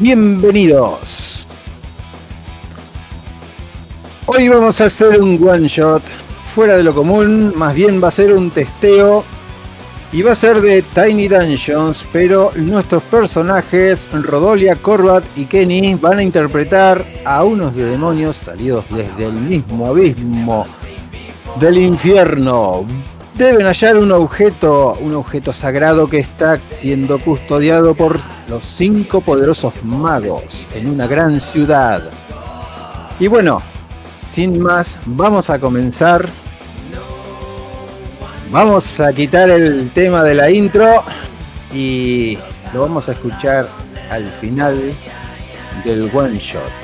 bienvenidos. Hoy vamos a hacer un one shot fuera de lo común, más bien va a ser un testeo y va a ser de Tiny Dungeons, pero nuestros personajes, Rodolia, Corbat y Kenny, van a interpretar a unos de demonios salidos desde el mismo abismo del infierno. Deben hallar un objeto, un objeto sagrado que está siendo custodiado por los cinco poderosos magos en una gran ciudad. Y bueno, sin más, vamos a comenzar. Vamos a quitar el tema de la intro y lo vamos a escuchar al final del one shot.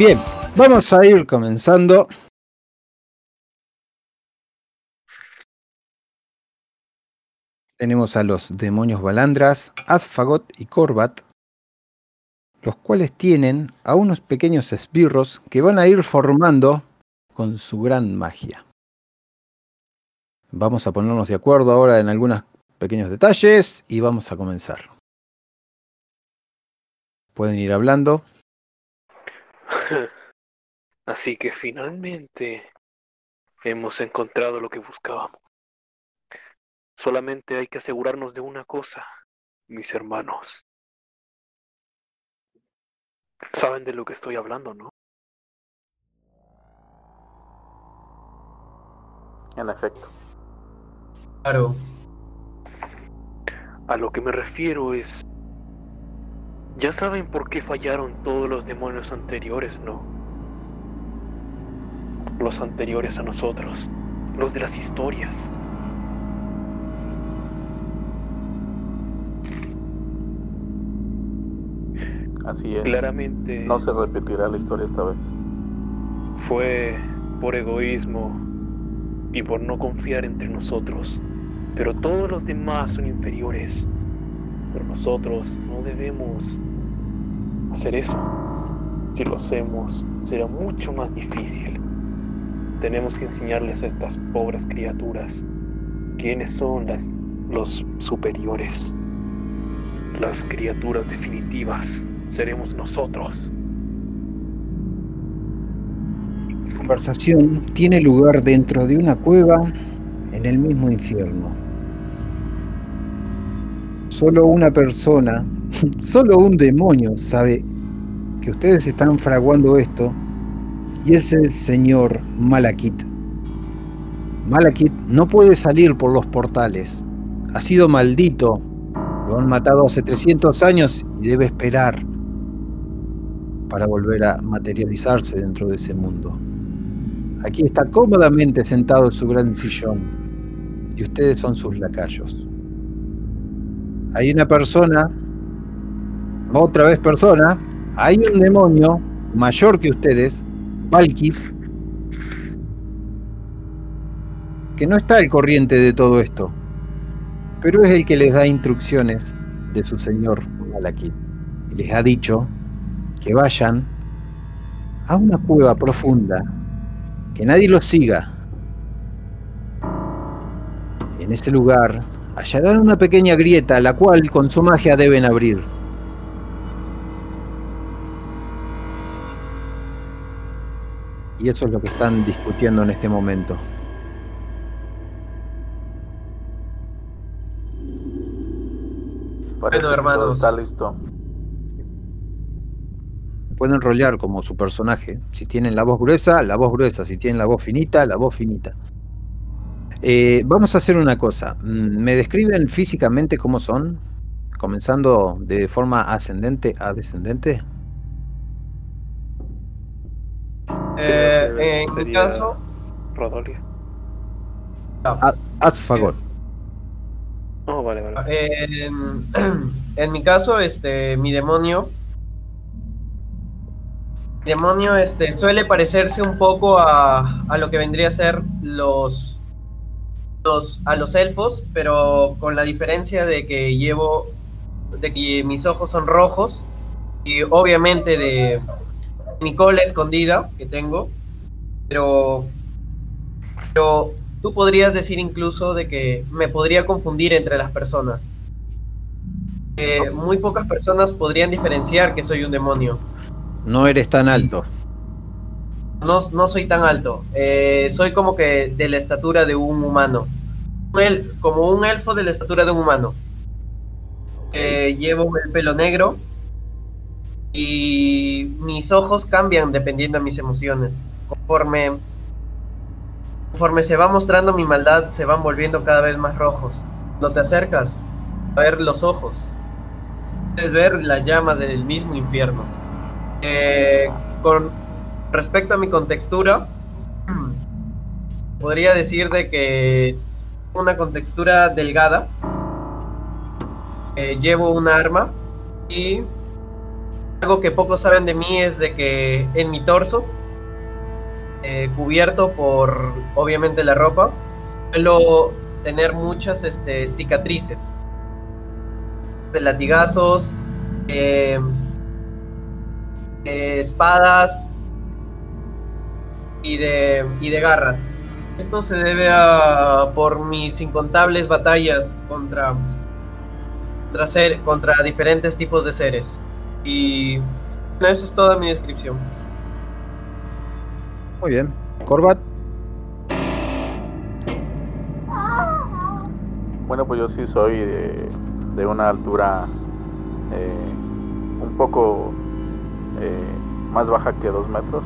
Bien, vamos a ir comenzando. Tenemos a los demonios Balandras, Azfagot y Corbat, los cuales tienen a unos pequeños esbirros que van a ir formando con su gran magia. Vamos a ponernos de acuerdo ahora en algunos pequeños detalles y vamos a comenzar. Pueden ir hablando. Así que finalmente hemos encontrado lo que buscábamos. Solamente hay que asegurarnos de una cosa, mis hermanos. Saben de lo que estoy hablando, ¿no? En efecto. Claro. A lo que me refiero es ya saben por qué fallaron todos los demonios anteriores, ¿no? Los anteriores a nosotros, los de las historias. Así es. Claramente. No se repetirá la historia esta vez. Fue por egoísmo y por no confiar entre nosotros. Pero todos los demás son inferiores. Pero nosotros no debemos hacer eso. Si lo hacemos, será mucho más difícil. Tenemos que enseñarles a estas pobres criaturas quiénes son las, los superiores. Las criaturas definitivas seremos nosotros. La conversación tiene lugar dentro de una cueva en el mismo infierno. Solo una persona Solo un demonio sabe que ustedes están fraguando esto y es el señor Malakit. Malakit no puede salir por los portales. Ha sido maldito. Lo han matado hace 300 años y debe esperar para volver a materializarse dentro de ese mundo. Aquí está cómodamente sentado en su gran sillón y ustedes son sus lacayos. Hay una persona otra vez persona, hay un demonio mayor que ustedes, Valkis, que no está al corriente de todo esto, pero es el que les da instrucciones de su señor Malakit. Les ha dicho que vayan a una cueva profunda, que nadie los siga. En ese lugar hallarán una pequeña grieta, la cual con su magia deben abrir. Y eso es lo que están discutiendo en este momento. Parece Bueno, hermanos. todo está listo. Pueden enrollar como su personaje. Si tienen la voz gruesa, la voz gruesa. Si tienen la voz finita, la voz finita. Eh, vamos a hacer una cosa. Mm, ¿Me describen físicamente cómo son? Comenzando de forma ascendente a descendente. Eh, que en mi sería caso, Rodolia. Asfagot. Oh, vale, vale. en, en mi caso, este, mi demonio. mi Demonio este, suele parecerse un poco a, a lo que vendría a ser los, los a los elfos, pero con la diferencia de que llevo de que mis ojos son rojos y obviamente de mi cola escondida que tengo, pero pero tú podrías decir incluso de que me podría confundir entre las personas. Eh, muy pocas personas podrían diferenciar que soy un demonio. No eres tan alto. No, no soy tan alto. Eh, soy como que de la estatura de un humano. El- como un elfo de la estatura de un humano. Eh, llevo el pelo negro y mis ojos cambian dependiendo de mis emociones. Conforme, conforme se va mostrando mi maldad, se van volviendo cada vez más rojos. No te acercas a ver los ojos. Puedes ver las llamas del mismo infierno. Eh, con respecto a mi contextura, podría decir de que una contextura delgada. Eh, llevo un arma y algo que pocos saben de mí es de que en mi torso, eh, cubierto por obviamente la ropa, suelo tener muchas este, cicatrices de latigazos, eh, espadas y de, y de garras. Esto se debe a por mis incontables batallas contra contra, contra diferentes tipos de seres. Y bueno, eso es toda mi descripción. Muy bien. Corbat. Bueno, pues yo sí soy de, una altura eh, un poco eh, más baja que dos metros.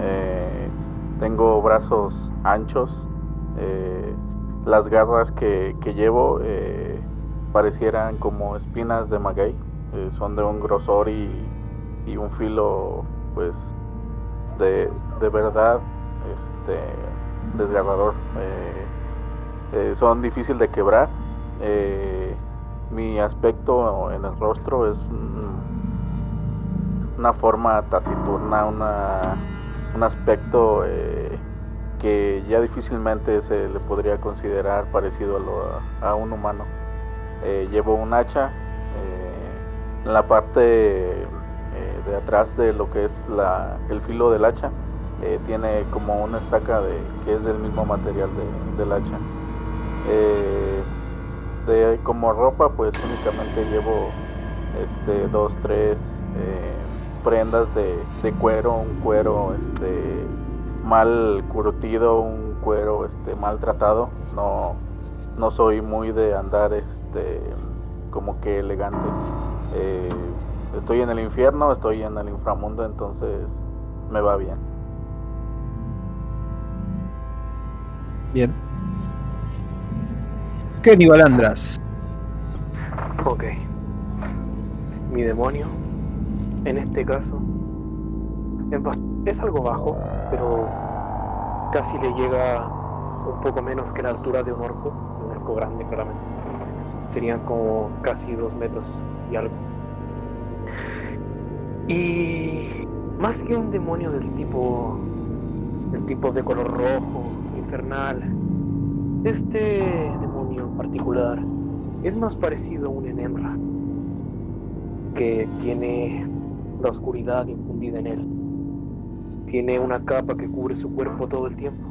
Eh, tengo brazos anchos. las garras que, llevo parecieran como espinas de maguey. son de un grosor y, y un filo, pues, de, de verdad este, desgarrador. Eh, eh, son difíciles de quebrar. Eh, mi aspecto en el rostro es un- una forma taciturna, una, un aspecto que ya difícilmente se le podría considerar parecido a, lo- a un humano. Llevo un hacha en la parte eh, de atrás de lo que es la, el filo del hacha. eh, tiene como una estaca de, que es del mismo material de- del hacha. Eh, de como ropa pues únicamente llevo este dos tres prendas de, de cuero un cuero este mal curtido un cuero este maltratado no no soy muy de andar este como que elegante estoy en el infierno estoy en el inframundo entonces me va bien Bien. Kenny Balandras. Ok. Mi demonio, en este caso, es, es algo bajo, pero casi le llega un poco menos que la altura de un orco, un orco grande claramente. Serían como casi dos metros y algo. Y más que un demonio del tipo, del tipo de color rojo, infernal, este demonio en particular es más parecido a un enembra que tiene la oscuridad infundida en él. Tiene una capa que cubre su cuerpo todo el tiempo.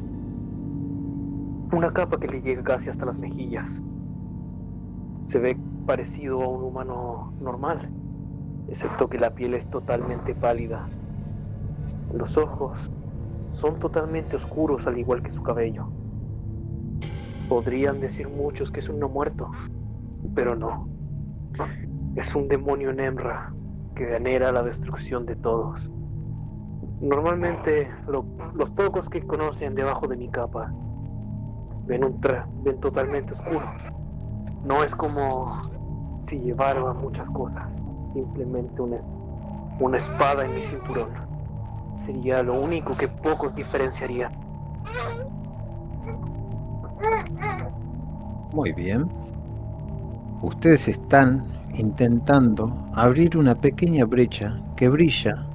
Una capa que le llega casi hasta las mejillas. Se ve parecido a un humano normal, excepto que la piel es totalmente pálida. Los ojos son totalmente oscuros al igual que su cabello. Podrían decir muchos que es un no muerto, pero no. Es un demonio Nemra que anhela la destrucción de todos. Normalmente lo- los pocos que conocen debajo de mi capa ven, un tra- ven totalmente oscuro. No es como si llevara muchas cosas, simplemente una, una espada en mi cinturón. sería lo único que pocos diferenciarían. Muy bien. Ustedes están intentando abrir una pequeña brecha que brilla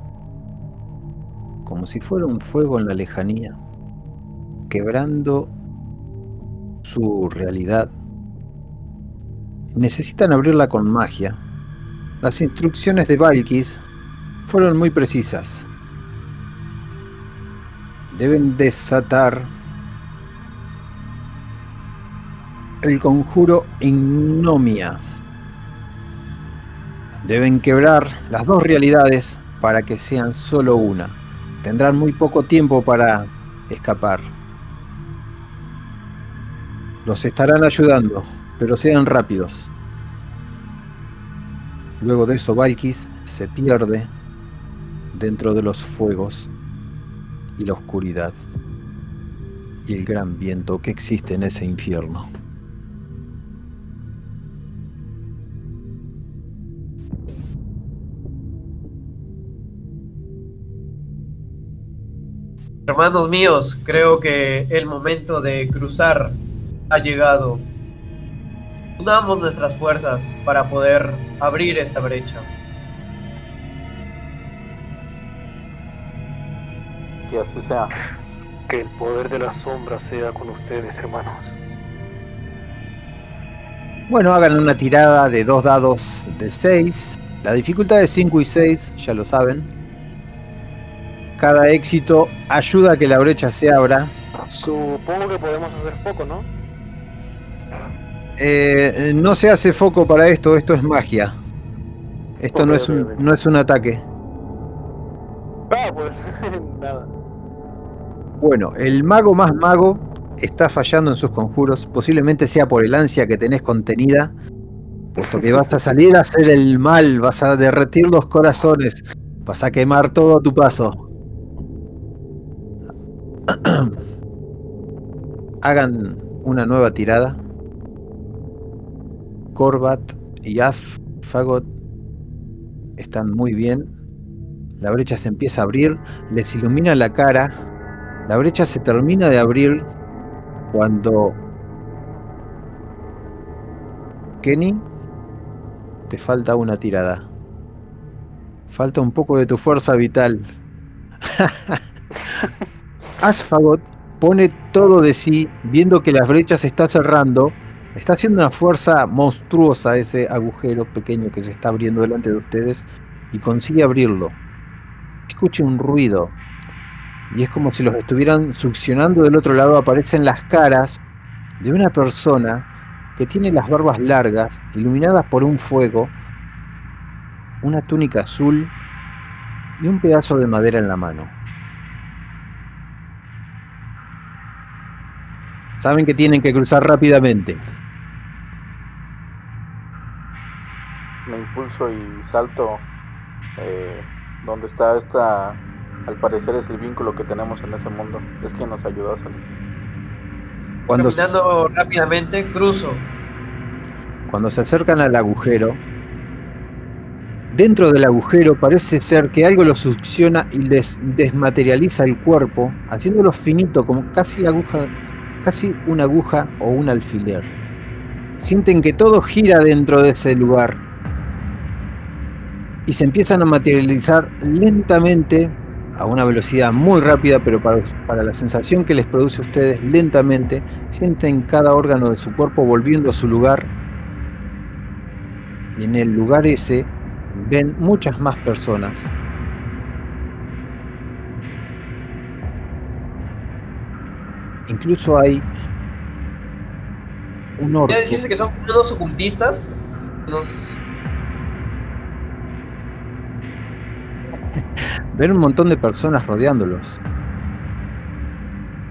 como si fuera un fuego en la lejanía, quebrando su realidad. Necesitan abrirla con magia. Las instrucciones de Valkis fueron muy precisas. Deben desatar el conjuro Ignomia. Deben quebrar las dos realidades para que sean solo una. Tendrán muy poco tiempo para escapar. Los estarán ayudando, pero sean rápidos. Luego de eso, Valkis se pierde dentro de los fuegos y la oscuridad y el gran viento que existe en ese infierno. Hermanos míos, creo que el momento de cruzar ha llegado. Unamos nuestras fuerzas para poder abrir esta brecha. Que así sea. Que el poder de la sombra sea con ustedes, hermanos. Bueno, hagan una tirada de dos dados de 6. La dificultad es 5 y 6, ya lo saben. Cada éxito ayuda a que la brecha se abra. Supongo que podemos hacer foco, ¿no? Eh, no se hace foco para esto, esto es magia. Esto no, es un, no es un ataque. Ah, pues nada. Bueno, el mago más mago está fallando en sus conjuros. Posiblemente sea por el ansia que tenés contenida. Puesto que vas a salir a hacer el mal, vas a derretir los corazones, vas a quemar todo a tu paso. Hagan una nueva tirada. Corbat y Affagot están muy bien. La brecha se empieza a abrir, les ilumina la cara. La brecha se termina de abrir cuando Kenny te falta una tirada. Falta un poco de tu fuerza vital. Asfagot pone todo de sí, viendo que las brechas se está cerrando. Está haciendo una fuerza monstruosa ese agujero pequeño que se está abriendo delante de ustedes y consigue abrirlo. Escucha un ruido y es como si los estuvieran succionando del otro lado. Aparecen las caras de una persona que tiene las barbas largas, iluminadas por un fuego, una túnica azul y un pedazo de madera en la mano. Saben que tienen que cruzar rápidamente. Me impulso y salto eh, donde está esta. Al parecer es el vínculo que tenemos en ese mundo. Es quien nos ayudó a salir. Cuando se, Caminando rápidamente, cruzo. cuando se acercan al agujero, dentro del agujero parece ser que algo lo succiona y les desmaterializa el cuerpo, haciéndolo finito como casi la aguja, casi una aguja o un alfiler. Sienten que todo gira dentro de ese lugar y se empiezan a materializar lentamente a una velocidad muy rápida, pero para, para la sensación que les produce a ustedes lentamente, sienten cada órgano de su cuerpo volviendo a su lugar y en el lugar ese ven muchas más personas. Incluso hay un orco. ¿Quiere decirse que son unos ocultistas? Unos... Ven un montón de personas rodeándolos,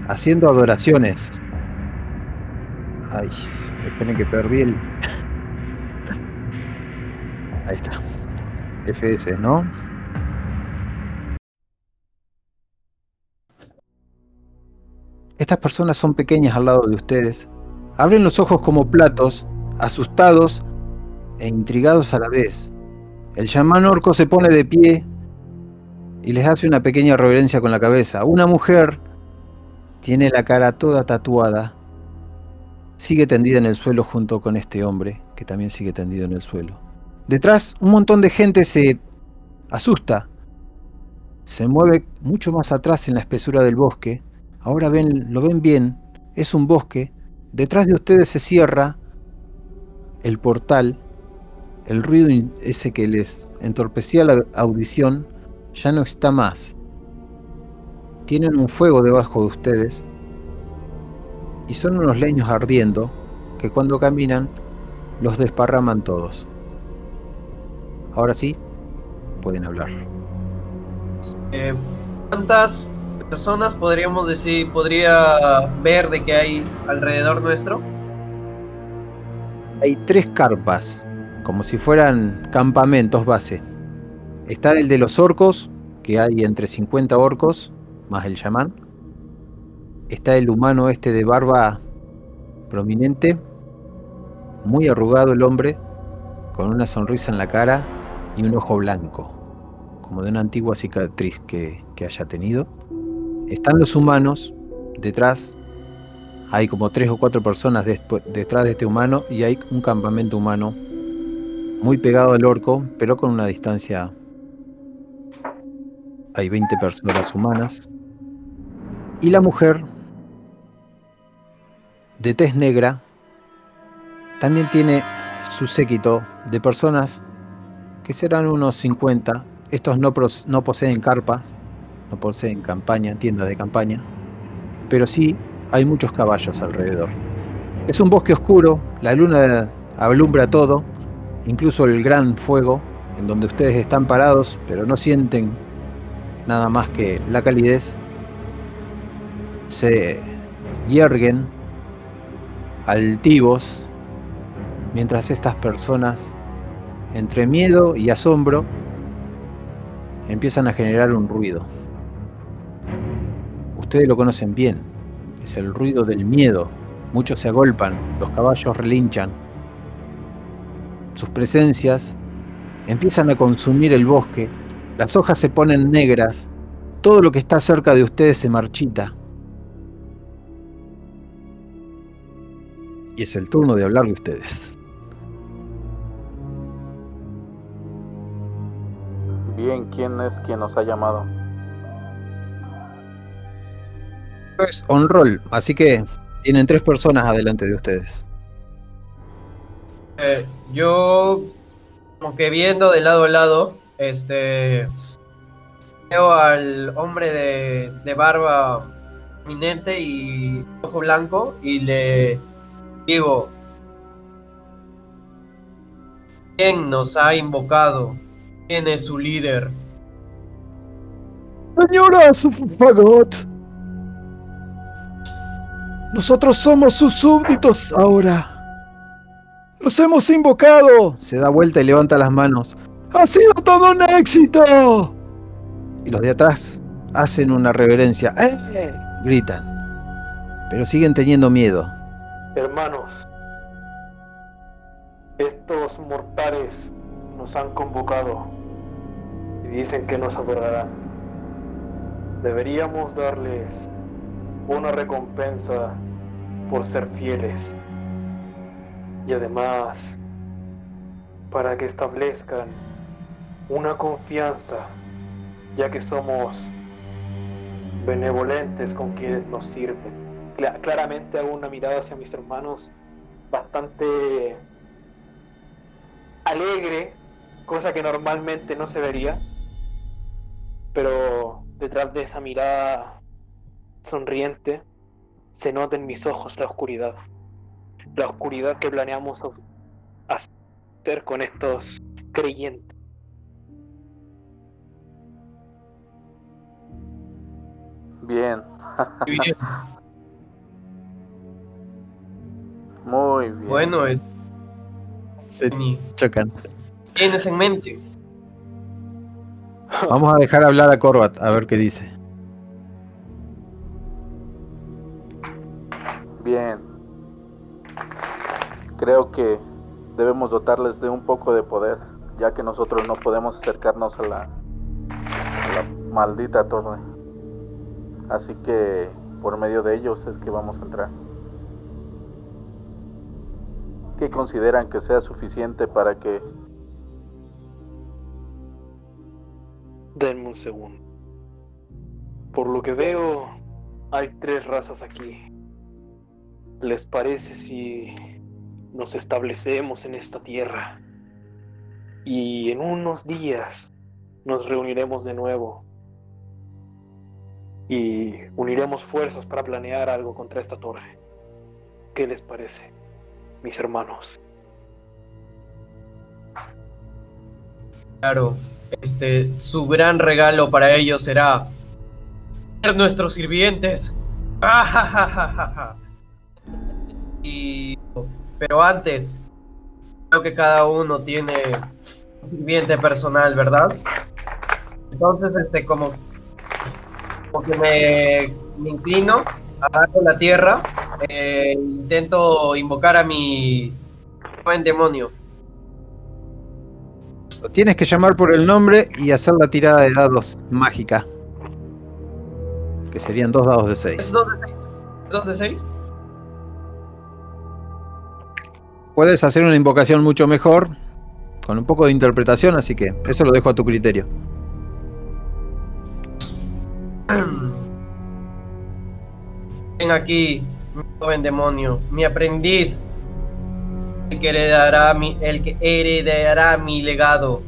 haciendo adoraciones. Ay, esperen que perdí el. Ahí está. FS, ¿no? Estas personas son pequeñas al lado de ustedes. Abren los ojos como platos, asustados e intrigados a la vez. El chamán orco se pone de pie y les hace una pequeña reverencia con la cabeza. Una mujer tiene la cara toda tatuada, sigue tendida en el suelo junto con este hombre, que también sigue tendido en el suelo. Detrás, un montón de gente se asusta, se mueve mucho más atrás en la espesura del bosque. Ahora ven, lo ven bien, es un bosque. Detrás de ustedes se cierra el portal. El ruido ese que les entorpecía la audición ya no está más. Tienen un fuego debajo de ustedes y son unos leños ardiendo que cuando caminan los desparraman todos. Ahora sí, pueden hablar. Eh, ¿Cuántas personas podríamos decir, podría ver de que hay alrededor nuestro? Hay tres carpas, como si fueran campamentos base. Está el de los orcos, que hay entre 50 orcos, más el chamán. Está el humano este de barba prominente, muy arrugado el hombre, con una sonrisa en la cara y un ojo blanco, como de una antigua cicatriz que, haya tenido. Están los humanos detrás, hay como tres o cuatro personas detrás de este humano y hay un campamento humano muy pegado al orco, pero con una distancia hay 20 personas humanas. Y la mujer, de tez negra, también tiene su séquito de personas que serán unos 50. Estos no, poseen carpas, no poseen campaña, tiendas de campaña, pero sí hay muchos caballos alrededor. Es un bosque oscuro, la luna alumbra todo, incluso el gran fuego en donde ustedes están parados, pero no sienten nada más que la calidez, se yerguen altivos mientras estas personas, entre miedo y asombro, empiezan a generar un ruido. Ustedes lo conocen bien, es el ruido del miedo. Muchos se agolpan, los caballos relinchan. Sus presencias empiezan a consumir el bosque las hojas se ponen negras, todo lo que está cerca de ustedes se marchita. Y es el turno de hablar de ustedes. Bien, ¿quién es quien nos ha llamado? Es on roll, así que tienen tres personas adelante de ustedes. Eh, yo, como que viendo de lado a lado, este. Veo al hombre de, barba eminente y ojo blanco y le digo: ¿Quién nos ha invocado? ¿Quién es su líder? Señora Fagot, nosotros somos sus súbditos ahora. Los hemos invocado. Se da vuelta y levanta las manos. ¡Ha sido todo un éxito! Y los de atrás hacen una reverencia. ¡Eh! Gritan. Pero siguen teniendo miedo. Hermanos, estos mortales nos han convocado y dicen que nos adorarán. Deberíamos darles una recompensa por ser fieles y además para que establezcan una confianza, ya que somos benevolentes con quienes nos sirven. claramente hago una mirada hacia mis hermanos bastante alegre, cosa que normalmente no se vería, pero detrás de esa mirada sonriente se nota en mis ojos la oscuridad, la oscuridad que planeamos hacer con estos creyentes. Bien. Muy bien. Bueno, es... se chocan. Tienes en mente. Vamos a dejar hablar a Corbat, a ver qué dice. Bien. Creo que debemos dotarles de un poco de poder, ya que nosotros no podemos acercarnos a la maldita torre. Así que por medio de ellos es que vamos a entrar. ¿Qué consideran que sea suficiente para que... Denme un segundo. Por lo que veo, hay tres razas aquí. ¿Les parece si nos establecemos en esta tierra? Y en unos días nos reuniremos de nuevo y uniremos fuerzas para planear algo contra esta torre. ¿Qué les parece, mis hermanos? Claro, este, su gran regalo para ellos será ser nuestros sirvientes. y, pero antes, creo que cada uno tiene un sirviente personal, ¿verdad? Entonces, este, como, como que me, me inclino, agarro la tierra, eh, intento invocar a mi buen demonio. Lo tienes que llamar por el nombre y hacer la tirada de dados mágica. Que serían dos dados de ¿Es 6. dos de seis? ¿Es dos de seis? Puedes hacer una invocación mucho mejor, con un poco de interpretación, así que eso lo dejo a tu criterio. Ven aquí, mi joven demonio, mi aprendiz, el que heredará mi, el que heredará mi legado,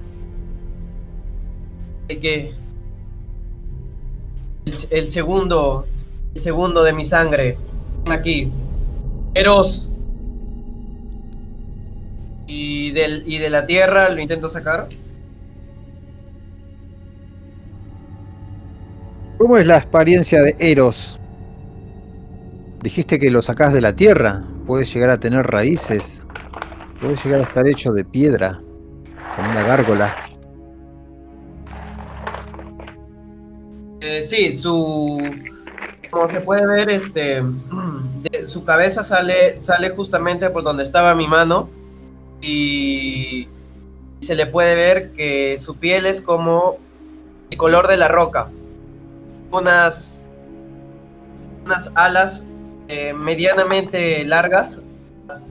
el que el, el segundo, el segundo de mi sangre. Ven aquí, Eros. Y del y de la tierra lo intento sacar. ¿Cómo es la experiencia de Eros? Dijiste que lo sacás de la tierra. Puede llegar a tener raíces. Puede llegar a estar hecho de piedra. Como una gárgola. Eh, sí, su. Como se puede ver, este. su cabeza sale, sale justamente por donde estaba mi mano. Y se le puede ver que su piel es como el color de la roca. Unas. Unas alas eh, medianamente largas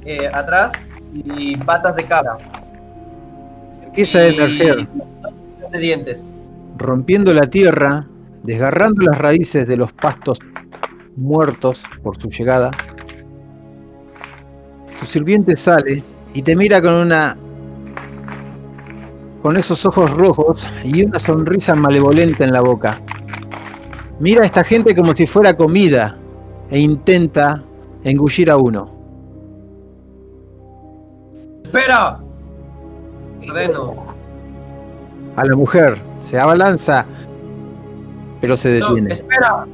eh, atrás y patas de cabra. Empieza a emerger, de dientes. rompiendo la tierra, desgarrando las raíces de los pastos muertos por su llegada. Tu sirviente sale y te mira con una con esos ojos rojos y una sonrisa malevolente en la boca. Mira a esta gente como si fuera comida e intenta engullir a uno. ¡Espera! Ordeno. A la mujer se abalanza, pero se No, detiene. ¡Espera!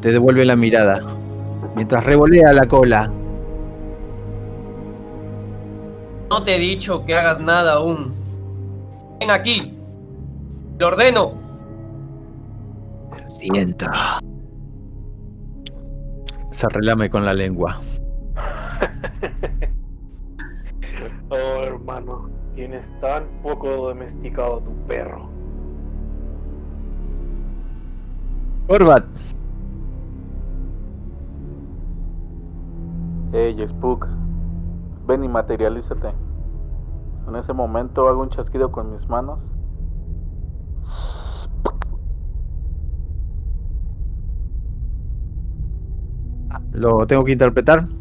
Te devuelve la mirada, mientras revolea la cola. No te he dicho que hagas nada aún. Ven aquí. Lo ordeno. Sienta. Se relame con la lengua. Oh, hermano, tienes tan poco domesticado a tu perro. Corbat, Hey, Spook, ven y materialízate. En ese momento hago un chasquido con mis manos. Lo tengo que interpretar.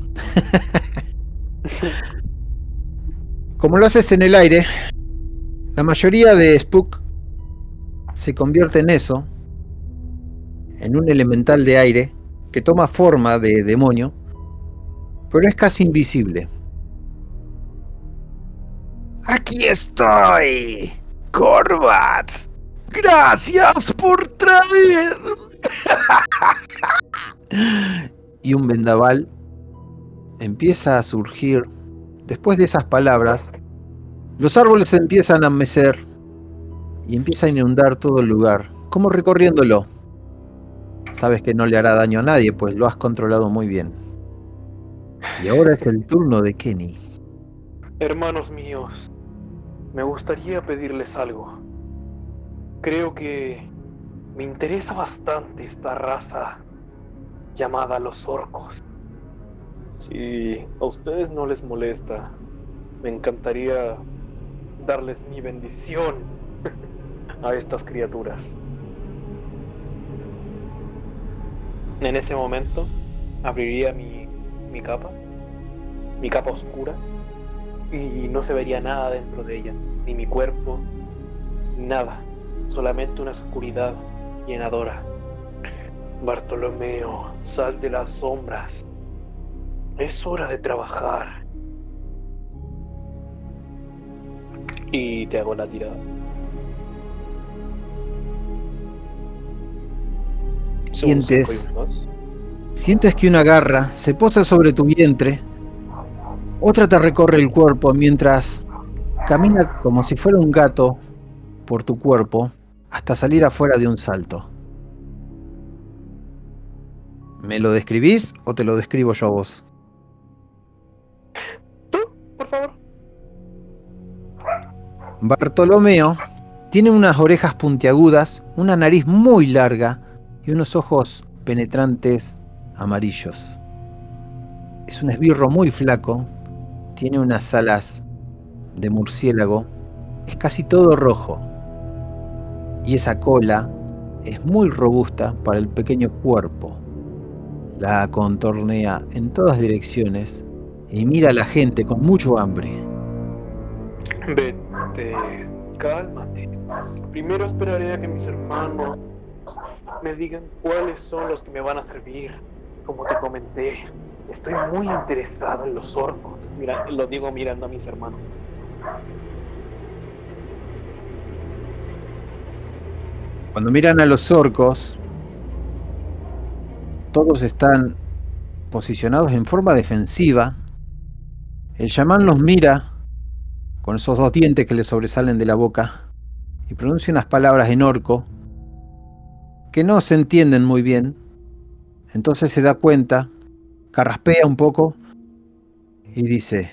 Como lo haces en el aire, la mayoría de Spook se convierte en eso, en un elemental de aire que toma forma de demonio, pero es casi invisible. Aquí estoy, Corbat. Gracias por traer. y un vendaval empieza a surgir después de esas palabras. Los árboles empiezan a mecer y empieza a inundar todo el lugar, como recorriéndolo. Sabes que no le hará daño a nadie, pues lo has controlado muy bien. Y ahora es el turno de Kenny. Hermanos míos, me gustaría pedirles algo. creo que me interesa bastante esta raza llamada los orcos. Si a ustedes no les molesta, me encantaría darles mi bendición a estas criaturas. En ese momento abriría mi, mi capa, mi capa oscura, y no se vería nada dentro de ella, ni mi cuerpo, nada, solamente una oscuridad llenadora. Bartolomeo, sal de las sombras. Es hora de trabajar. Y te hago la tirada. Sientes-. Sientes que una garra se posa sobre tu vientre, otra te recorre el cuerpo mientras camina como si fuera un gato por tu cuerpo hasta salir afuera de un salto. ¿Me lo describís o te lo describo yo a vos? ¿Tú, por favor? Bartolomeo tiene unas orejas puntiagudas, una nariz muy larga y unos ojos penetrantes amarillos. Es un esbirro muy flaco, tiene unas alas de murciélago, es casi todo rojo. Y esa cola es muy robusta para el pequeño cuerpo. La contornea en todas direcciones y mira a la gente con mucho hambre. Vete, cálmate. Primero esperaré a que mis hermanos me digan cuáles son los que me van a servir. Como te comenté, estoy muy interesado en los orcos. Mira, lo digo mirando a mis hermanos. Cuando miran a los orcos, todos están posicionados en forma defensiva. El chamán los mira con esos dos dientes que le sobresalen de la boca y pronuncia unas palabras en orco que no se entienden muy bien. Entonces se da cuenta, carraspea un poco y dice: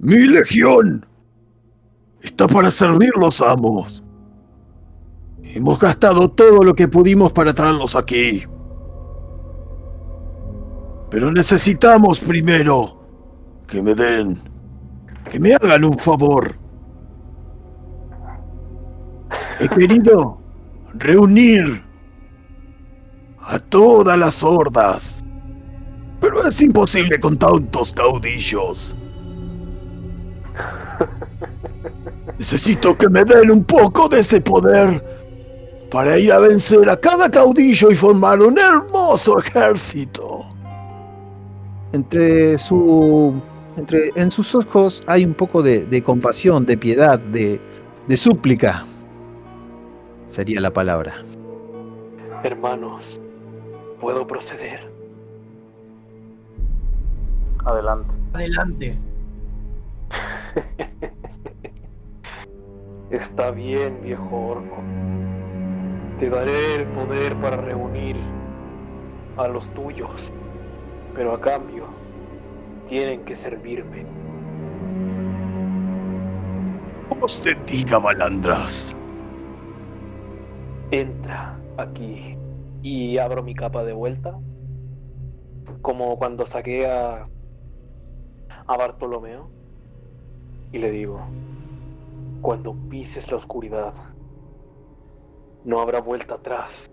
Mi legión está para servir los amos. Hemos gastado todo lo que pudimos para traerlos aquí. Pero necesitamos primero que me den, que me hagan un favor. He querido reunir a todas las hordas, pero es imposible con tantos caudillos. Necesito que me den un poco de ese poder para ir a vencer a cada caudillo y formar un hermoso ejército. entre su entre en sus ojos hay un poco de, de compasión, de piedad, de, de súplica. Sería la palabra. Hermanos, ¿puedo proceder? Adelante. Adelante. Está bien, viejo orco. Te daré el poder para reunir a los tuyos. Pero a cambio, tienen que servirme. Os te diga, malandras. Entra aquí y abro mi capa de vuelta. Como cuando saqué a, a Bartolomeo. Y le digo, cuando pises la oscuridad, no habrá vuelta atrás.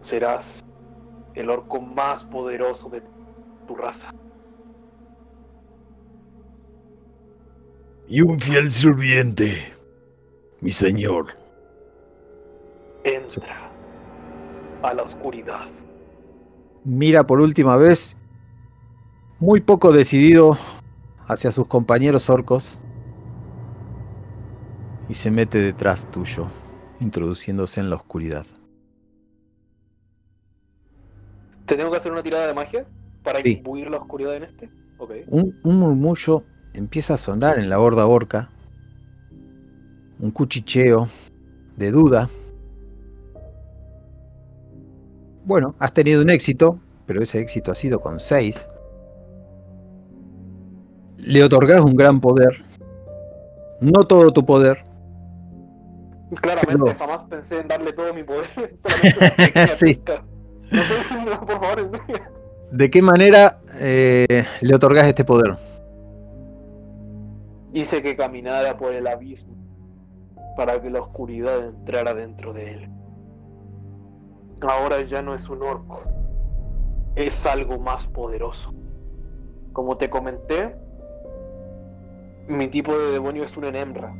Serás el orco más poderoso de tu raza. Y un fiel sirviente, mi señor. Entra a la oscuridad. Mira por última vez, muy poco decidido hacia sus compañeros orcos, y se mete detrás tuyo, introduciéndose en la oscuridad. ¿Te tengo que hacer una tirada de magia para Sí. imbuir la oscuridad en este? Un, un murmullo empieza a sonar en la horda orca, un cuchicheo de duda. Bueno, has tenido un éxito, pero ese éxito ha sido con 6. Le otorgas un gran poder, no todo tu poder, Claramente jamás pensé en darle todo mi poder. Solamente Sí. No sé, por favor. ¿De qué manera eh, le otorgás este poder? Hice que caminara por el abismo para que la oscuridad entrara dentro de él. Ahora ya no es un orco, es algo más poderoso. Como te comenté, mi tipo de demonio es un enembra,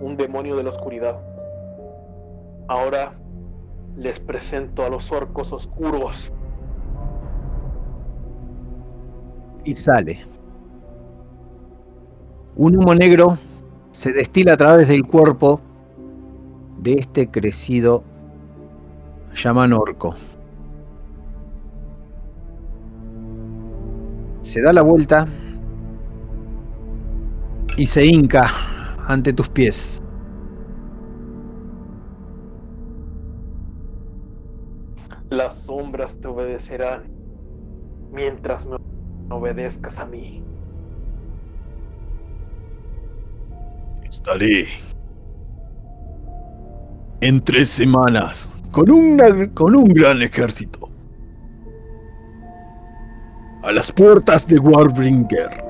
un demonio de la oscuridad. Ahora les presento a los orcos oscuros. Y sale. Un humo negro se destila a través del cuerpo de este crecido llaman orco. Se da la vuelta y se hinca ante tus pies. Las sombras te obedecerán mientras me obedezcas a mí. Estaré en tres semanas con, una, con un gran ejército a las puertas de Warbringer.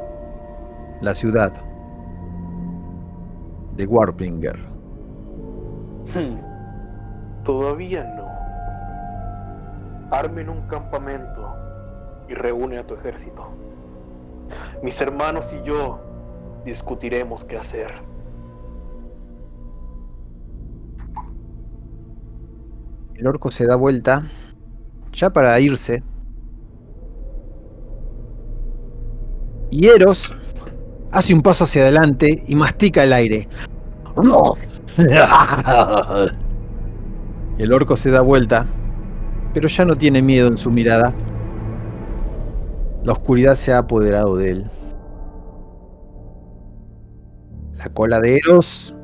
La ciudad de Warbringer. Hmm. Todavía no. Armen un campamento y reúne a tu ejército. Mis hermanos y yo discutiremos qué hacer. El orco se da vuelta, ya para irse. Y Eros hace un paso hacia adelante y mastica el aire. El orco se da vuelta, pero ya no tiene miedo en su mirada. La oscuridad se ha apoderado de él. La cola de Eros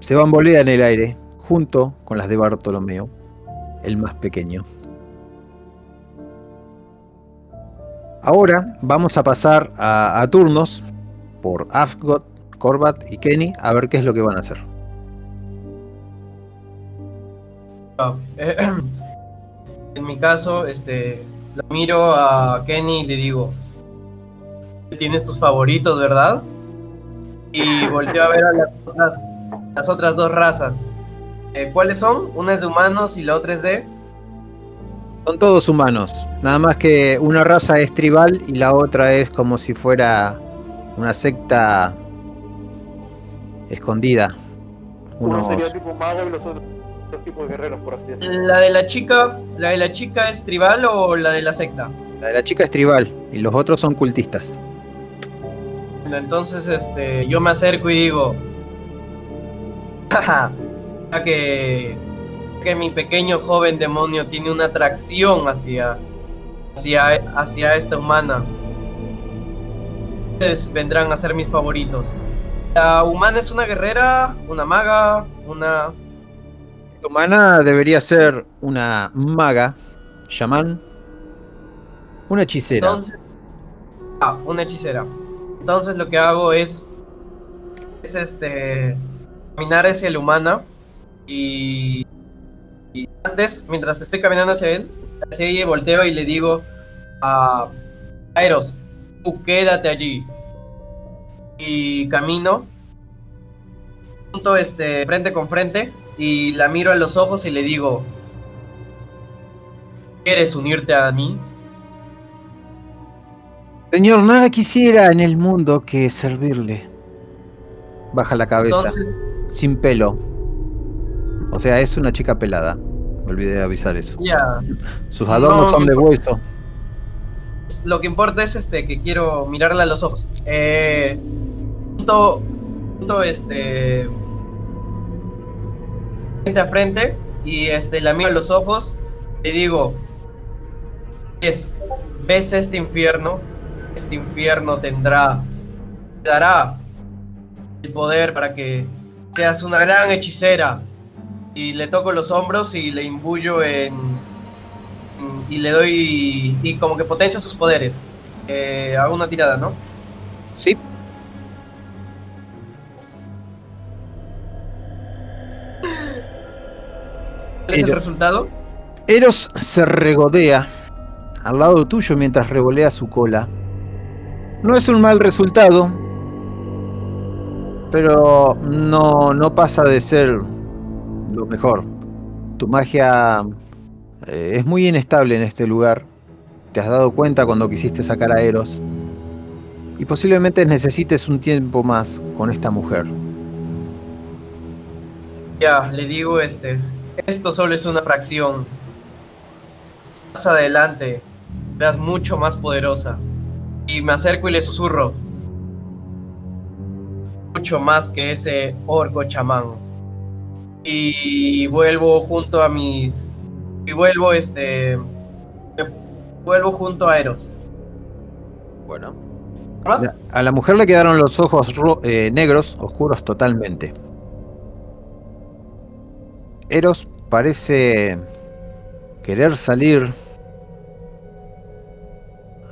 se bambolea en el aire, junto con las de Bartolomeo el más pequeño. Ahora vamos a pasar a, turnos por Afgot, Corbat y Kenny a ver qué es lo que van a hacer. Ah, eh, en mi caso, este, la miro a Kenny y le digo, tienes tus favoritos, ¿verdad? Y volteo a ver a las otras, las otras dos razas. Eh, ¿Cuáles son? Una es de humanos y la otra es de... Son todos humanos, nada más que una raza es tribal y la otra es como si fuera una secta escondida. Uno sería tipo mago y los otros tipos de guerreros, por así decirlo. ¿La de la chica, la de la chica es tribal o la de la secta? La de la chica es tribal y los otros son cultistas. Bueno, Entonces, este, yo me acerco y digo, jaja, que, que mi pequeño joven demonio tiene una atracción hacia, hacia, hacia esta humana. Ustedes vendrán a ser mis favoritos. La humana es una guerrera, una maga, una... La humana debería ser una maga, chamán, una hechicera. Entonces, ah, una hechicera. Entonces lo que hago es, es este, caminar hacia la humana y, y antes, mientras estoy caminando hacia él, hacia volteo y le digo a Eros, tú quédate allí. Y camino junto este frente con frente y la miro a los ojos y le digo, ¿quieres unirte a mí? Señor, nada quisiera en el mundo que servirle. Baja la cabeza, Entonces, sin pelo. O sea, es una chica pelada. Me olvidé de avisar eso. Sus adornos No, son de hueso. lo que importa es este que quiero mirarla a los ojos. Eh, junto, junto, este frente a frente y este la miro a los ojos y digo es ves este infierno este infierno tendrá te dará el poder para que seas una gran hechicera y le toco los hombros y le imbuyo en y le doy y como que potencia sus poderes. Eh, hago una tirada, ¿no? Sí, ¿Cuál es el Pero- resultado? Eros se regodea al lado tuyo mientras revolea su cola. No es un mal resultado, pero no, no pasa de ser lo mejor. Tu magia eh, es muy inestable en este lugar. Te has dado cuenta cuando quisiste sacar a Eros. Y posiblemente necesites un tiempo más con esta mujer. Ya, le digo este. Esto solo es una fracción. Más adelante, serás mucho más poderosa. Y me acerco y le susurro. Mucho más que ese orco chamán. Y vuelvo junto a mis. Y vuelvo este. Vuelvo junto a Eros. Bueno. A la mujer le quedaron los ojos ro- eh, negros, oscuros totalmente. Eros parece querer salir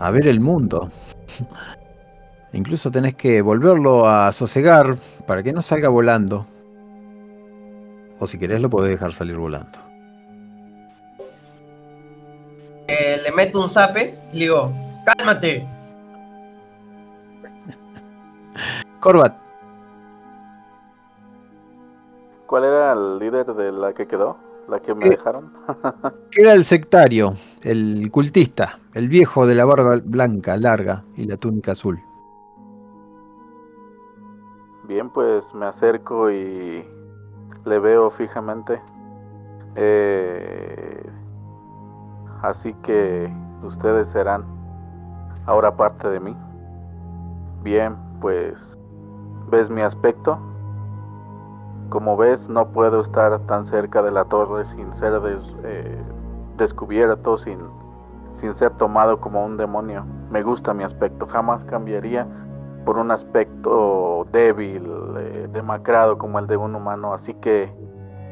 a ver el mundo. Incluso tenés que volverlo a sosegar para que no salga volando. O si querés lo podés dejar salir volando. Eh, le meto un zape y le digo, cálmate. Corbat, ¿Cuál era el líder de la que quedó? ¿La que me Eh, dejaron? era el sectario, el cultista, el viejo de la barba blanca, larga y la túnica azul. Bien, pues me acerco y le veo fijamente. Eh, así que ustedes serán ahora parte de mí. Bien, pues ves mi aspecto. Como ves, no puedo estar tan cerca de la torre sin ser eh, descubierto, sin, sin ser tomado como un demonio. Me gusta mi aspecto, jamás cambiaría por un aspecto débil, eh, demacrado como el de un humano. Así que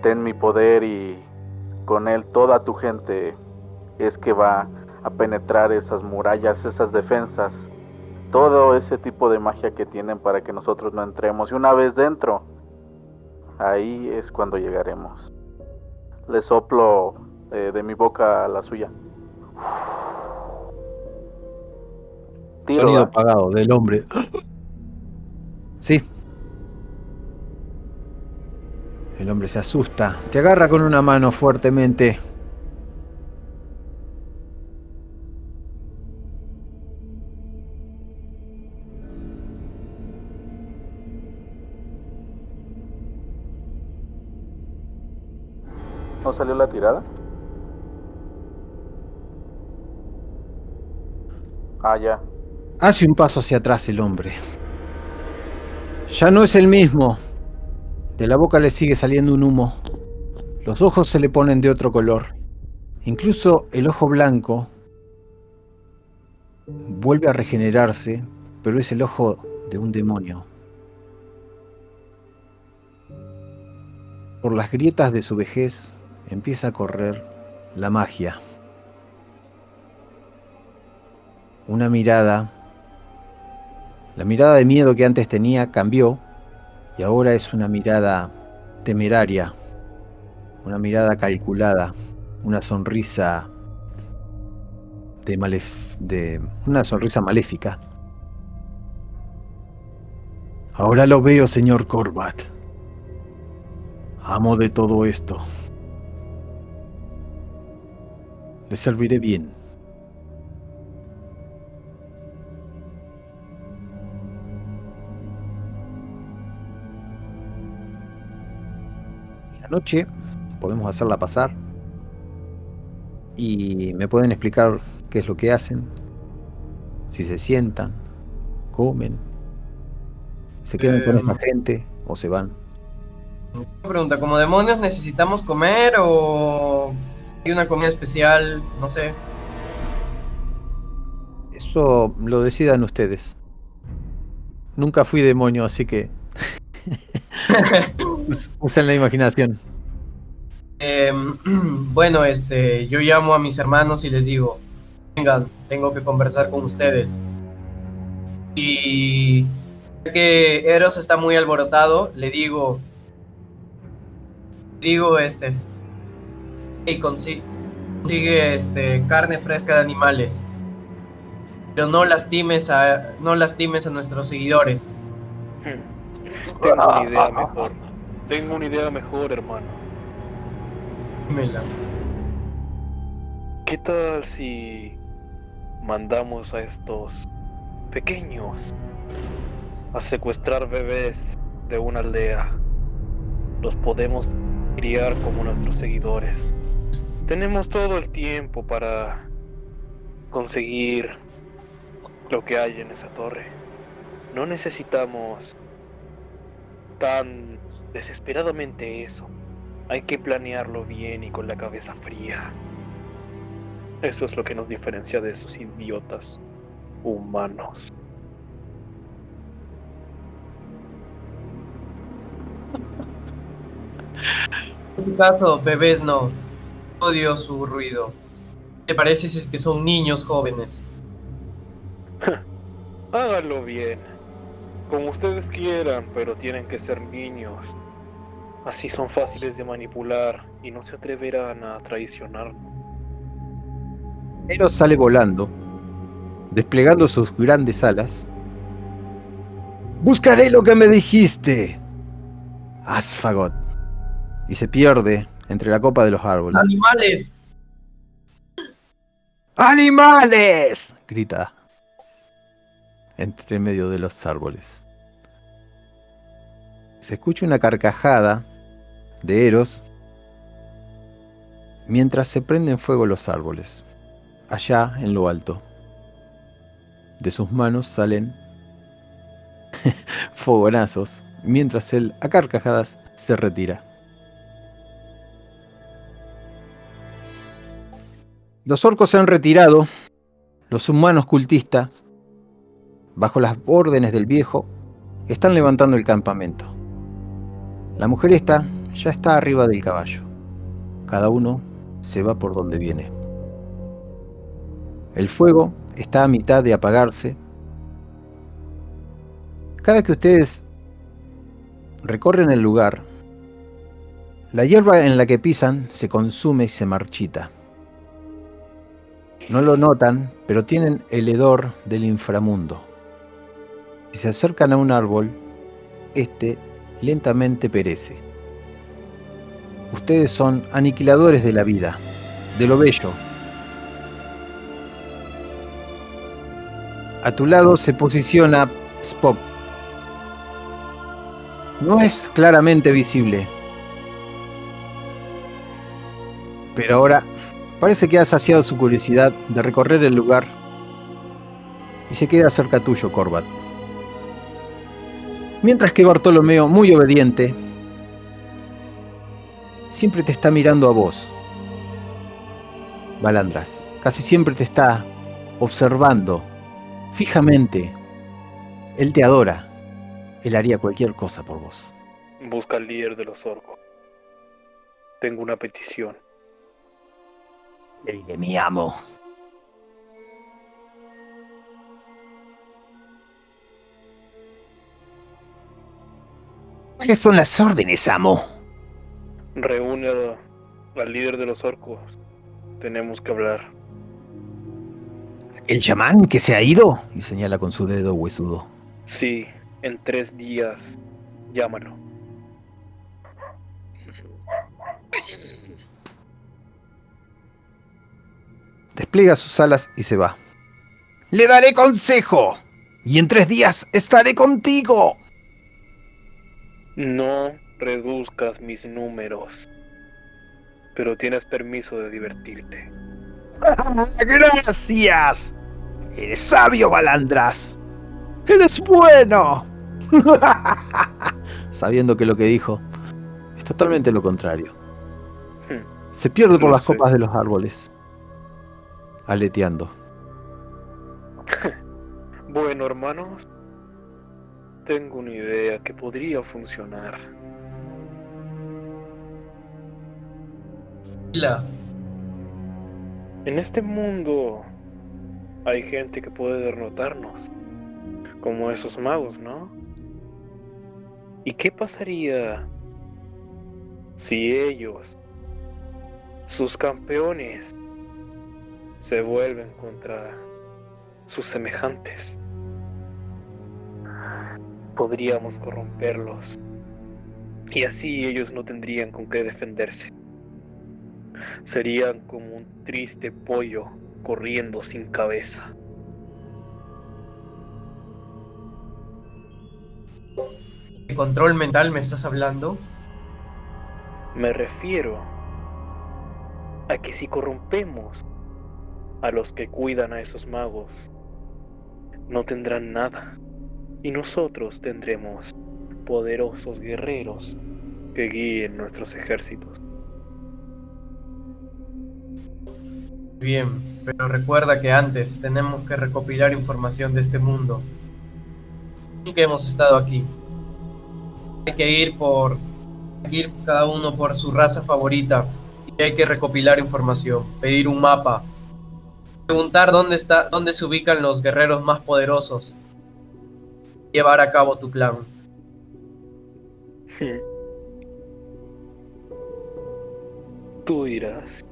ten mi poder y con él toda tu gente es que va a penetrar esas murallas, esas defensas, todo ese tipo de magia que tienen para que nosotros no entremos. Y una vez dentro, ahí es cuando llegaremos. Le soplo eh, de mi boca a la suya. Tiro, Sonido ¿va? apagado del hombre. Sí. El hombre se asusta. Te agarra con una mano fuertemente. ¿No salió la tirada? Ah, ya. Hace un paso hacia atrás el hombre. Ya no es el mismo. De la boca le sigue saliendo un humo. Los ojos se le ponen de otro color. Incluso el ojo blanco vuelve a regenerarse, pero es el ojo de un demonio. Por las grietas de su vejez empieza a correr la magia. Una mirada, la mirada de miedo que antes tenía cambió y ahora es una mirada temeraria, una mirada calculada, una sonrisa de, malef- de una sonrisa maléfica. Ahora lo veo, señor Corbat. Amo de todo esto. Le serviré bien. La noche podemos hacerla pasar y me pueden explicar qué es lo que hacen, si se sientan, comen, se quedan con esta gente o se van. Una pregunta, ¿como demonios necesitamos comer o hay una comida especial? No sé. Eso lo decidan ustedes. Nunca fui demonio, así que us- usen la imaginación. Em, bueno, este, yo llamo a mis hermanos y les digo, vengan, tengo que conversar con ustedes. Y ya que Eros está muy alborotado, le digo, digo, este, y consi- consigue este, carne fresca de animales. Pero no lastimes a, no lastimes a nuestros seguidores. Tengo una idea mejor. Tengo una idea mejor, hermano. Dímela. ¿Qué tal si mandamos a estos pequeños a secuestrar bebés de una aldea? Los podemos criar como nuestros seguidores. Tenemos todo el tiempo para conseguir lo que hay en esa torre. No necesitamos tan desesperadamente eso. Hay que planearlo bien y con la cabeza fría. Eso es lo que nos diferencia de esos idiotas humanos. En caso, bebés no. Odio su ruido. ¿Te parece si es que son niños jóvenes? Háganlo bien. Como ustedes quieran, pero tienen que ser niños. Así son fáciles de manipular y no se atreverán a traicionarnos. Eros sale volando, desplegando sus grandes alas. Buscaré lo que me dijiste, Asfagot. Y se pierde entre la copa de los árboles. ¡Animales! ¡Animales! grita entre medio de los árboles. Se escucha una carcajada de Eros mientras se prenden fuego los árboles, allá en lo alto. De sus manos salen fogonazos, mientras él a carcajadas se retira. Los orcos se han retirado, los humanos cultistas, bajo las órdenes del viejo, están levantando el campamento. La mujer esta ya está arriba del caballo. Cada uno se va por donde viene. El fuego está a mitad de apagarse. Cada que ustedes recorren el lugar, la hierba en la que pisan se consume y se marchita. No lo notan, pero tienen el hedor del inframundo. Si se acercan a un árbol, este lentamente perece. Ustedes son aniquiladores de la vida, de lo bello. A tu lado se posiciona Spock. No es claramente visible, pero ahora parece que ha saciado su curiosidad de recorrer el lugar y se queda cerca tuyo, Corbat. Mientras que Bartolomeo, muy obediente, siempre te está mirando a vos. Balandras, casi siempre te está observando fijamente. Él te adora. Él haría cualquier cosa por vos. Busca al líder de los orcos. Tengo una petición. El de mi amo. ¿Cuáles son las órdenes, amo? Reúne al líder de los orcos. Tenemos que hablar. ¿El chamán que se ha ido? Y señala con su dedo huesudo. Sí, en tres días. Llámalo. Despliega sus alas y se va. Le daré consejo. Y en tres días estaré contigo. No reduzcas mis números. Pero tienes permiso de divertirte. Gracias. Eres sabio, Balandras. Eres bueno. Sabiendo que lo que dijo es totalmente lo contrario. Hmm. Se pierde por las sé. copas de los árboles. Aleteando. Bueno, hermanos. Tengo una idea que podría funcionar. La, En este mundo hay gente que puede derrotarnos, como esos magos, ¿no? ¿Y qué pasaría si ellos sus campeones se vuelven contra sus semejantes. Podríamos corromperlos y así ellos no tendrían con qué defenderse. Serían como un triste pollo corriendo sin cabeza. ¿Qué control mental me estás hablando? Me refiero a que si corrompemos a los que cuidan a esos magos, no tendrán nada. Y nosotros tendremos poderosos guerreros que guíen nuestros ejércitos. Bien, pero recuerda que antes tenemos que recopilar información de este mundo. Y que hemos estado aquí. Hay que ir por ir cada uno por su raza favorita y hay que recopilar información, pedir un mapa, preguntar dónde está, dónde se ubican los guerreros más poderosos, llevar a cabo tu plan. Tú dirás,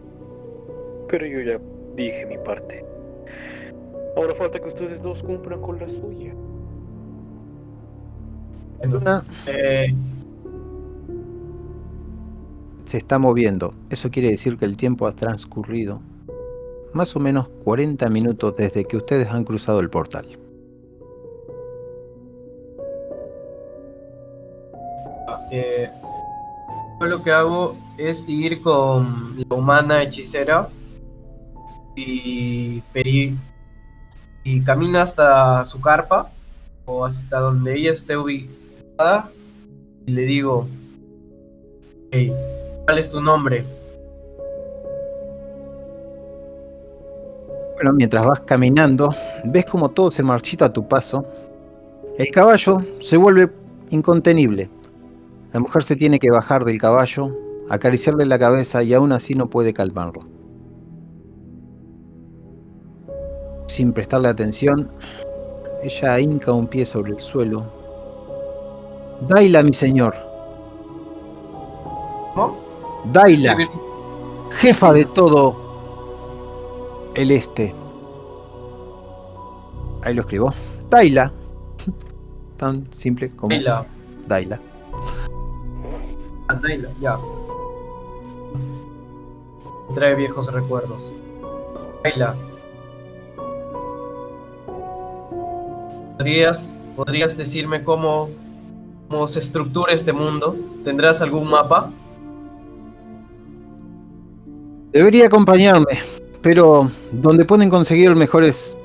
pero yo ya dije mi parte. Ahora falta que ustedes dos cumplan con la suya. Luna Eh, se está moviendo. Eso quiere decir que el tiempo ha transcurrido más o menos 40 minutos desde que ustedes han cruzado el portal. eh, yo lo que hago es ir con la humana hechicera y pedir y camino hasta su carpa o hasta donde ella esté ubicada y le digo "Hey, ¿cuál es tu nombre? Bueno, mientras vas caminando, ves como todo se marchita a tu paso. El caballo se vuelve incontenible. La mujer se tiene que bajar del caballo, acariciarle la cabeza y aún así no puede calmarlo. Sin prestarle atención, ella hinca un pie sobre el suelo. Daila, mi señor. ¿Cómo? Daila, jefa de todo el este. Ahí lo escribo. Daila. Tan simple como Daila. Daila. Ah, Daila, ya. Trae viejos recuerdos. Daila. ¿Podrías, ¿Podrías decirme cómo, cómo se estructura este mundo? ¿Tendrás algún mapa? Debería acompañarme, pero donde pueden conseguir mejores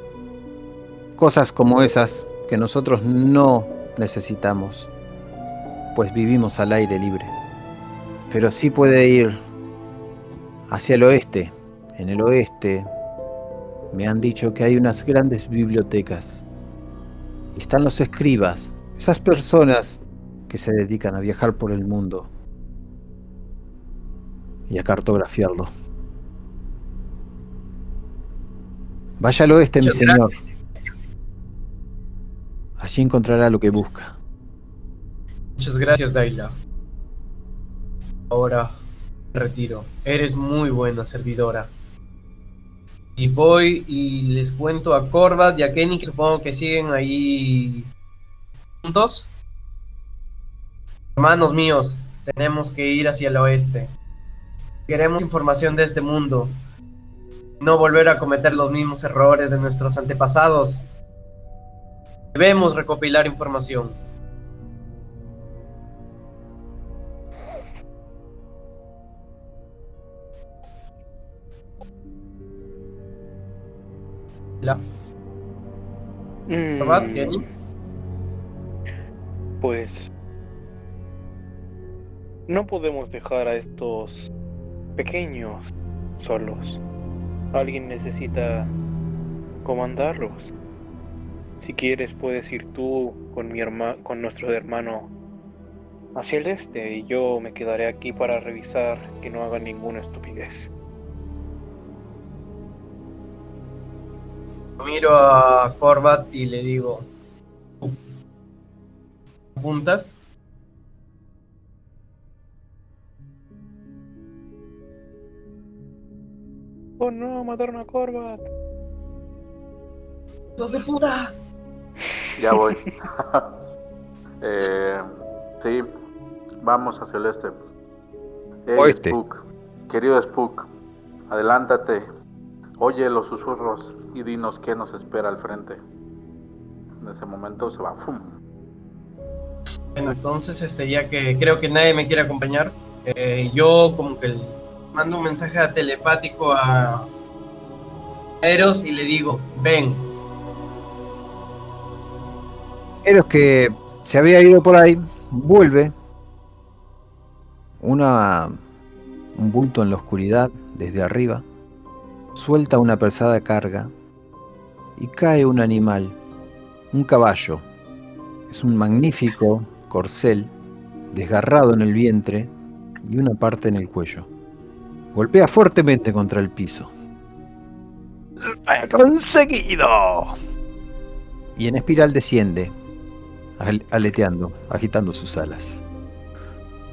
cosas como esas que nosotros no necesitamos, pues vivimos al aire libre. Pero sí puede ir hacia el oeste. En el oeste me han dicho que hay unas grandes bibliotecas. Y están los escribas, esas personas que se dedican a viajar por el mundo y a cartografiarlo. Vaya al oeste, mi señor. Allí encontrará lo que busca. Muchas gracias, Daila. Ahora me retiro. Eres muy buena servidora. Y voy y les cuento a Corvat y a Kenny que supongo que siguen ahí juntos. Hermanos míos, tenemos que ir hacia el oeste. Queremos información de este mundo. No volver a cometer los mismos errores de nuestros antepasados. Debemos recopilar información. La- ¿Verdad, Mm? Pues no podemos dejar a estos pequeños solos. Alguien necesita comandarlos. Si quieres puedes ir tú con mi herma con nuestro hermano hacia el este y yo me quedaré aquí para revisar que no hagan ninguna estupidez. Miro a Corvat y le digo, ¿apuntas? Oh no, mataron a Corvat. ¡Hijos de puta! Ya voy. eh, sí, vamos hacia el este. Hey, Oeste. Spook, querido Spook, adelántate. Oye los susurros y dinos qué nos espera al frente. En ese momento se va. ¡fum! Bueno, entonces, este, ya que creo que nadie me quiere acompañar, eh, yo como que le mando un mensaje telepático a Eros y le digo, ven, Eros que se había ido por ahí, vuelve. Una, un bulto en la oscuridad desde arriba. Suelta una pesada carga. Y cae un animal. Un caballo. Es un magnífico corcel. Desgarrado en el vientre. Y una parte en el cuello. Golpea fuertemente contra el piso. ¡Lo he conseguido! Y en espiral desciende, al- aleteando, agitando sus alas.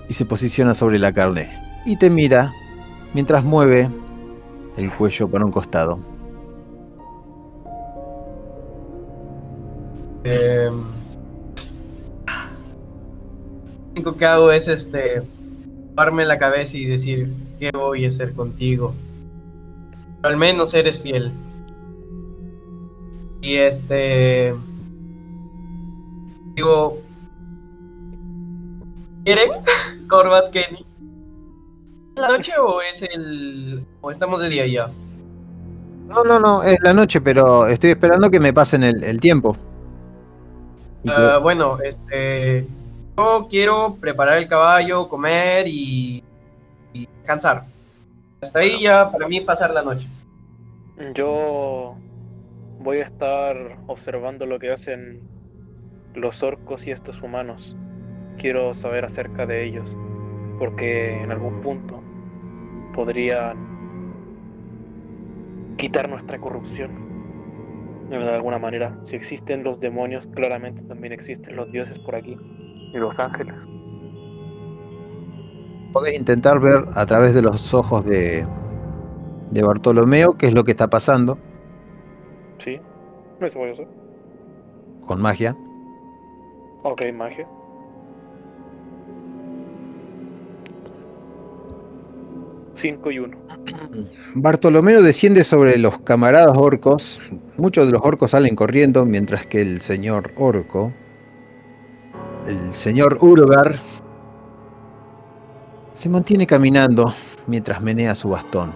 Y se posiciona sobre la carne. Y te mira mientras mueve el cuello para un costado. eh, lo único que hago es este, darme la cabeza y decir, ¿qué voy a hacer contigo? Pero al menos eres fiel. Y este, digo, ¿quieren? Corbat Kenny. ¿La noche o es el... o estamos de día ya? No, no, no, es la noche, pero estoy esperando que me pasen el, el tiempo. Ah, bueno, este. Yo quiero preparar el caballo, comer y. y descansar. Hasta ahí ya para mí pasar la noche. Yo voy a estar observando lo que hacen los orcos y estos humanos. Quiero saber acerca de ellos, porque en algún punto podrían quitar nuestra corrupción. De alguna manera, si existen los demonios, claramente también existen los dioses por aquí y los ángeles. Podés intentar ver a través de los ojos de, de Bartolomeo qué es lo que está pasando Sí, eso voy a hacer. con magia. Ok, magia. Cinco y uno. Bartolomeo desciende sobre los camaradas orcos. Muchos de los orcos salen corriendo, mientras que el señor orco, el señor Urogar, se mantiene caminando mientras menea su bastón.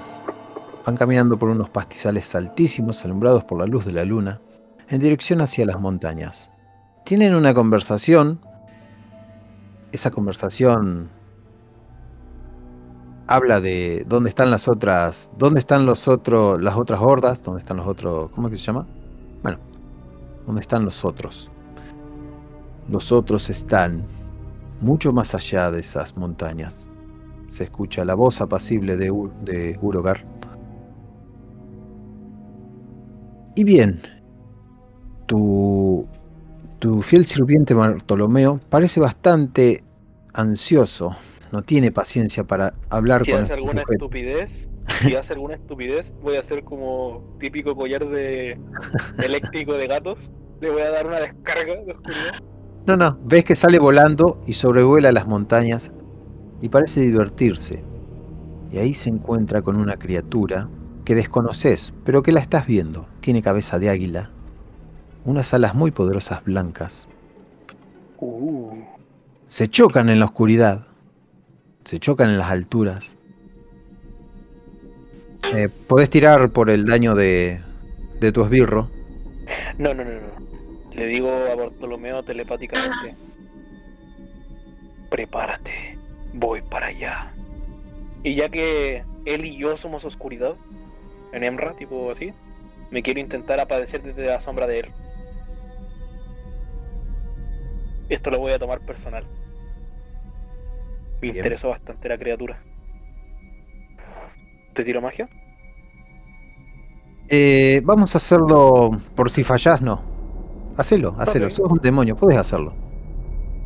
Van caminando por unos pastizales altísimos, alumbrados por la luz de la luna, en dirección hacia las montañas. Tienen una conversación. Esa conversación habla de dónde están las otras, dónde están los otros, las otras hordas, dónde están los otros, ¿cómo es que se llama? Bueno, dónde están los otros. Los otros están mucho más allá de esas montañas. Se escucha la voz apacible de, U- de Urogar. Y bien, tu, tu fiel sirviente Bartolomeo parece bastante ansioso. No tiene paciencia para hablar Si con hace este alguna estupidez, si hace alguna estupidez, voy a hacer como típico collar de eléctrico de gatos. Le voy a dar una descarga de oscuridad. No, no, ves que sale volando y sobrevuela las montañas y parece divertirse. Y ahí se encuentra con una criatura que desconoces, pero que la estás viendo. Tiene cabeza de águila, unas alas muy poderosas blancas. Se chocan en la oscuridad, se chocan en las alturas. Eh, podés tirar por el daño de, de tu esbirro. no, no, no, no. Le digo a Bartolomeo telepáticamente. Prepárate, voy para allá. Y ya que él y yo somos oscuridad, en Emra, tipo así, me quiero intentar aparecer desde la sombra de él. Esto lo voy a tomar personal. Me Bien. interesó bastante la criatura. ¿Te tiro magia? Eh, vamos a hacerlo por si fallás, no. Hacelo, hacelo. Ok. Sos un demonio, podés hacerlo.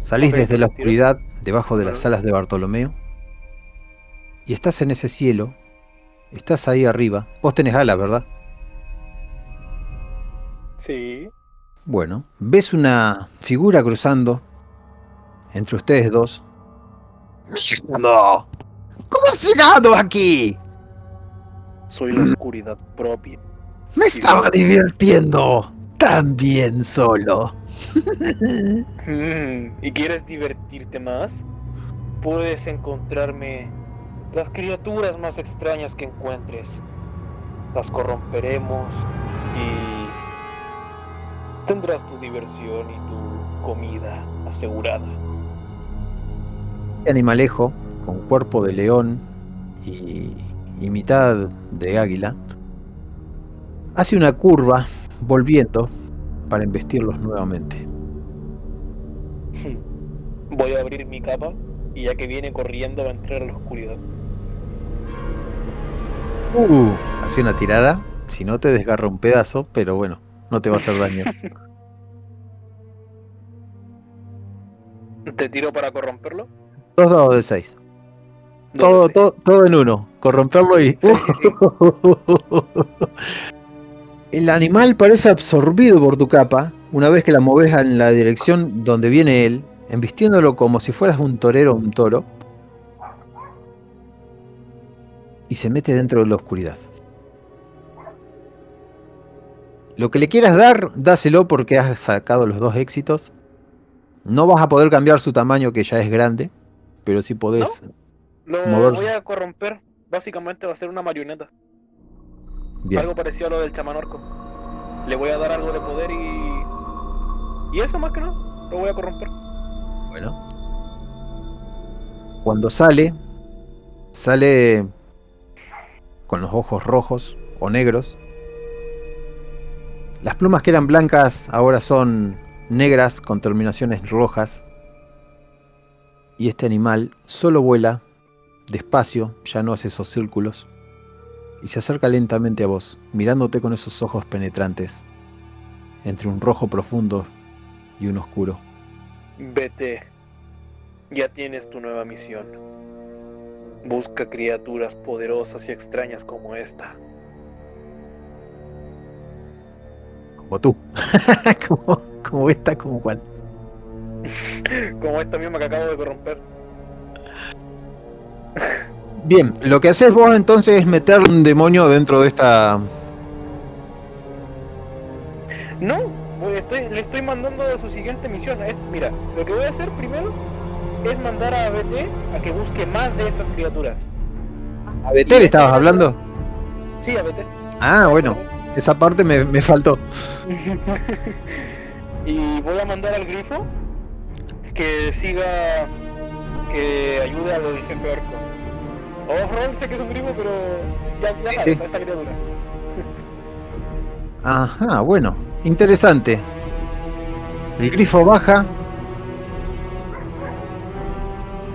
Salís desde la oscuridad, debajo de las alas de Bartolomeo, y estás en ese cielo estás ahí arriba. Vos tenés alas, ¿verdad? Sí. Bueno, ves una figura cruzando entre ustedes dos. ¡No! ¿Cómo has llegado aquí? Soy la oscuridad propia. Me estaba divirtiendo tan bien solo. ¿Y quieres divertirte más? Puedes encontrarme las criaturas más extrañas que encuentres. Las corromperemos y tendrás tu diversión y tu comida asegurada. Este animalejo, con cuerpo de león y, y mitad de águila, hace una curva volviendo para embestirlos nuevamente. Voy a abrir mi capa y ya que viene corriendo va a entrar a la oscuridad. Uh, hace una tirada. Si no te desgarra un pedazo, pero bueno, no te va a hacer daño. ¿Te tiro para corromperlo? Dos dados de 6. Todo, todo, todo en uno. Corromperlo y. seis. Sí, sí. El animal parece absorbido por tu capa una vez que la moves en la dirección donde viene él, embistiéndolo como si fueras un torero o un toro, y se mete dentro de la oscuridad. Lo que le quieras dar, dáselo porque has sacado los dos éxitos. No vas a poder cambiar su tamaño, que ya es grande, pero sí podés. Lo Moverse. voy a corromper. Básicamente va a ser una marioneta. Bien. Algo parecido a lo del chamán orco. Le voy a dar algo de poder y. Y eso más que nada. Lo voy a corromper. Bueno. Cuando sale, sale con los ojos rojos o negros. Las plumas que eran blancas ahora son negras con terminaciones rojas. Y este animal solo vuela despacio, ya no hace esos círculos. Y se acerca lentamente a vos, mirándote con esos ojos penetrantes, entre un rojo profundo y un oscuro. Vete. Ya tienes tu nueva misión. Busca criaturas poderosas y extrañas como esta. Como tú. como, como esta, como cual. Como esta misma que acabo de corromper. Bien, lo que haces vos entonces es meter un demonio dentro de esta. No, estoy- le estoy mandando a su siguiente misión. Es- mira, lo que voy a hacer primero es mandar a BT a que busque más de estas criaturas. ¿A Betel estabas hablando? Sí, a BT. Ah, bueno, esa parte me, me faltó. y voy a mandar al grifo que siga, que ayude a lo del jefe orco. Off-roll sé que es un grifo, pero ya, ya sabes, sí. a esta criatura. Ajá, bueno, interesante. El grifo baja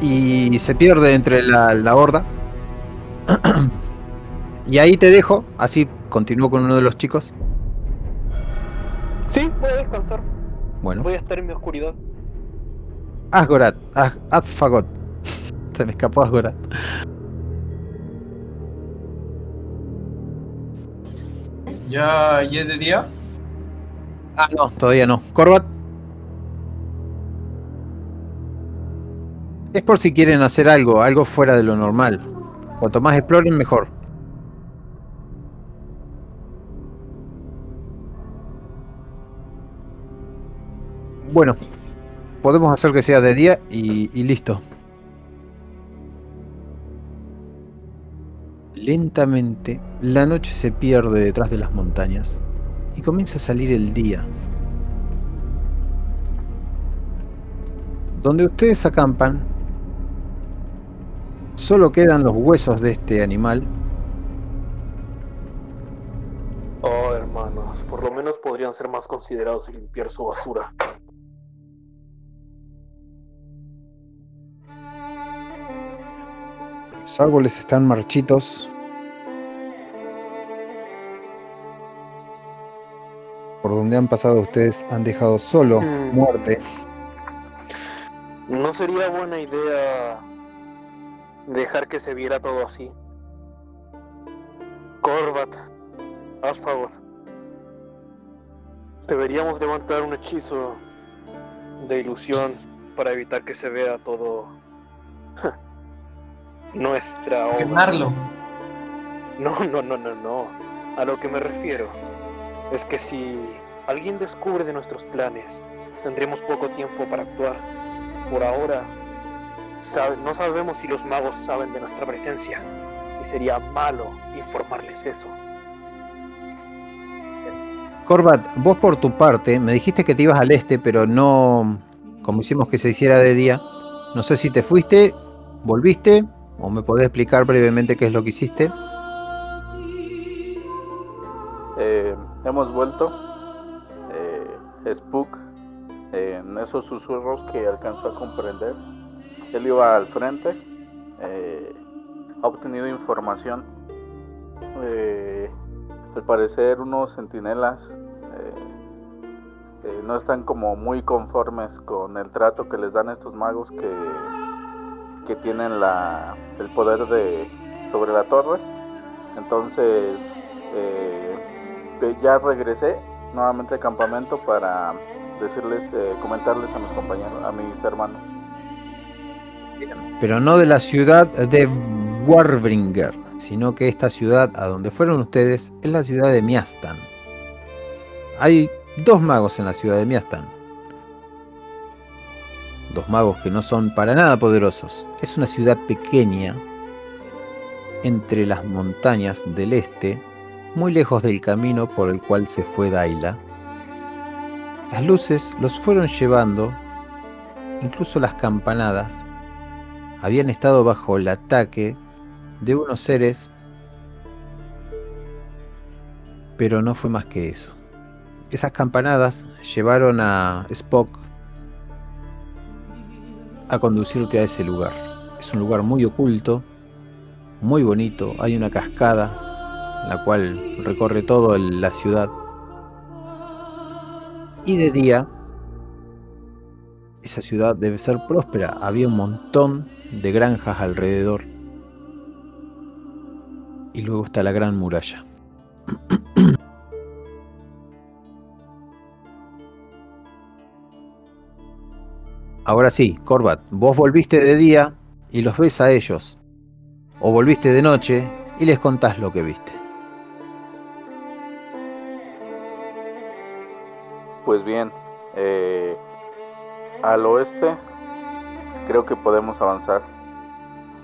y se pierde entre la, la horda. y ahí te dejo, así continúo con uno de los chicos. Sí, voy a descansar. Bueno, Voy a estar en mi oscuridad. Asgorat, Az- Azfagot. Se me escapó Asgorat. ¿Ya, ya es de día? Ah, no, todavía no. Corbat. Es por si quieren hacer algo, algo fuera de lo normal. Cuanto más exploren, mejor. Bueno, podemos hacer que sea de día y, y listo. Lentamente, la noche se pierde detrás de las montañas y comienza a salir el día. Donde ustedes acampan, solo quedan los huesos de este animal Oh, hermanos, por lo menos podrían ser más considerados en limpiar su basura. Los árboles están marchitos. Por donde han pasado ustedes han dejado solo Mm. muerte. No sería buena idea dejar que se viera todo así. Corvat, haz favor. Deberíamos levantar un hechizo de ilusión para evitar que se vea todo nuestra obra. Quemarlo. No, no, no, no, no. A lo que me refiero es que si alguien descubre de nuestros planes, tendremos poco tiempo para actuar. Por ahora, sabe- no sabemos si los magos saben de nuestra presencia y sería malo informarles eso. Corbat, vos por tu parte me dijiste que te ibas al este, pero no, como hicimos que se hiciera de día. No sé si te fuiste, volviste, o me podés explicar brevemente qué es lo que hiciste. Eh, hemos vuelto. Eh, Spook, en esos susurros que alcanzó a comprender, él iba al frente, eh, ha obtenido información. Eh, al parecer unos centinelas no están como muy conformes con el trato que les dan estos magos que, que tienen la, el poder de sobre la torre. Entonces, ya regresé nuevamente al campamento para decirles, eh, comentarles a mis compañeros, a mis hermanos. Pero no de la ciudad de Warbringer, sino que esta ciudad a donde fueron ustedes es la ciudad de Miastan. Hay dos magos en la ciudad de Miastan. Dos magos que no son para nada poderosos. Es una ciudad pequeña entre las montañas del este, muy lejos del camino por el cual se fue Daila. Las luces los fueron llevando, incluso las campanadas, habían estado bajo el ataque de unos seres, pero no fue más que eso. Esas campanadas llevaron a Spock a conducirte a ese lugar. Es un lugar muy oculto, muy bonito, hay una cascada la cual recorre toda la ciudad. Y de día, esa ciudad debe ser próspera. Había un montón de granjas alrededor. Y luego está la gran muralla. Ahora sí, Corbat, vos volviste de día y los ves a ellos. O volviste de noche y les contás lo que viste. Pues bien, eh, al oeste creo que podemos avanzar.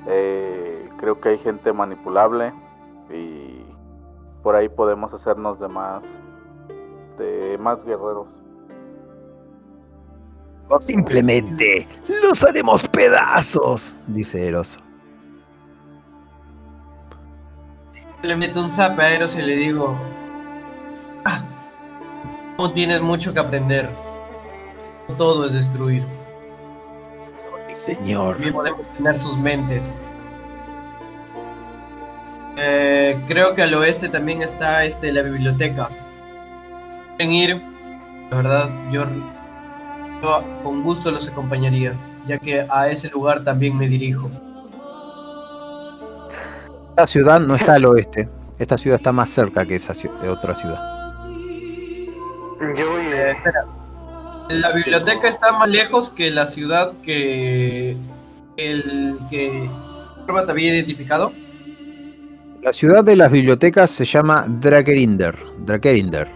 Eh, creo que hay gente manipulable y por ahí podemos hacernos de más, de más guerreros. O simplemente los haremos pedazos, dice Eros. Le meto un zape a Eros y le digo: Ah, no tienes mucho que aprender. No todo es destruir. Señor. También podemos tener sus mentes. Eh, creo que al oeste también está este, la biblioteca. Quieren ir, la verdad, yo, yo con gusto los acompañaría, ya que a ese lugar también me dirijo. Esta ciudad no está al oeste. Esta ciudad está más cerca que esa otra ciudad. Yo voy Eh, espera. La biblioteca está más lejos que la ciudad que el que Robert había identificado. La ciudad de las bibliotecas se llama Drakerinder. Drakerinder.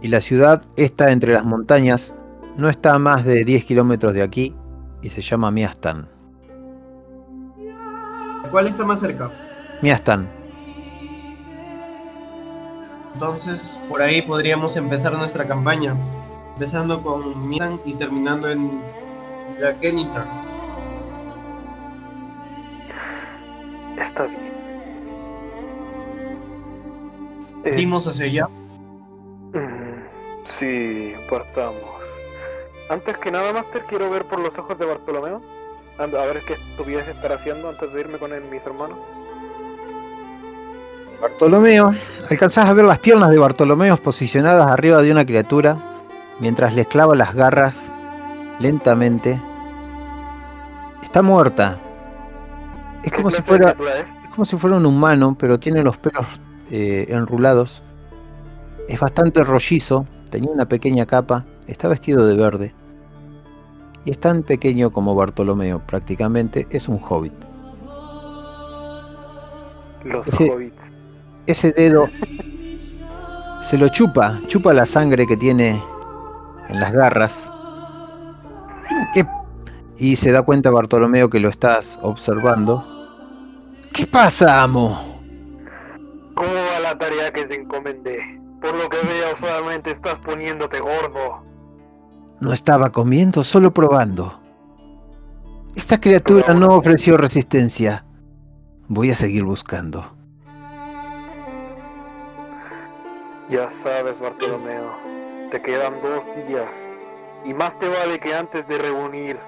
Y la ciudad está entre las montañas. No está a más de 10 kilómetros de aquí y se llama Miastan. ¿Cuál está más cerca? Miastan. Entonces, por ahí podríamos empezar nuestra campaña, empezando con Milan y terminando en Drakenita. Está bien. Eh, Dimos hacia allá. sí, partamos. Antes que nada, Master, quiero ver por los ojos de Bartolomeo. A ver qué estupidez estará haciendo antes de irme con él, mis hermanos. Bartolomeo. Alcanzás a ver las piernas de Bartolomeo posicionadas arriba de una criatura mientras le clava las garras lentamente. Está muerta. Es ¿Qué como si fuera, es? es como si fuera un humano, pero tiene los pelos eh, enrulados. Es bastante rollizo, tenía una pequeña capa, está vestido de verde. Y es tan pequeño como Bartolomeo, prácticamente es un hobbit. Los Ese- hobbits. Ese dedo se lo chupa, chupa la sangre que tiene en las garras. ¿Qué? Y se da cuenta Bartolomeo que lo estás observando. ¿Qué pasa, amo? ¿Cómo va la tarea que te encomendé? Por lo que veo, solamente estás poniéndote gordo. No estaba comiendo, solo probando. Esta criatura no ofreció resistencia. Voy a seguir buscando. Ya sabes, Bartolomeo, te quedan dos días. Y más te vale que antes de reunir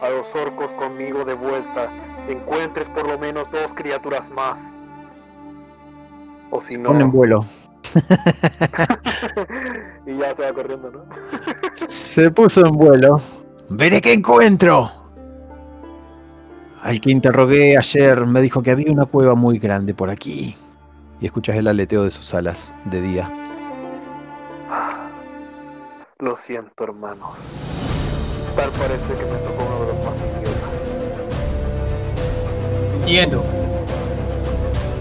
a los orcos conmigo de vuelta, encuentres por lo menos dos criaturas más. O si no, Pon en vuelo. y ya se va corriendo, ¿no? Se puso en vuelo. Veré qué encuentro. Al que interrogué ayer me dijo que había una cueva muy grande por aquí. Y escuchas el aleteo de sus alas de día. Lo siento, hermanos. Tal parece que me tocó uno de los más idiotas. Entiendo.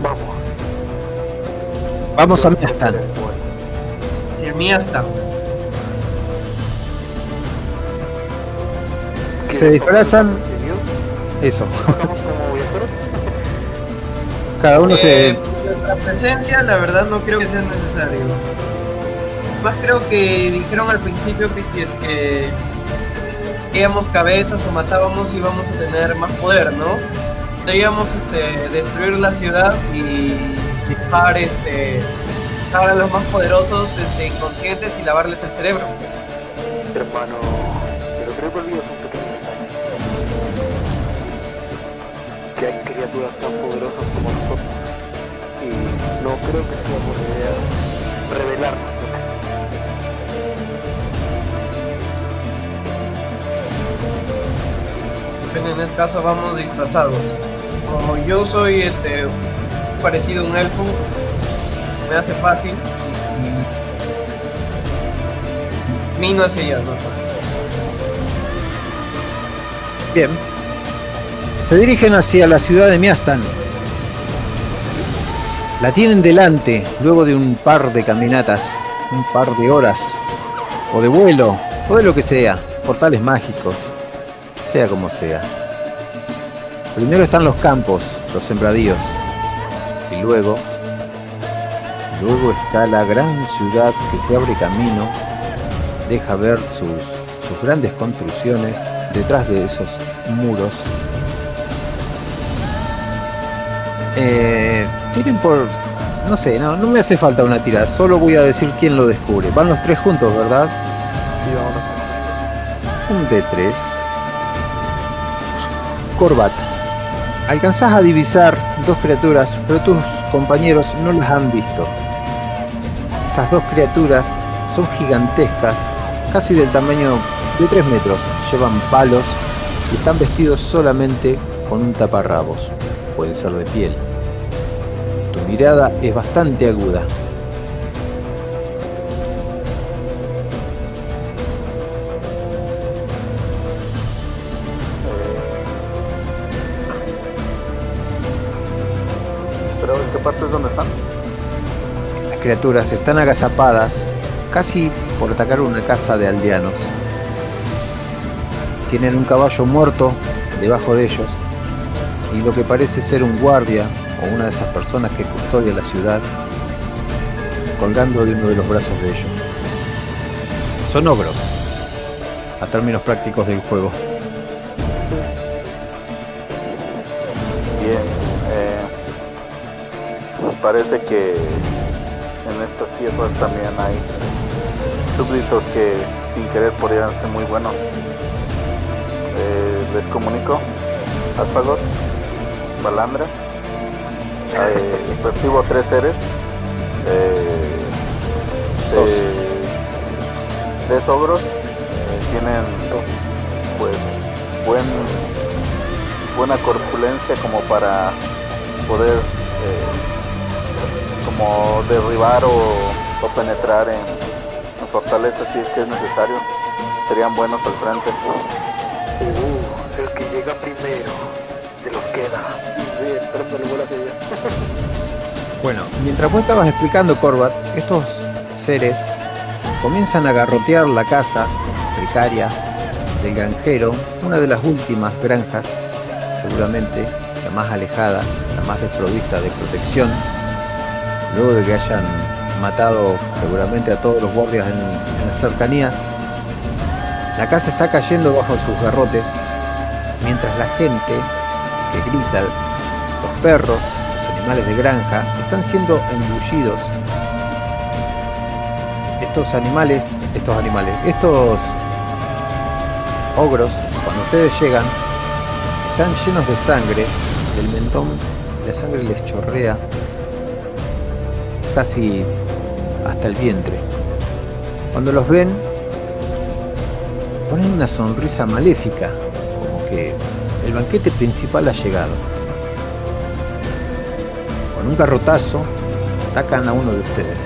Vamos. Vamos a Miastan. ¿Qué? Se disfrazan-. Eso. ¿Pasamos como viajeros? Cada uno Eh, se... nuestra presencia, la verdad, no creo que sea necesario. Más creo que dijeron al principio que si es que íbamos cabezas o matábamos íbamos a tener más poder, ¿no? Debíamos este, destruir la ciudad y dejar, este, dejar a los más poderosos este, inconscientes y lavarles el cerebro. Hermano, pero creo que olvidas un pequeño detalle. Que hay criaturas tan poderosas como nosotros. Y no creo que sea buena idea revelarnos En este caso vamos disfrazados. Como yo soy este parecido a un elfo, me hace fácil. Mino hacia allá, ¿no? Bien. Se dirigen hacia la ciudad de Miastan. La tienen delante luego de un par de caminatas, un par de horas, o de vuelo, o de lo que sea, portales mágicos, sea como sea. Primero están los campos, los sembradíos, y luego, luego está la gran ciudad que se abre camino, deja ver sus, sus grandes construcciones detrás de esos muros. Eh, tienen por, no sé, no, no me hace falta una tira, solo voy a decir quién lo descubre. Van los tres juntos, ¿verdad? Un D3. Corbat. Alcanzás a divisar dos criaturas, pero tus compañeros no las han visto. Esas dos criaturas son gigantescas, casi del tamaño de 3 metros. Llevan palos y están vestidos solamente con un taparrabos. Puede ser de piel. Tu mirada es bastante aguda, criaturas están agazapadas, casi por atacar una casa de aldeanos. Tienen un caballo muerto debajo de ellos y lo que parece ser un guardia o una de esas personas que custodia la ciudad colgando de uno de los brazos de ellos. Son ogros, a términos prácticos del juego. Bien. eh, parece que tierras también hay súbditos que sin querer podrían ser muy buenos. Eh, les comunico. Alfagot, Balandra. eh, percibo tres seres. eh, tres ogros. eh, tienen pues buen buena corpulencia como para poder eh, como derribar o, o penetrar en, en fortaleza si es que es necesario. Serían buenos al frente. Uh, el que llega primero te los queda. Sí. Bueno, mientras vos estabas explicando, Corbat, estos seres comienzan a garrotear la casa precaria del granjero, una de las últimas granjas, seguramente la más alejada, la más desprovista de protección, luego de que hayan matado seguramente a todos los guardias en, las cercanías. La casa está cayendo bajo sus garrotes, mientras la gente que grita, los perros, los animales de granja, están siendo embullidos. Estos animales, estos animales, estos ogros, cuando ustedes llegan, están llenos de sangre, del mentón, la sangre les chorrea casi hasta el vientre. Cuando los ven, ponen una sonrisa maléfica, como que el banquete principal ha llegado. Con un garrotazo, atacan a uno de ustedes.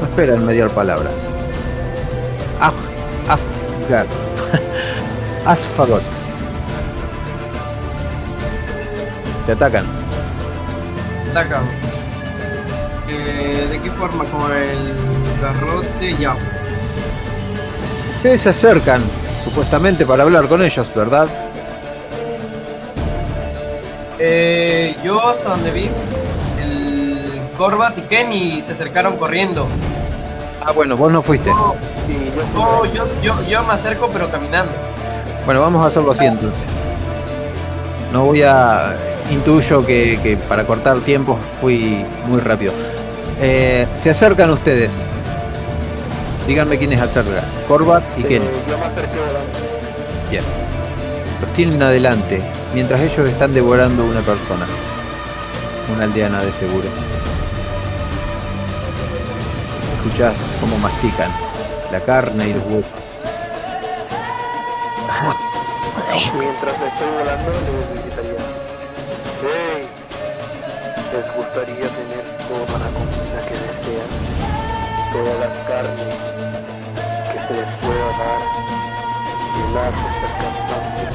No esperan mediar palabras. Af, Afgat. Asfagot. Te atacan. Atacan. Eh, ¿De qué forma? Con el garrote ya. Ustedes se acercan, supuestamente para hablar con ellos, ¿verdad? Eh, yo hasta donde vi, el Corbat y Kenny se acercaron corriendo. Ah, bueno, vos no fuiste. Yo, Sí, yo yo, yo, yo, yo me acerco pero caminando. Bueno, vamos a hacerlo así entonces. No voy a... Intuyo que, que para cortar tiempo fui muy rápido. Eh, se acercan ustedes. Díganme quiénes acercan. Corbat y Kenny. Bien. Los tienen adelante, mientras ellos están devorando una persona. Una aldeana de seguro. Escuchás cómo mastican la carne y los huesos. Mientras estoy volando, les gritaría: ¡Hey! ¿Les gustaría tener toda la comida que desean? Toda la carne que se les pueda dar, llenarse hasta el cansancio.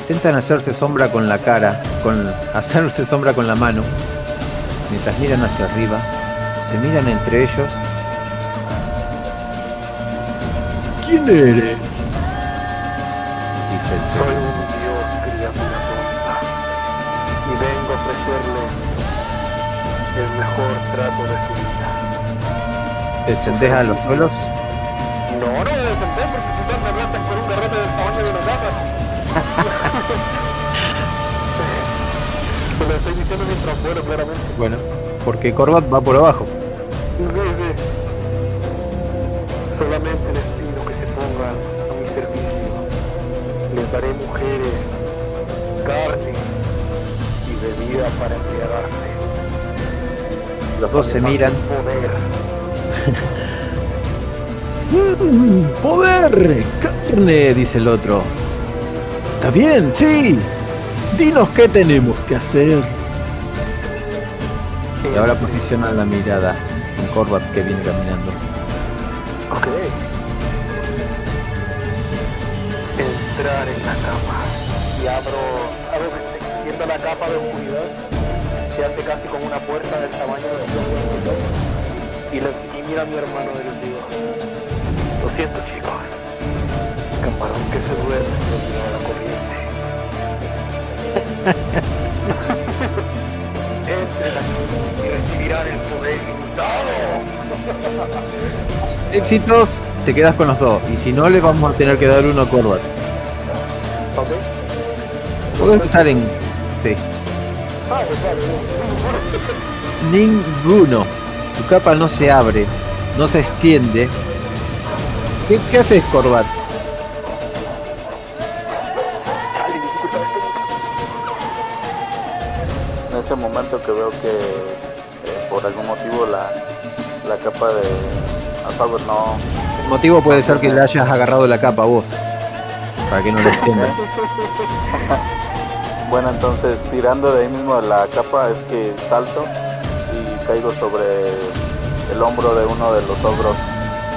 Intentan hacerse sombra con la cara, con hacerse sombra con la mano, mientras miran hacia arriba, se miran entre ellos. ¿Quién eres? Dice el Soy trato de su vida. ¿Descendés a los suelos? No, no me descendé porque quizás me aplastan con un garrote del tamaño de una casa. Se lo estoy diciendo mientras vuelo, claramente. Bueno, porque Corbat va por abajo. Sí, sí. Solamente les pido que se pongan a mi servicio. Les daré mujeres, carne y bebida para embriagarse. Los dos se miran. Poder. Poder, carne, dice el otro. Está bien, sí. Dinos qué tenemos que hacer. Y ahora posicionan la mirada en Corbat que viene caminando. Ok. Entrar en la cama. Y abro, abro extiendo la capa de oscuridad. Se hace casi como una puerta del tamaño de y, le, y mira a mi hermano y les digo, lo siento chicos, camarón que se duerme de la corriente. Entren aquí y recibirán el poder ilimitado. Éxitos, te quedas con los dos. Y si no, le vamos a tener que dar uno a Corbat. ¿Ok? Usar en. Sí. Ninguno. Tu capa no se abre, no se extiende. ¿Qué, qué haces, Corbat? En ese momento que veo que eh, por algún motivo la, la capa de Alphabet no, El motivo puede ser que le hayas agarrado la capa a vos. Para que no lo extienda. Bueno, entonces tirando de ahí mismo de la capa es que salto y caigo sobre el hombro de uno de los ogros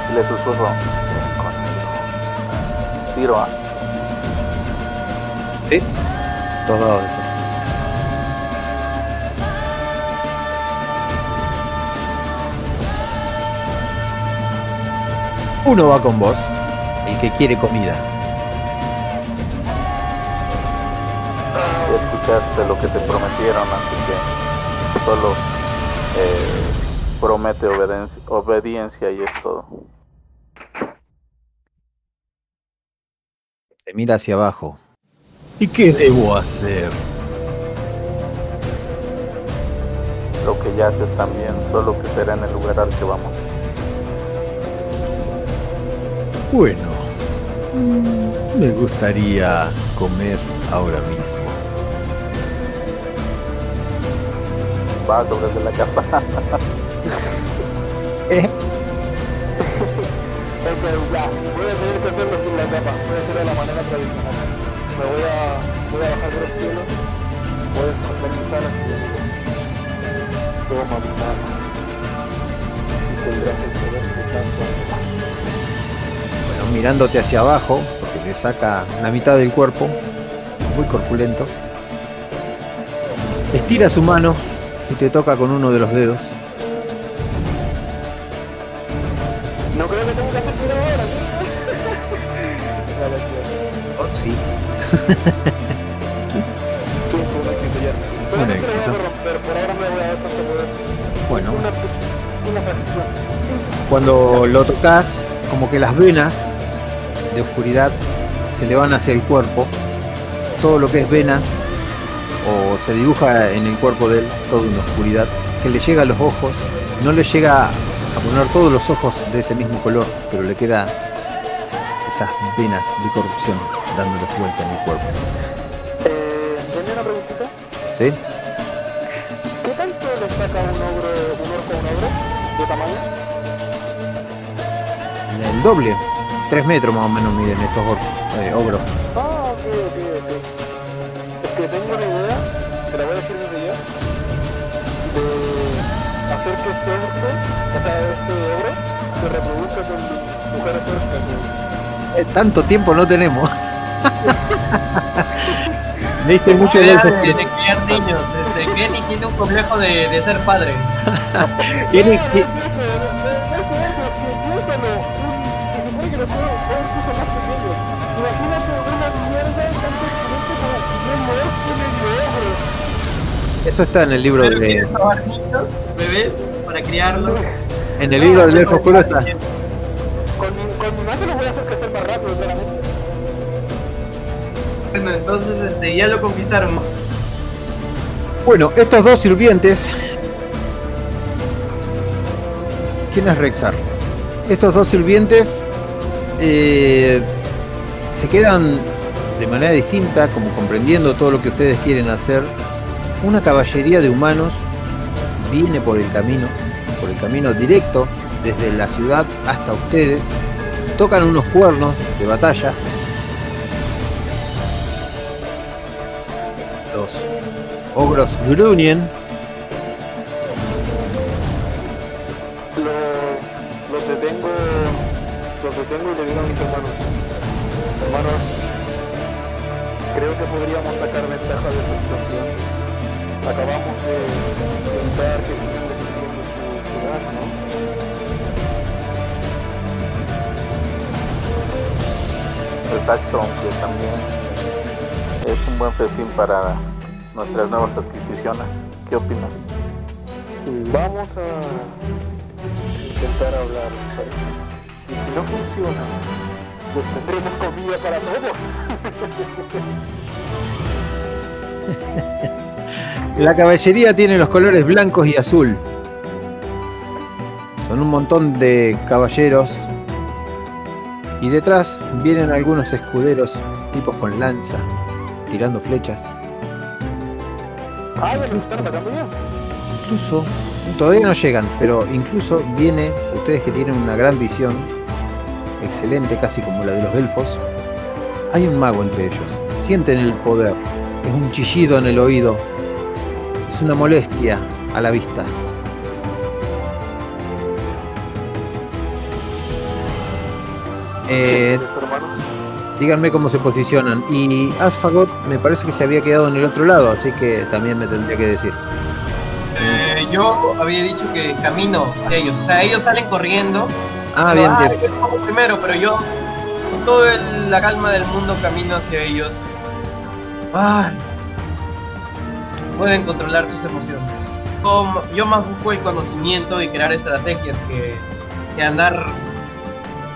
y le susurro. "Ven conmigo". Tiro a. ¿Sí? De eso. Uno va con vos, el que quiere comida. Escuchaste lo que te prometieron, así que solo eh, promete obediencia, obediencia y es todo. Se mira hacia abajo. ¿Y qué debo hacer? Lo que ya haces también, solo que será en el lugar al que vamos. Bueno, me gustaría comer ahora mismo. Va sobre de la capa. ¿Eh? Ok, ya, voy a tener que hacerlo sin la capa, voy a hacerlo de la manera tradicional. Me voy a, voy a bajar de los cielos, voy a esconder mis alas y toma mi mano y tendrás el poder que tanto anhelas. Bueno, mirándote hacia abajo, porque te saca la mitad del cuerpo, muy corpulento. Estira su mano te toca con uno de los dedos. No creo que tenga que hacer tiro ahora. Oh, sí. Sí, fue un éxito ya. Pero Un no éxito. romper, por ahora me voy a dar tanto poder. Bueno, Una, una cuando lo tocas, como que las venas de oscuridad se le van hacia el cuerpo. Todo lo que es venas o se dibuja en el cuerpo de él, toda una oscuridad, que le llega a los ojos. No le llega a poner todos los ojos de ese mismo color, pero le queda esas venas de corrupción dándole vuelta en el cuerpo. Eh, tenía una preguntita. ¿Sí? ¿Qué tanto le saca un ogro, un orco a un ogro de tamaño? El doble, 3 metros más o menos miden estos eh, ogros. Hacer que este o sea, este se reproduzca con mujeres orcas. Eh, tanto tiempo no tenemos. Viste mucho de criar niños. Este, Kenny tiene un complejo de, de ser padre. Tiene No, que- es eso, es eso, eso, que piénsalo, un- se supone que los orcos son más pequeños. Imagínate una mierda tanto diferente como un orco medio ogro. Eso está en el libro Pero de. Bebés, para criarlos. En el libro del elfo oscuro está. Con mi, con mi los voy a hacer crecer más rápido, claramente. Bueno, entonces este, ya lo conquistaron. Bueno, estos dos sirvientes. ¿Quién es Rexar? Estos dos sirvientes eh, se quedan de manera distinta, como comprendiendo todo lo que ustedes quieren hacer. Una caballería de humanos viene por el camino, por el camino directo desde la ciudad hasta ustedes. Tocan unos cuernos de batalla. Los ogros Grunien Exacto, aunque también es un buen festín para nuestras nuevas adquisiciones. ¿Qué opinas? Vamos a intentar hablar, ¿les parece? Y si no funciona, pues tendremos comida para todos. La caballería tiene los colores blancos y azul. Son un montón de caballeros. Y detrás vienen algunos escuderos, tipos con lanza, tirando flechas. Ah, me están atacando ya. Incluso, todavía no llegan, pero incluso viene, ustedes que tienen una gran visión, excelente, casi como la de los elfos, hay un mago entre ellos. Sienten el poder es un chillido en el oído, es una molestia a la vista. Eh, díganme cómo se posicionan. Y Asfagot me parece que se había quedado en el otro lado, así que también me tendría que decir. Eh, yo había dicho que camino hacia ellos. O sea, ellos salen corriendo. Ah, Pero, bien, "Ay, bien. yo como primero, pero yo con toda la calma del mundo camino hacia ellos. Ay, pueden controlar sus emociones. Yo, yo más busco el conocimiento y crear estrategias que, que andar,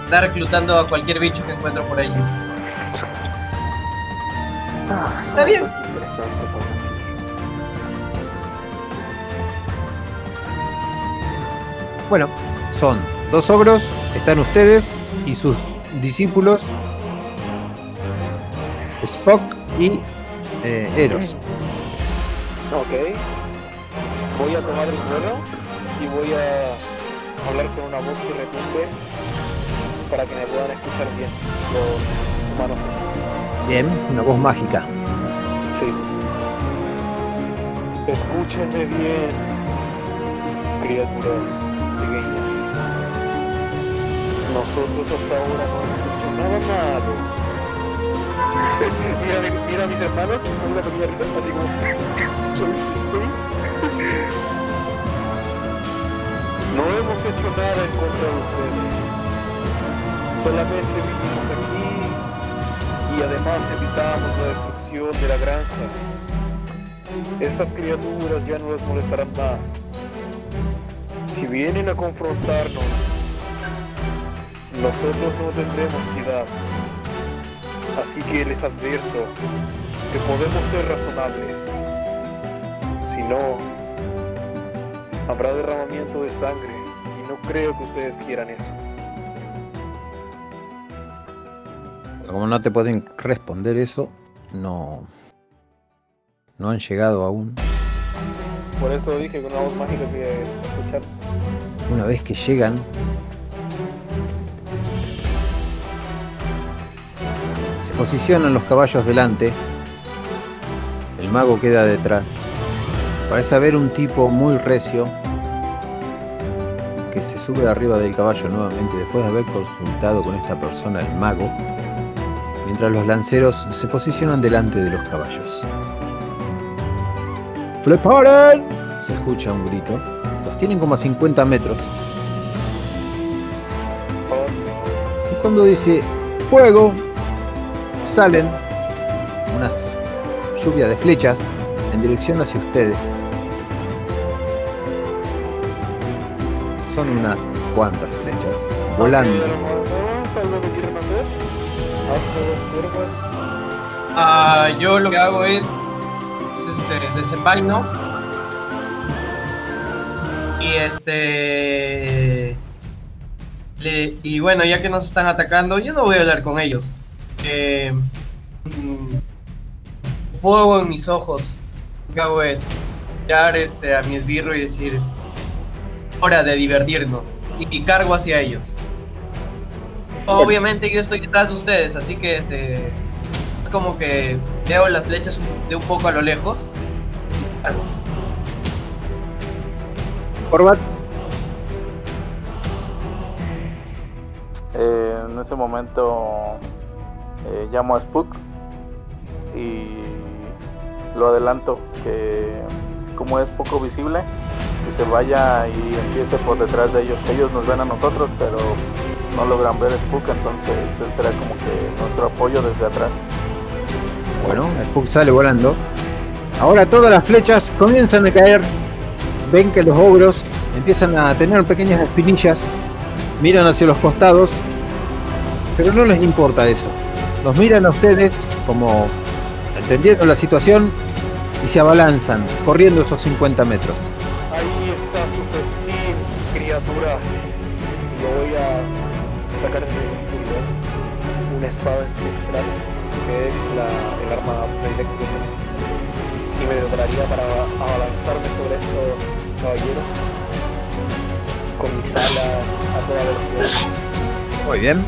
andar reclutando a cualquier bicho que encuentro por ahí. Ah, Está bien. Interesantes. Bueno, son dos ogros, están ustedes y sus discípulos, Spock y eh, Eros. Ok. Voy a tomar el vuelo y voy a hablar con una voz que retumbe para que me puedan escuchar bien los humanos. Bien, una voz mágica. Sí. Escúchenme bien, criaturas pequeñas. Nosotros hasta ahora no hemos hecho nada malo. mira, mi- mira a mis hermanos, con una pequeña risa, así como... No hemos hecho nada en contra de ustedes. Solamente vivimos aquí y además evitamos la destrucción de la granja. Estas criaturas ya no les molestarán más. Si vienen a confrontarnos, nosotros no tendremos piedad. Así que les advierto que podemos ser razonables. Si no, habrá derramamiento de sangre y no creo que ustedes quieran eso. Como no te pueden responder eso, no, no han llegado aún. Por eso dije con una voz mágica que escuchar. Una vez que llegan, se posicionan los caballos delante, el mago queda detrás. Parece haber un tipo muy recio que se sube arriba del caballo nuevamente después de haber consultado con esta persona, el mago, mientras los lanceros se posicionan delante de los caballos. ¡Preparen! Se escucha un grito. Los tienen como a 50 metros. Y cuando dice fuego, salen unas lluvia de flechas en dirección hacia ustedes. Son unas cuantas flechas volando. Ah, yo lo que hago es, es, este, desenvaino. Y este y bueno ya que nos están atacando yo no voy a hablar con ellos. Eh, mm, fuego en mis ojos. Lo que hago es mirar este a mi esbirro y decir hora de divertirnos y cargo hacia ellos obviamente yo estoy detrás de ustedes así que este es como que veo las flechas de un poco a lo lejos. Corbat, Eh, en ese momento eh, llamo a Spook y lo adelanto que como es poco visible que se vaya y empiece por detrás de ellos. Ellos nos ven a nosotros pero no logran ver Spook entonces él será como que nuestro apoyo desde atrás. bueno, Spook sale volando. Ahora todas las flechas comienzan a caer. Ven que los ogros empiezan a tener pequeñas espinillas. Miran hacia los costados. Pero no les importa eso. Los miran a ustedes como entendiendo la situación y se abalanzan, corriendo esos 50 metros. Ahí está su festín, criaturas. Una espada espectral, que es la, el arma predilecta. Y me prepararía para abalanzarme sobre estos caballeros con mis alas a toda velocidad. Muy bien.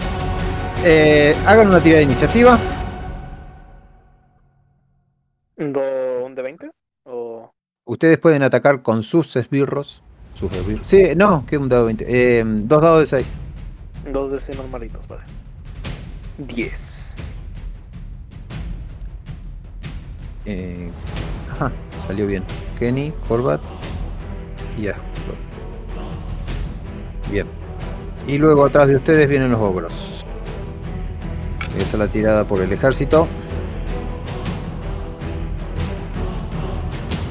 Eh, hagan una tirada de iniciativa. ¿Un do- un de 20? ¿O Ustedes pueden atacar con sus esbirros. Sus esbirros. Sí, no, que un dado de 20. Eh, dos dados de 6. dos de 6 normalitos? Vale. 10. Eh, ajá, salió bien. Kenny, Corbat y Asgore. Bien. Y luego atrás de ustedes vienen los ogros. Esa es la tirada por el ejército.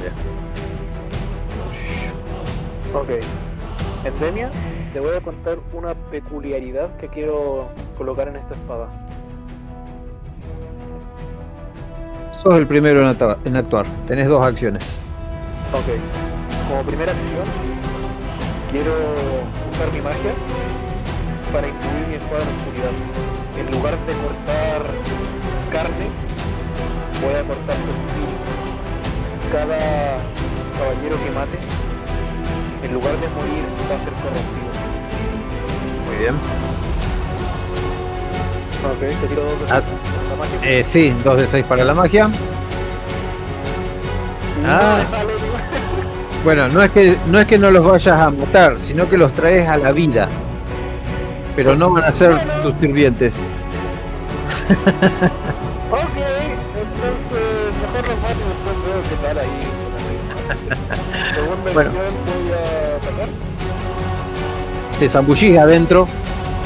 Bien. Ok. Endemia, te voy a contar una peculiaridad que quiero colocar en esta espada. Sos el primero en, actuar. Tenés dos acciones. Ok. Como primera acción, quiero usar mi magia para incluir mi espada en la oscuridad. En lugar de cortar carne, voy a cortar su espíritu. Cada caballero que mate, en lugar de morir, va a ser corrompido. Muy bien. Ok, te tiro dos de Ah, la magia. Eh, sí, dos de 6 para la magia. ah. Bueno, no es que no es que no los vayas a matar, sino que los traes a la vida. Pero no van a ser tus sirvientes. Ok, entonces mejor los mato y después veo qué tal ahí. Segunda Bueno. Te zambullís adentro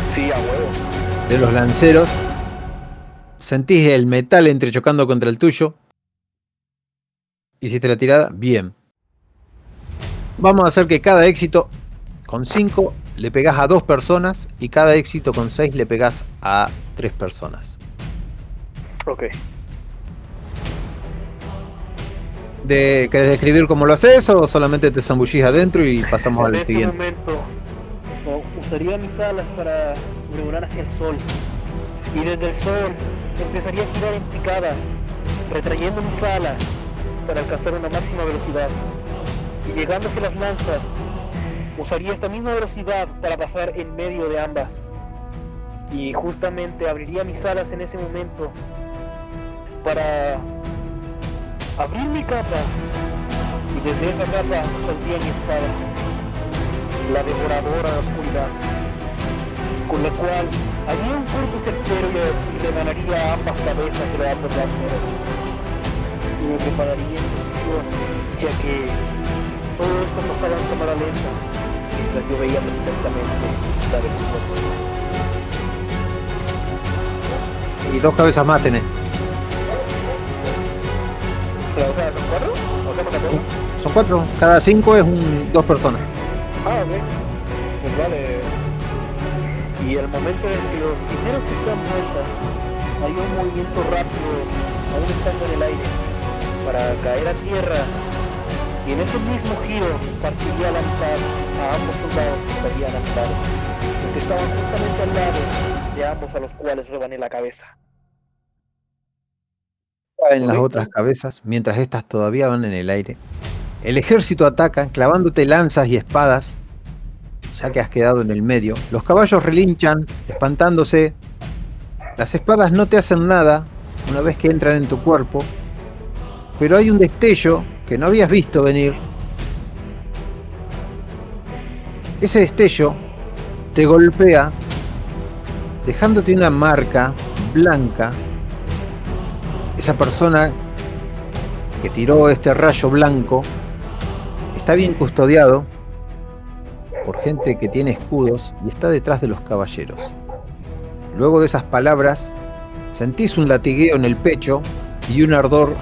Sí, a huevo. de los lanceros. Sentís el metal entrechocando contra el tuyo. Hiciste la tirada. Bien. Vamos a hacer que cada éxito con 5 le pegás a dos personas y cada éxito con 6 le pegás a tres personas. Ok. De, ¿Querés describir cómo lo haces o solamente te zambullís adentro y pasamos en al ese siguiente? momento usaría mis alas para sobrevolar hacia el sol. Y desde el sol empezaría a girar en picada, retrayendo mis alas para alcanzar una máxima velocidad. Y llegando hacia las lanzas, usaría esta misma velocidad para pasar en medio de ambas. Y justamente abriría mis alas en ese momento para abrir mi capa. Y desde esa capa saldría mi espada la devoradora de oscuridad, con la cual haría un corto certero y, le ganaría ambas cabezas que le da por. Y me prepararía en posición, ya que todo esto pasaba en cámara lenta, mientras yo veía perfectamente la velocidad. Y dos cabezas más tenés. Pero, o sea, ¿son cuatro? ¿O sea, cuatro? Son cuatro. Cada cinco es un, dos personas. Ah. Pues vale. Y el momento en que los primeros que se vuelta, hay un movimiento rápido, aún estando en el aire, para caer a tierra. Y en ese mismo giro partiría la mitad a ambos soldados que estarían a mi lado, los que estaban justamente al lado de ambos a los cuales rebané la cabeza. en las otras cabezas, mientras estas todavía van en el aire. El ejército ataca, clavándote lanzas y espadas, ya que has quedado en el medio. Los caballos relinchan, espantándose. Las espadas no te hacen nada una vez que entran en tu cuerpo, pero hay un destello que no habías visto venir. Ese destello te golpea, dejándote una marca blanca esa persona que tiró este rayo blanco está bien custodiado por gente que tiene escudos y está detrás de los caballeros. Luego de esas palabras, sentís un latigueo en el pecho y un ardor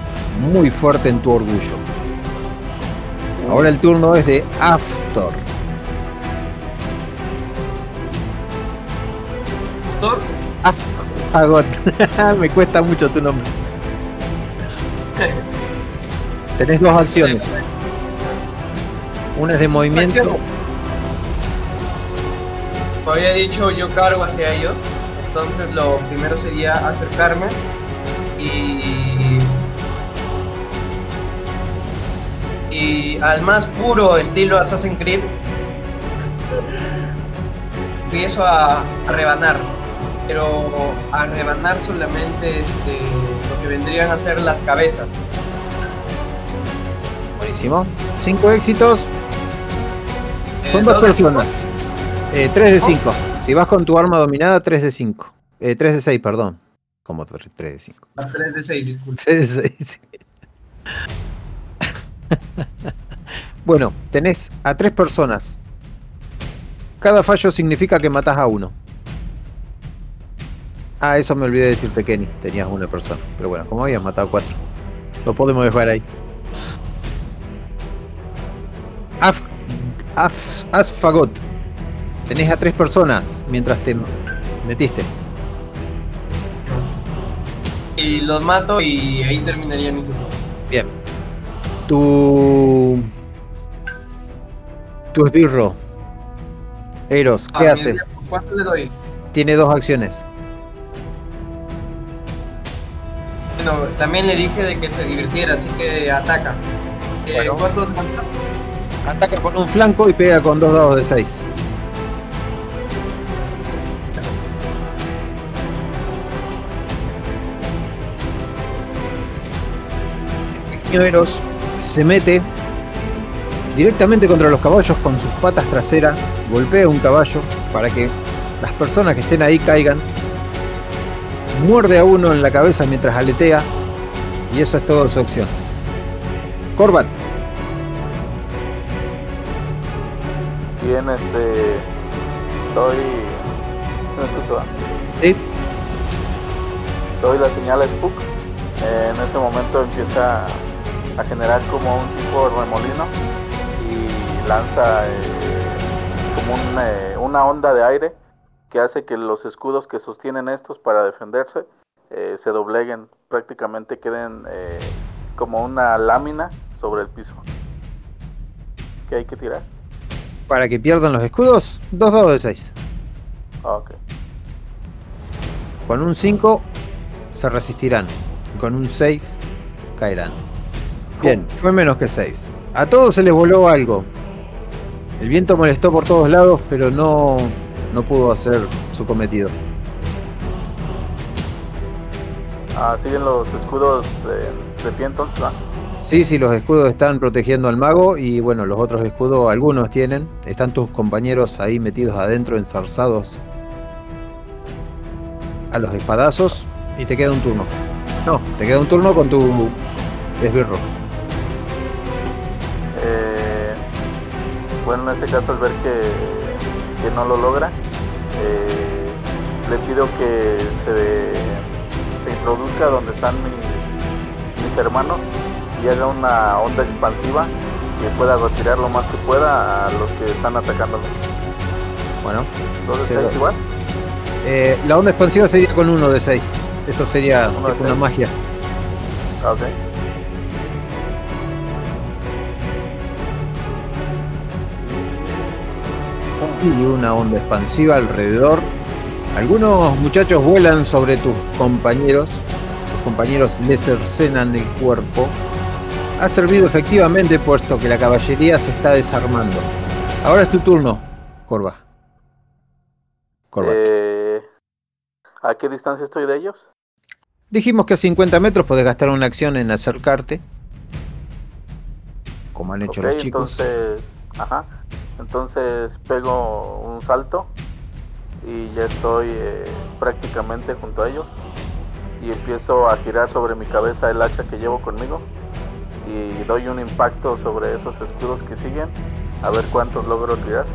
muy fuerte en tu orgullo. Ahora el turno es de Aftor. Thor, Agot. Me cuesta mucho tu nombre. Tenés dos acciones. Una es de movimiento. Como había dicho, yo cargo hacia ellos. Entonces lo primero sería acercarme y. Y al más puro estilo Assassin's Creed, empiezo a, a rebanar. Pero a rebanar solamente este, lo que vendrían a ser las cabezas. Buenísimo. Cinco éxitos. Son Eh, dos dos personas. Eh, 3 de 5. Si vas con tu arma dominada, 3 de 5. Eh, 3 de 6, perdón. ¿Cómo 3 de 5? A 3 de 6, disculpe. 3 de 6. bueno, tenés a tres personas. Cada fallo significa que matás a uno. Ah, eso me olvidé de decirte, Kenny. Tenías una persona. Pero bueno, como habías matado cuatro. Lo podemos dejar ahí. Af, Asfagot. Tenés a tres personas mientras te metiste. Y los mato y ahí terminaría mi turno. Bien. Tu. Tu esbirro. Eros, ¿qué Ah, hace? ¿Cuánto le doy? Tiene dos acciones. Bueno, también le dije de que se divirtiera, así que ataca. Eh. ¿Cuánto Ataca con un flanco y pega con dos dados de 6. Pequeño Eros se mete directamente contra los caballos con sus patas traseras, golpea un caballo para que las personas que estén ahí caigan, muerde a uno en la cabeza mientras aletea y eso es toda su acción. Corbat, Bien, este. Doy. ¿Se me escucha? ¿sí? Doy la señal a Spook. Eh, en ese momento empieza a generar como un tipo de remolino y lanza eh, como un, eh, una onda de aire que hace que los escudos que sostienen estos para defenderse eh, se dobleguen, prácticamente queden como una lámina sobre el piso. ¿Qué hay que tirar? Para que pierdan los escudos, dos dados de 6. Ah, ok. Con un 5 se resistirán. Con un 6 caerán. Bien, fue menos que 6. A todos se les voló algo. El viento molestó por todos lados, pero no, no pudo hacer su cometido. Ah, siguen los escudos de, de pie. Sí, sí, los escudos están protegiendo al mago y bueno, los otros escudos algunos tienen. Están tus compañeros ahí metidos adentro, enzarzados a los espadazos y te queda un turno. No, te queda un turno con tu esbirro. Eh, bueno, en este caso al ver que, que no lo logra, eh, le pido que se, se introduzca donde están mis, mis hermanos y haga una onda expansiva que pueda retirar lo más que pueda a los que están atacándolo. Bueno, Entonces, Sí, ¿seis lo- igual? eh, la onda expansiva sería con uno de 6. Esto sería Uno una magia. Ah, ok. y una onda expansiva alrededor. Algunos muchachos vuelan sobre tus compañeros. Tus compañeros les cercenan el cuerpo. Ha servido efectivamente puesto que la caballería se está desarmando. Ahora es tu turno, Corva. Corvat. Eh, ¿A qué distancia estoy de ellos? Dijimos que a 50 metros podés gastar una acción en acercarte. Como han hecho los chicos. entonces, ajá, entonces pego un salto y ya estoy eh, prácticamente junto a ellos y empiezo a girar sobre mi cabeza el hacha que llevo conmigo y doy un impacto sobre esos escudos que siguen a ver cuántos logro tirar.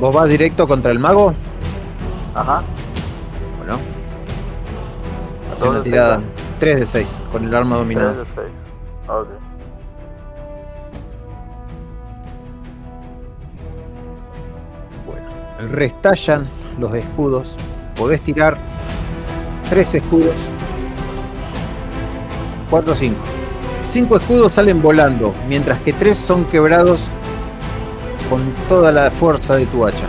¿Vos vas directo contra el mago? Ajá, Bueno. Hace una seis, tirada ¿no? 3 de 6 con el arma dominada. 3 de 6. Ok. Bueno, restallan los escudos. Podés tirar tres escudos. 4 o 5. 5 escudos salen volando, mientras que 3 son quebrados con toda la fuerza de tu hacha.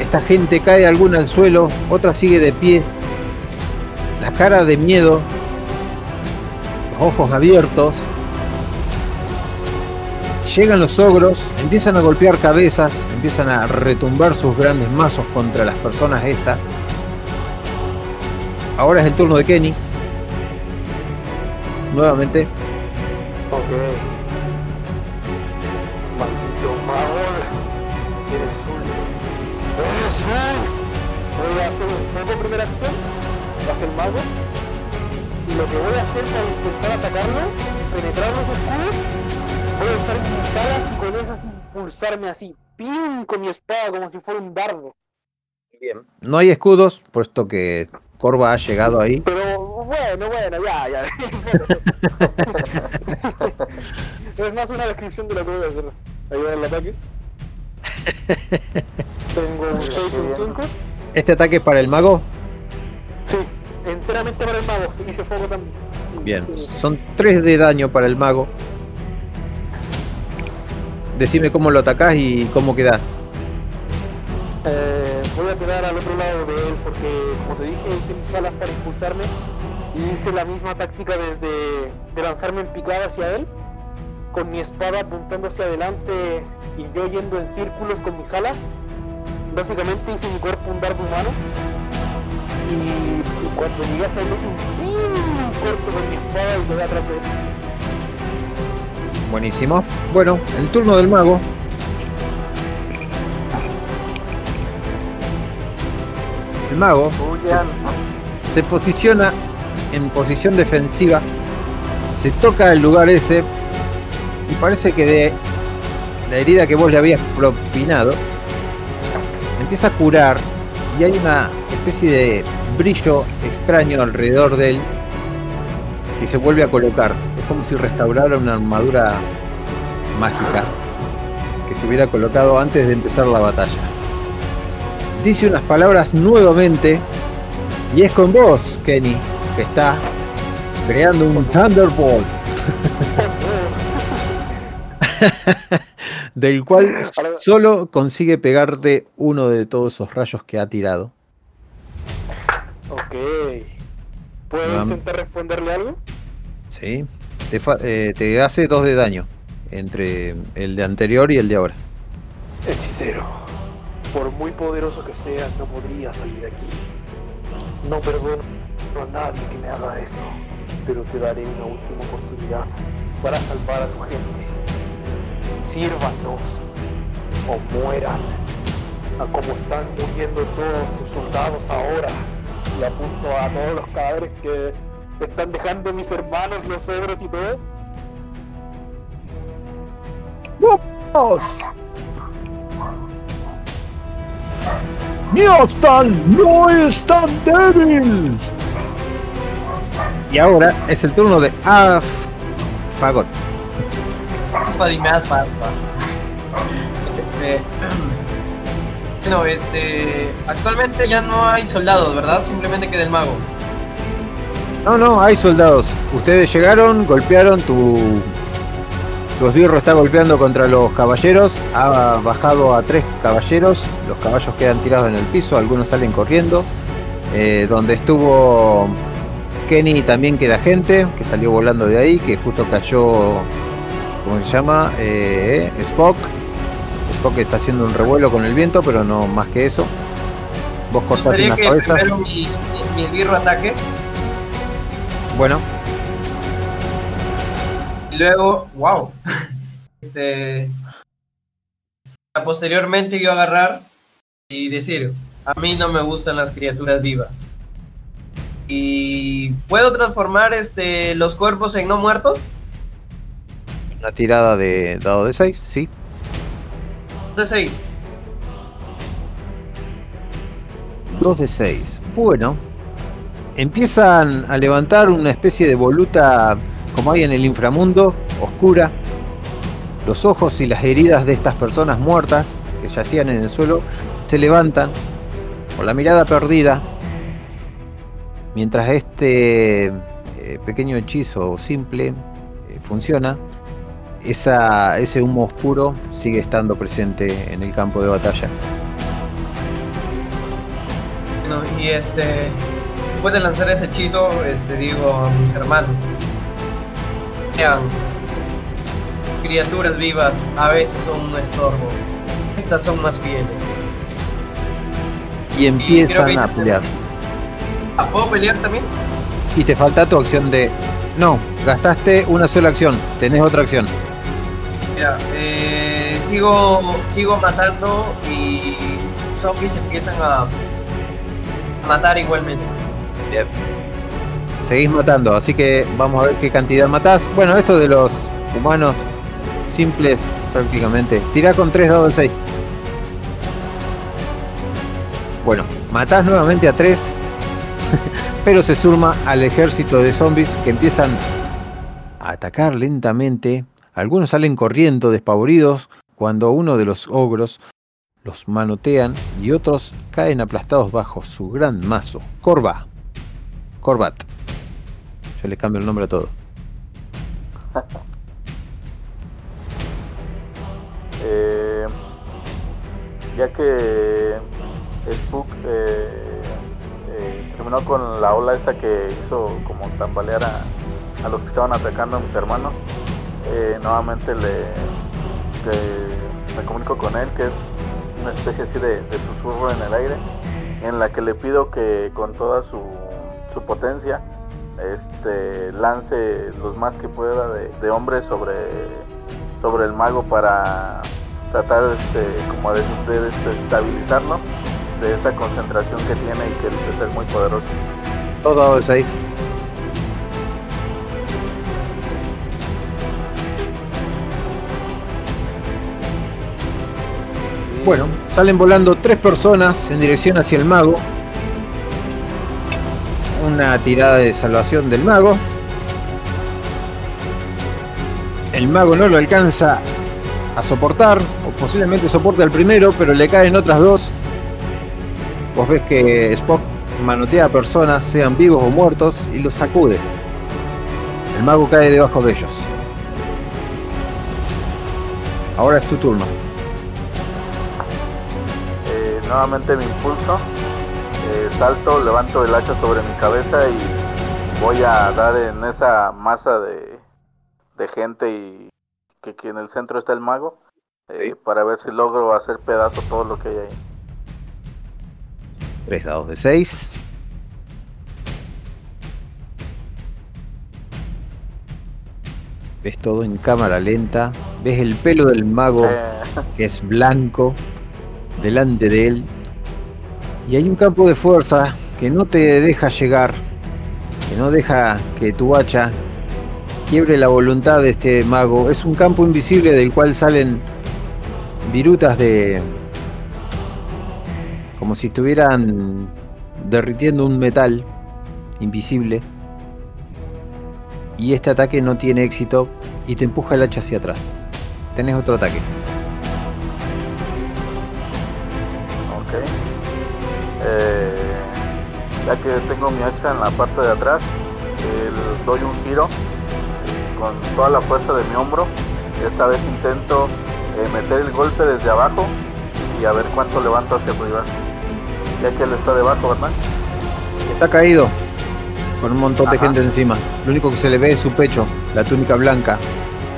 Esta gente cae alguna al suelo, otra sigue de pie. La cara de miedo, los ojos abiertos. Llegan los ogros, empiezan a golpear cabezas, empiezan a retumbar sus grandes mazos contra las personas estas. Ahora es el turno de Kenny nuevamente. Ok. Maldito Maul. Eres un. Voy a hacer un fuego primera acción. Va a ser mago. Y lo que voy a hacer para intentar atacarlo, penetrar los escudos, voy a usar mis alas y con esas impulsarme así. ¡Pim! Con mi espada, como si fuera un dardo. Bien. No hay escudos, puesto que Corva ha llegado ahí. Pero bueno, bueno, ya, ya. es más una descripción de lo que voy a hacer. Ayudar al ataque. Tengo un 6 y un 5. Este ataque es para el mago. Sí, enteramente para el mago. Hice fuego también. Bien, son 3 de daño para el mago. Decime cómo lo atacás y cómo quedás. Eh, voy a quedar al otro lado de él porque, como te dije, usé mis alas para impulsarme y hice la misma táctica desde de lanzarme en picada hacia él, con mi espada apuntando hacia adelante y yo yendo en círculos con mis alas. Básicamente hice mi cuerpo un dardo humano y cuando llegué hacia él hice un corto con mi espada y quedé atrás de él. Buenísimo. Bueno, el turno del mago. El mago se posiciona en posición defensiva, se toca el lugar ese y parece que de la herida que vos le habías propinado empieza a curar y hay una especie de brillo extraño alrededor de él que se vuelve a colocar. Es como si restaurara una armadura mágica que se hubiera colocado antes de empezar la batalla. Dice unas palabras nuevamente y es con vos, Kenny, que está creando un Thunderbolt. del cual solo consigue pegarte uno de todos esos rayos que ha tirado. Ok. ¿Puedo intentar responderle algo? ¿Sí? Te, eh, te hace dos de daño entre el de anterior y el de ahora. Hechicero, por muy poderoso que seas, no podrías salir de aquí. No perdono a nadie que me haga eso, pero te daré una última oportunidad para salvar a tu gente. Sírvanos o mueran, a como están muriendo todos tus soldados ahora. Y apunto a todos los cadáveres que están dejando mis hermanos, los ogros y todo. ¡Vamos! ¡Miostan no es tan débil! Y ahora es el turno de Af Fagot. Dime alfa. Este, Bueno, este. Actualmente ya no hay soldados, ¿verdad? Simplemente queda el mago. No, no, hay soldados. Ustedes llegaron, golpearon, tu, tu esbirro está golpeando contra los caballeros, ha bajado a tres caballeros, los caballos quedan tirados en el piso, algunos salen corriendo. Eh, donde estuvo Kenny también queda gente, que salió volando de ahí, que justo cayó, ¿cómo se llama? Eh, Spock. Spock está haciendo un revuelo con el viento, pero no más que eso. Vos cortaste una que cabeza. primero mi, mi, mi esbirro ataque Bueno, y luego, wow. Este. Posteriormente yo agarrar y decir, a mí no me gustan las criaturas vivas. Y puedo transformar este los cuerpos en no muertos. una tirada de dado de 6, sí. De 6. 2 de 6. Bueno, empiezan a levantar una especie de voluta como hay en el inframundo, oscura. Los ojos y las heridas de estas personas muertas que yacían en el suelo se levantan con la mirada perdida. Mientras este eh, pequeño hechizo simple eh, funciona, ese humo oscuro sigue estando presente en el campo de batalla. Y este. De lanzar ese hechizo, este digo a mis hermanos. Las criaturas vivas a veces son un estorbo. Estas son más fieles. Y empiezan a pelear. Ah, ¿Puedo pelear también? Y te falta tu acción de... No, gastaste una sola acción, tenés otra acción. Ya, eh, sigo, sigo matando y zombies empiezan a, matar igualmente. Bien. Seguís matando, así que vamos a ver qué cantidad matás. Bueno, esto de los humanos simples prácticamente. Tirá con 3 dados de 6. Bueno, matás nuevamente a 3, pero se suma al ejército de zombies que empiezan a atacar lentamente. Algunos salen corriendo despavoridos cuando uno de los ogros los manotean y otros caen aplastados bajo su gran mazo. Corva. Corbat. Yo le cambio el nombre a todo. Eh, ya que Spook eh, eh, terminó con la ola esta que hizo como tambalear a, a los que estaban atacando a mis hermanos, nuevamente le, le- me comunico con él, que es una especie así de, de susurro en el aire, en la que le pido que con toda su, su potencia este, lance los más que pueda de, de hombres sobre, sobre el mago para tratar este, como de, de desestabilizarlo de esa concentración que tiene y que dice ser muy poderoso. De 6. Y- Bueno, salen volando tres personas en dirección hacia el mago. Una tirada de salvación del mago. El mago no lo alcanza a soportar, o posiblemente soporte al primero, pero le caen otras dos. Vos ves que Spock manotea a personas, sean vivos o muertos, y los sacude. El mago cae debajo de ellos. Ahora es tu turno. Eh, nuevamente me impulso, salto, levanto el hacha sobre mi cabeza y voy a dar en esa masa de, de gente y que, que en el centro está el mago eh, para ver si logro hacer pedazo todo lo que hay ahí. 3 dados de 6. Ves todo en cámara lenta. Ves el pelo del mago Eh, que es blanco delante de él. Y hay un campo de fuerza que no te deja llegar. Que no deja que tu hacha quiebre la voluntad de este mago. Es un campo invisible del cual salen virutas de... como si estuvieran derritiendo un metal invisible. Y este ataque no tiene éxito y te empuja el hacha hacia atrás. Tenés otro ataque. Ya que tengo mi hacha en la parte de atrás, el- doy un giro eh, con toda la fuerza de mi hombro. Esta vez intento eh, meter el golpe desde abajo y a ver cuánto levanto hacia arriba. Ya que él está debajo, ¿verdad? Está caído. Con un montón de gente encima. Lo único que se le ve es su pecho, la túnica blanca,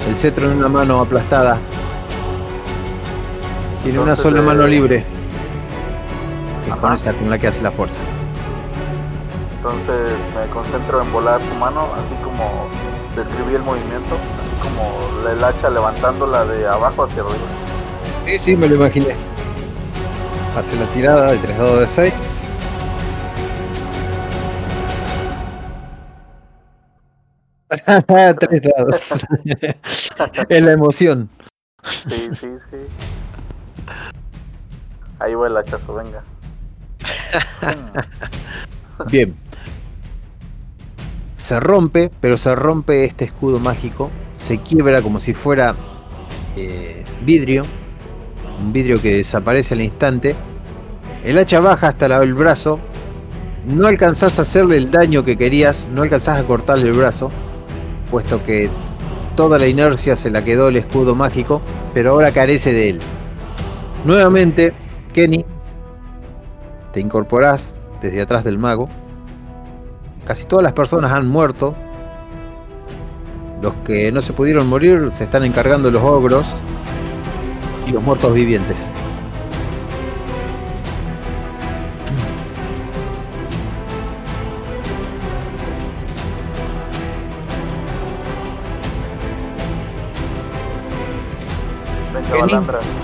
el cetro en una mano aplastada. Tiene una sola eh, mano libre. Que es Ajá. con esa con la que hace la fuerza. Entonces me concentro en volar su mano, así como describí el movimiento, así como el hacha levantándola de abajo hacia arriba. Sí, sí, me lo imaginé. Hace la tirada de 3 dados de 6. Tres dados. es la emoción. Sí, sí, sí. Ahí va el hachazo, venga. Mm, Bien. Se rompe, pero se rompe este escudo mágico. Se quiebra como si fuera eh, vidrio. Un vidrio que desaparece al instante. El hacha baja hasta el brazo. No alcanzás a hacerle el daño que querías. No alcanzás a cortarle el brazo. Puesto que toda la inercia se la quedó el escudo mágico. Pero ahora carece de él. Nuevamente, Kenny, te incorporás desde atrás del mago. Casi todas las personas han muerto. Los que no se pudieron morir se están encargando los ogros y los muertos vivientes. Venga,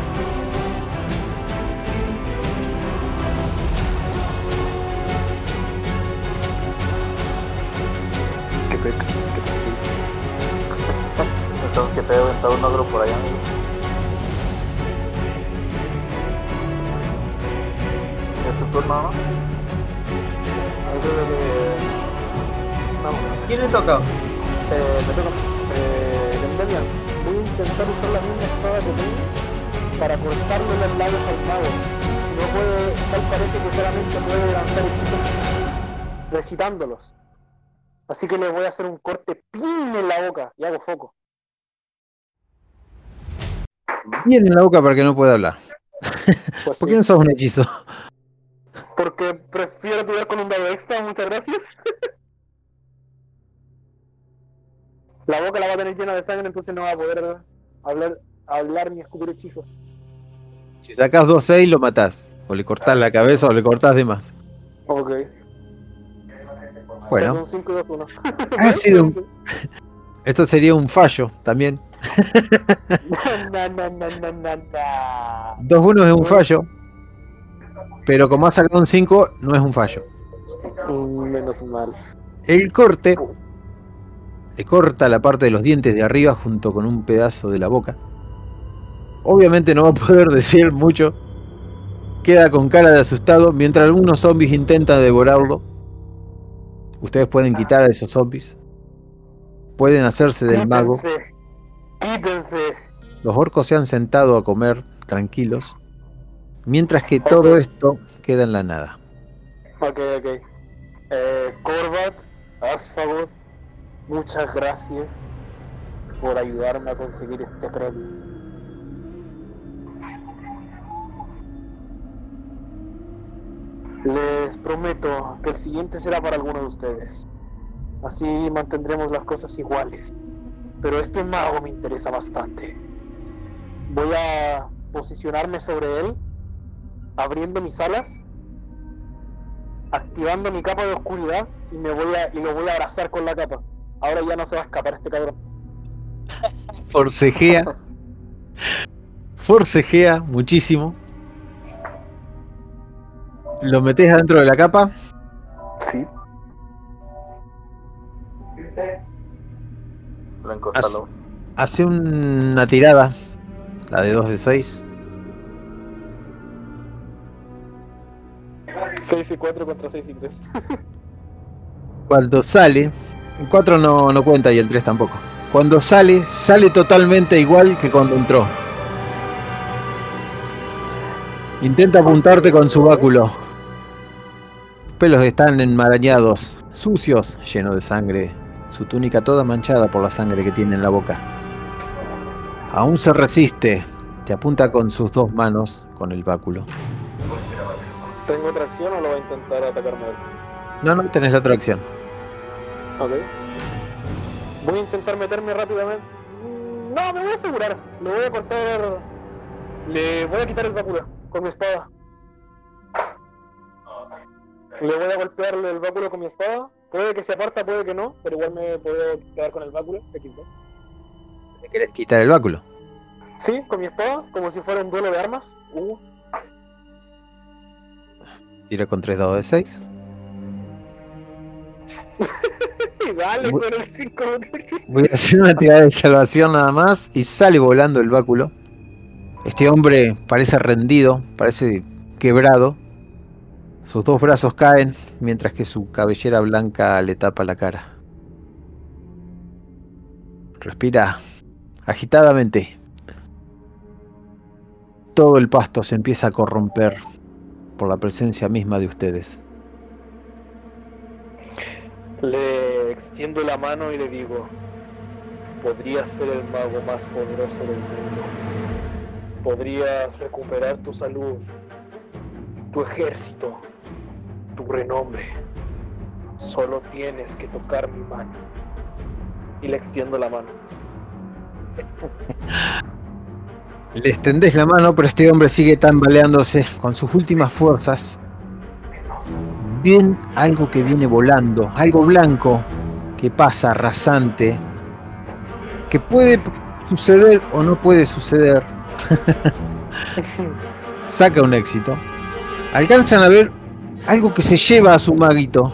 Así que le voy a hacer un corte pin en la boca y hago foco. Bien en la boca para que no pueda hablar. Pues ¿Por sí. qué no usas un hechizo? Porque prefiero tirar con un dado extra, muchas gracias. la boca la va a tener llena de sangre, entonces no va a poder hablar, hablar ni escupir hechizos. Si sacas 2-6 lo matás. O le cortás la cabeza o le cortás de más. Ok. Bueno, un 5 y 2 1. Ha sido un- esto sería un fallo también. na, na, na, na, na, na. 2-1 es un fallo. Pero como ha sacado un 5, no es un fallo. Mm, Menos mal. El corte le corta la parte de los dientes de arriba junto con un pedazo de la boca. Obviamente no va a poder decir mucho. Queda con cara de asustado mientras algunos zombies intentan devorarlo. Ustedes pueden quitar a esos zombies. Pueden hacerse del mago. Quítense. Quítense. Los orcos se han sentado a comer tranquilos. Mientras que todo esto queda en la nada. Ok, ok. Eh, Corvat, Asfagot, muchas gracias por ayudarme a conseguir este premio. Les prometo que el siguiente será para alguno de ustedes. Así mantendremos las cosas iguales. Pero este mago me interesa bastante. Voy a posicionarme sobre él, abriendo mis alas activando mi capa de oscuridad y me voy a y lo voy a abrazar con la capa. Ahora ya no se va a escapar este cabrón. Forcejea. Forcejea muchísimo. Lo metes adentro de la capa. Sí. Lo encostalo. Hace una tirada. La de 2 de 6. 6 y 4 contra 6 y 3. Cuando sale. El 4 no, no cuenta y el 3 tampoco. Cuando sale, sale totalmente igual que cuando entró. Intenta apuntarte con su báculo. Los pelos están enmarañados, sucios, llenos de sangre. Su túnica toda manchada por la sangre que tiene en la boca. Aún se resiste. Te apunta con sus dos manos con el báculo. ¿Tengo otra acción o lo va a intentar atacarme? No, no tenés la otra acción. Ok. Voy a intentar meterme rápidamente. Mm, No, me voy a asegurar. Le voy a cortar. Le voy a quitar el báculo con mi espada. Le voy a golpearle el báculo con mi espada. Puede que se aparta, puede que no, pero igual me puedo quedar con el báculo. X2. ¿Te querés quitar el báculo? Sí, con mi espada, como si fuera un duelo de armas. Uh, Tira con 3 dados de 6. y dale Bu- con el 5. Voy a hacer una tirada de salvación nada más y sale volando el báculo. Este hombre parece rendido, parece quebrado. Sus dos brazos caen mientras que su cabellera blanca le tapa la cara. Respira agitadamente. Todo el pasto se empieza a corromper por la presencia misma de ustedes. Le extiendo la mano y le digo, podrías ser el mago más poderoso del mundo. Podrías recuperar tu salud, tu ejército, tu renombre. Solo tienes que tocar mi mano. Y le extiendo la mano. Le extendés la mano, pero este hombre sigue tambaleándose con sus últimas fuerzas. Ven algo que viene volando, algo blanco que pasa rasante, que puede suceder o no puede suceder. Saca un éxito. Alcanzan a ver algo que se lleva a su maguito.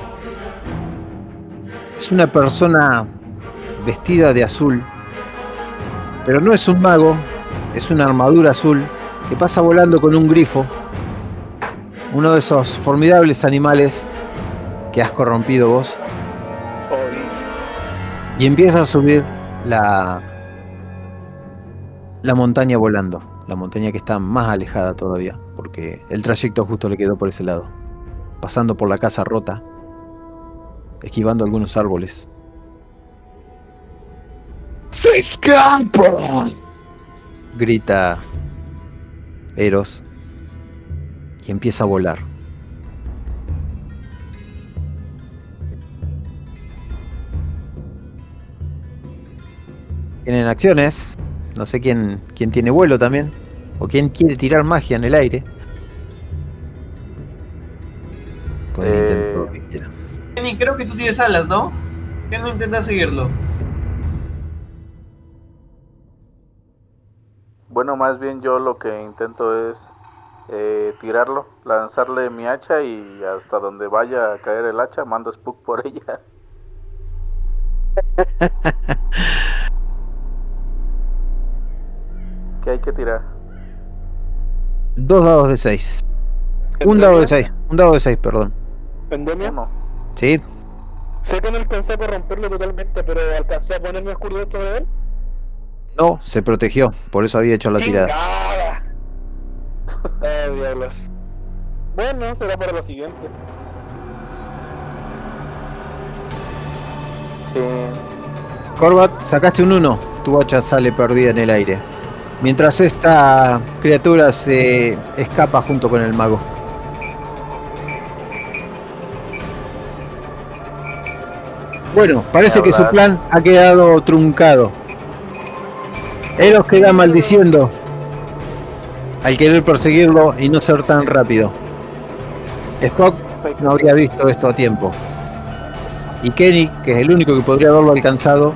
Es una persona vestida de azul, pero no es un mago, es una armadura azul que pasa volando con un grifo, uno de esos formidables animales que has corrompido vos, y empieza a subir la, la montaña volando, la montaña que está más alejada todavía, porque el trayecto justo le quedó por ese lado, pasando por la casa rota, esquivando algunos árboles. ¡Se escapa! Grita Eros y empieza a volar. Tienen acciones. No sé quién, quién tiene vuelo también. O quién quiere tirar magia en el aire. Pueden Eh, intentar lo que quieran. Kenny, creo que tú tienes alas, ¿no? ¿Qué no intentas seguirlo? Bueno, más bien yo lo que intento es eh, tirarlo, lanzarle mi hacha y hasta donde vaya a caer el hacha mando Spook por ella. ¿Qué hay que tirar? Dos dados de 6. Un dado de 6. Un dado de 6, perdón. Endemia. Uno. ¿Sí? Sé que no alcancé a corromperlo totalmente, pero alcancé a ponerme oscuridad sobre él. No, se protegió. Por eso había hecho la tirada. ¡Chingada! Ay, diablos. Bueno, será para lo siguiente. Sí. Corbat, sacaste un 1. Tu hacha sale perdida en el aire. Mientras esta criatura se escapa junto con el mago. Bueno, parece que su plan ha quedado truncado. Eros queda maldiciendo al querer perseguirlo y no ser tan rápido. Spock no habría visto esto a tiempo. Y Kenny, que es el único que podría haberlo alcanzado,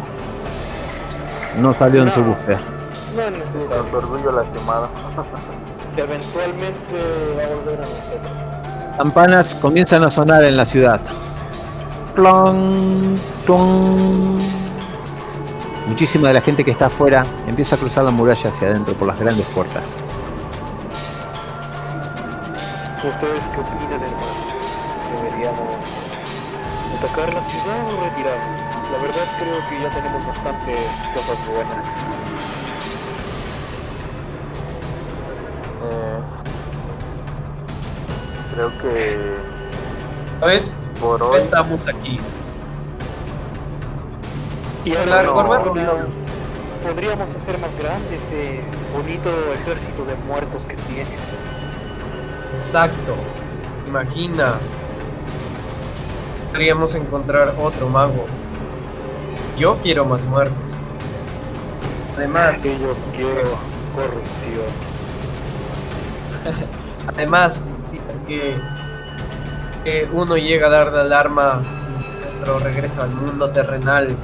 no salió en su búsqueda. Necesario. su orgullo lastimado. Eventualmente va a volver a nosotros. Campanas comienzan a sonar en la ciudad. Plon, plon. Muchísima de la gente que está afuera empieza a cruzar la muralla hacia adentro por las grandes puertas. ¿Ustedes qué opinan, hermano? ¿Deberíamos atacar la ciudad o retirarnos? La verdad creo que ya tenemos bastantes cosas buenas. Eh, creo que ¿Sabes? por Ya hoy estamos aquí. Y ahora Corbat. podríamos, podríamos hacer más grande ese bonito ejército de muertos que tienes. Exacto. Imagina. Podríamos encontrar otro mago. Yo quiero más muertos. Además, Que yo quiero corrupción. además, si es que eh, uno llega a dar la alarma, nuestro regreso al mundo terrenal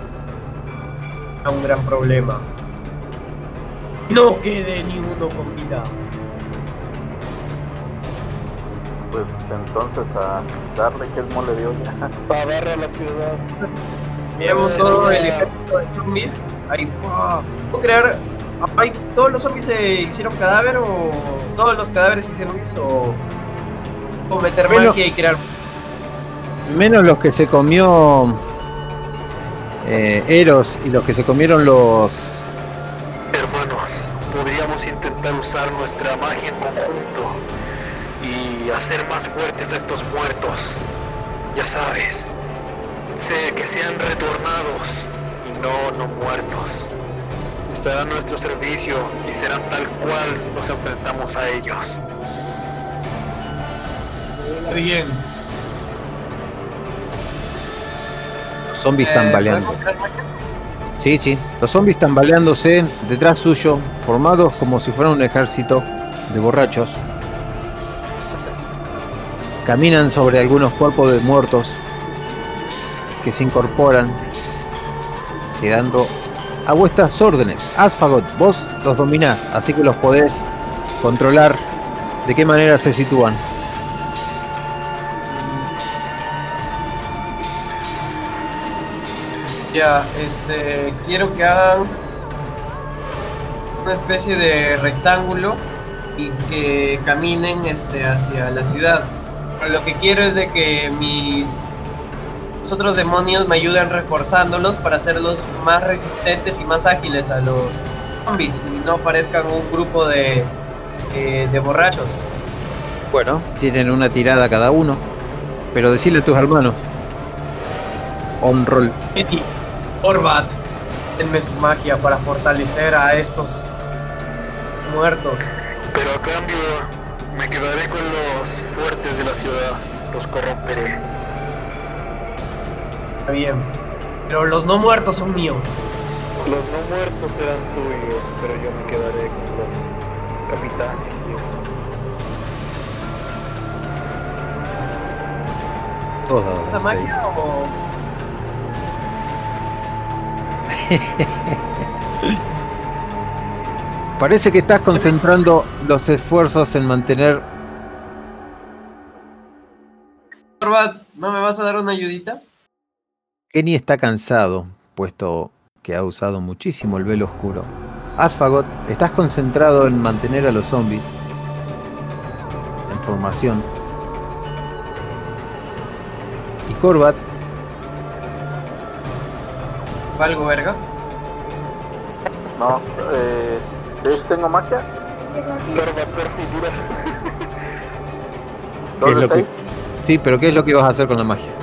a un gran problema. No quede ni uno con vida. pues entonces a darle que es mole de olla. Agarra la ciudad. Veamos Eh, todo el ejército de zombies. Ahí, ¡fua! ¿Puedo crear? Ay, ¿Todos los zombies se hicieron cadáver o todos los cadáveres se hicieron zombies o, o meter magia y crear? Menos los que se comió eh, Eros y los que se comieron los... Hermanos, podríamos intentar usar nuestra magia en conjunto y hacer más fuertes a estos muertos. Ya sabes, sé que sean retornados y no, no muertos. Estarán a nuestro servicio y serán tal cual nos enfrentamos a ellos. Bien. Los zombies Eh, tambaleando. Sí, sí. Los zombies tambaleándose detrás suyo, formados como si fuera un ejército de borrachos. Caminan sobre algunos cuerpos de muertos que se incorporan, quedando a vuestras órdenes. Asfagot, vos los dominás, así que los podés controlar de qué manera se sitúan. Ya, este, quiero que hagan una especie de rectángulo y que caminen este, hacia la ciudad. Pero lo que quiero es de que mis los otros demonios me ayuden reforzándolos para hacerlos más resistentes y más ágiles a los zombies y no parezcan un grupo de, eh, de borrachos. Bueno, tienen una tirada cada uno. Pero decirle a tus hermanos. On roll. Eti, Orbat, denme su magia para fortalecer a estos muertos. Pero a cambio, me quedaré con los fuertes de la ciudad. Los corromperé. Está bien. Pero los no muertos son míos. Los no muertos serán tuyos, pero yo me quedaré con los capitanes y eso. Todos ¿Esa magia o.? Parece que estás concentrando los esfuerzos en mantener. ¿no me vas a dar una ayudita? Kenny está cansado, puesto que ha usado muchísimo el velo oscuro. Asfagot, estás concentrado en mantener a los zombies en formación. Y Corbat, ¿Valgo verga? No, eh, tengo magia. Dura. ¿Qué Dos es de lo que- sí, pero ¿qué es lo que vas a hacer con la magia?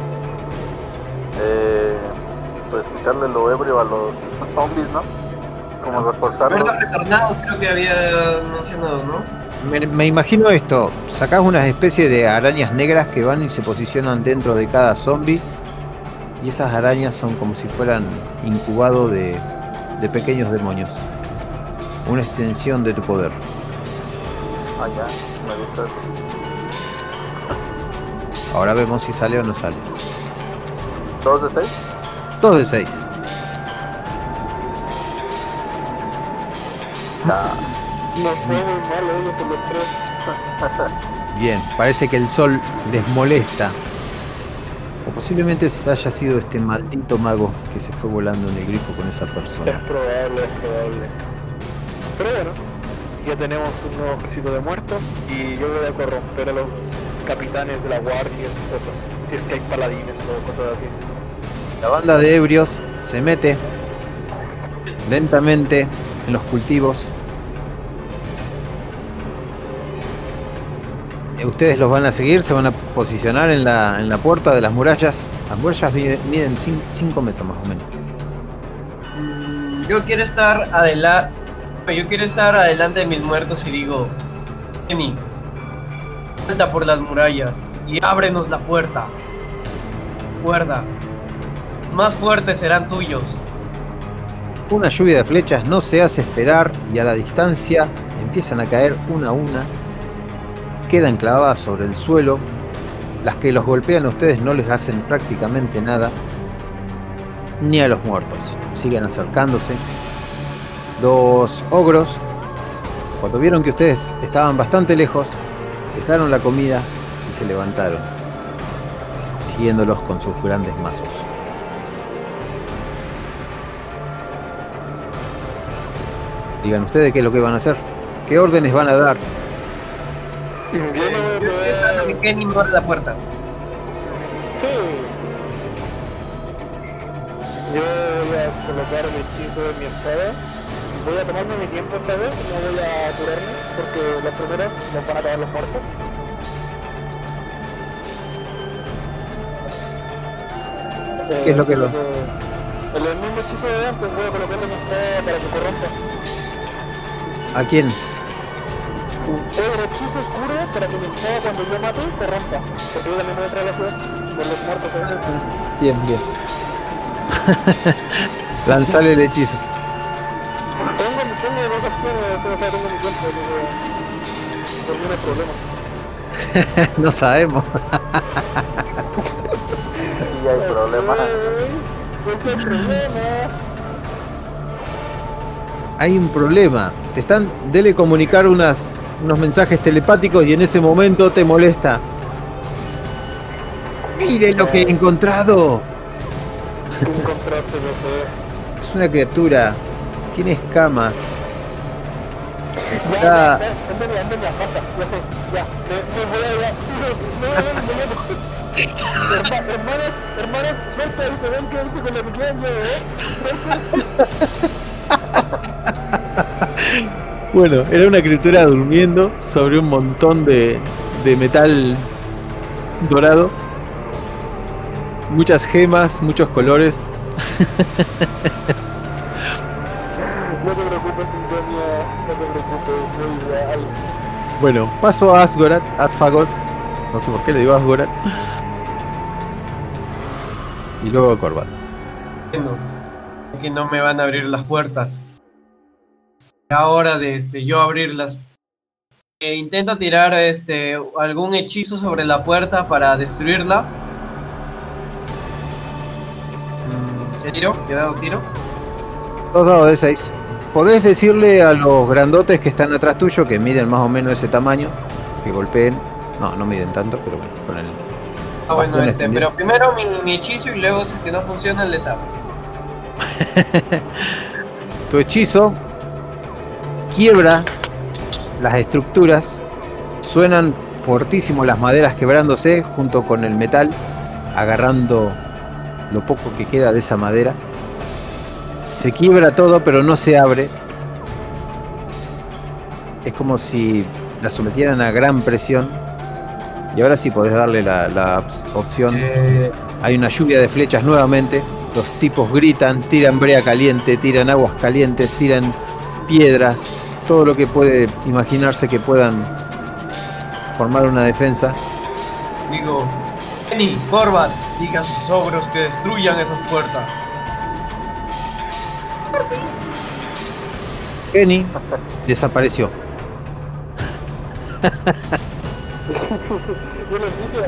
Quitarle lo ebrio a los zombies, ¿no? Como reforzarlos. Verga retornados creo que había mencionado, ¿no? Me, me imagino esto, sacás unas especies de arañas negras que van y se posicionan dentro de cada zombie y esas arañas son como si fueran incubado de, de pequeños demonios. Una extensión de tu poder. Ah, ya, me gusta eso. Ahora vemos si sale o no sale. Dos de seis. Dos de seis. Ah, Nos fue muy mal hoy con los tres. Bien, parece que el sol les molesta. O posiblemente haya sido este maldito mago que se fue volando en el grifo con esa Es persona. probable, es probable. Pero bueno, ya tenemos un nuevo ejército de muertos y yo voy a corromper a los capitanes de la guardia y esas cosas. Si es que hay paladines o cosas así. La banda de ebrios se mete lentamente en los cultivos. Eh, Ustedes los van a seguir, se van a posicionar en la, en la puerta de las murallas. Las murallas mide- miden 5 metros más o menos. Yo quiero estar adelante. Yo quiero estar adelante de mis muertos y digo, Kenny, salta por las murallas y ábrenos la puerta. Recuerda, más fuertes serán tuyos. Una lluvia de flechas no se hace esperar y a la distancia empiezan a caer una a una. Quedan clavadas sobre el suelo. Las que los golpean a ustedes no les hacen prácticamente nada. Ni a los muertos. Siguen acercándose. Los ogros, cuando vieron que ustedes estaban bastante lejos, dejaron la comida y se levantaron, siguiéndolos con sus grandes mazos. Digan ustedes qué es lo que van a hacer. ¿Qué órdenes van a dar? Yo no voy a poder. que Kenny la puerta. Sí. Yo voy a colocar el hechizo de mi espada. Voy a tomarme mi tiempo esta vez, no voy a curarme, porque las primeras nos van a caer los muertos. ¿Qué es lo que lo- El, el mismo hechizo de antes, voy a colocarle mi espada para que corrompa. ¿A quién? El hechizo oscuro para que mi espada cuando yo mate corrompa. Porque yo también voy a a la ciudad por los muertos a veces. Bien, bien. Lanzale el hechizo. Tengo, tengo dos acciones, o sea, tengo mi tiempo, mí no hay problema. no sabemos. y hay problema. Ey, Ese es el problema. Hay un problema. Te están dele comunicar unas, unos mensajes telepáticos y en ese momento te molesta. Mire lo que he encontrado. ¿Qué encontraste, bebé? Es una criatura. Tiene escamas. Ya, Está. sé, Hermanas, hermanas, suelta y se ven quedarse con la pequeña, ¿eh? Bueno, era una criatura durmiendo sobre un montón de, de metal dorado. Muchas gemas, muchos colores. No te preocupes, Sintonia, no te preocupes, igual. Bueno, paso a Asgorat, Asfagot. No sé por qué le digo Asgorat. Y luego a Corbat. Bueno, que no me van a abrir las puertas. Ahora de este, yo abrirlas. Eh, intento tirar este algún hechizo sobre la puerta para destruirla. ¿Qué tiro? ¿Qué dado tiro? Dos dados de 6. Podés decirle a los grandotes que están atrás tuyo, que miden más o menos ese tamaño, que golpeen. No, no miden tanto, pero bueno, con el. Ah, bueno, este, extendido. pero primero mi, mi hechizo y luego si es que no funciona les abro. Tu hechizo quiebra las estructuras, suenan fortísimo las maderas quebrándose junto con el metal, agarrando lo poco que queda de esa madera. Se quiebra todo, pero no se abre. Es como si la sometieran a gran presión. Y ahora sí podés darle la, opción. Eh, Hay una lluvia de flechas nuevamente. Los tipos gritan, tiran brea caliente, tiran aguas calientes, tiran piedras, todo lo que puede imaginarse que puedan formar una defensa. digo, Kenny, Corbat, diga a sus ogros que destruyan esas puertas. Kenny desapareció.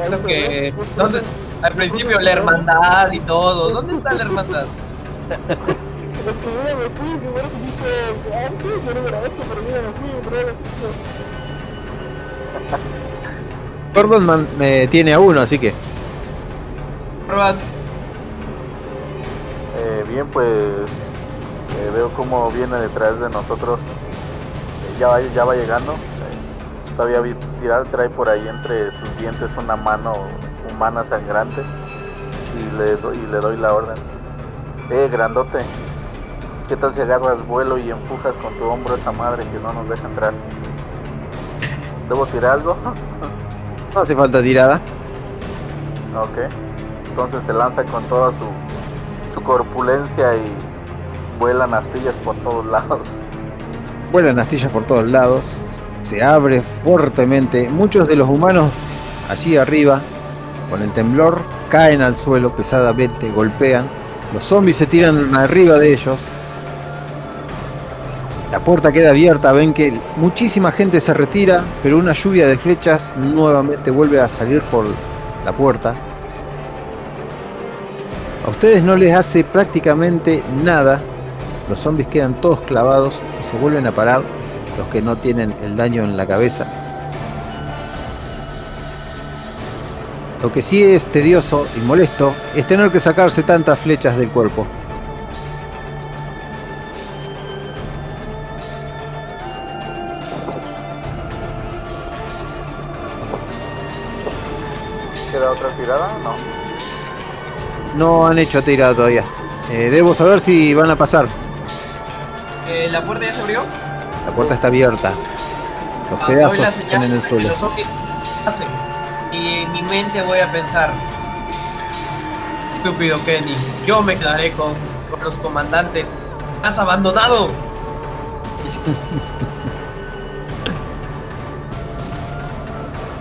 Creo que. ¿dónde- al principio la hermandad y todo. ¿Dónde está la hermandad? Es que yo ya me fui, si hubiera dicho antes, yo no hubiera hecho, pero mira, me fui, pero ahora sí que- Corbin man- me tiene a uno, así que Corbat, Eh, bien, pues eh, veo cómo viene detrás de nosotros. Eh, ya, va, ya va llegando. Eh, todavía vi tirar, trae por ahí entre sus dientes una mano humana sangrante. Y le, do- y le doy la orden. Eh, grandote. ¿Qué tal si agarras vuelo y empujas con tu hombro esa madre que no nos deja entrar? ¿Debo tirar algo? no hace falta tirada. Ok. Entonces se lanza con toda su, su corpulencia y vuelan astillas por todos lados. Vuelan astillas por todos lados. Se abre fuertemente. Muchos de los humanos allí arriba, con el temblor, caen al suelo pesadamente, golpean. Los zombies se tiran arriba de ellos. La puerta queda abierta, ven que muchísima gente se retira, pero una lluvia de flechas nuevamente vuelve a salir por la puerta. A ustedes no les hace prácticamente nada. Los zombies quedan todos clavados y se vuelven a parar los que no tienen el daño en la cabeza. Lo que sí es tedioso y molesto es tener que sacarse tantas flechas del cuerpo. No han hecho tirada todavía. Eh, debo saber si van a pasar. eh, ¿la puerta ya se abrió? La puerta está abierta. Los Ah, pedazos están en el suelo. los. Y en mi mente voy a pensar, estúpido Kenny, yo me quedaré con, con los comandantes. ¡Has abandonado!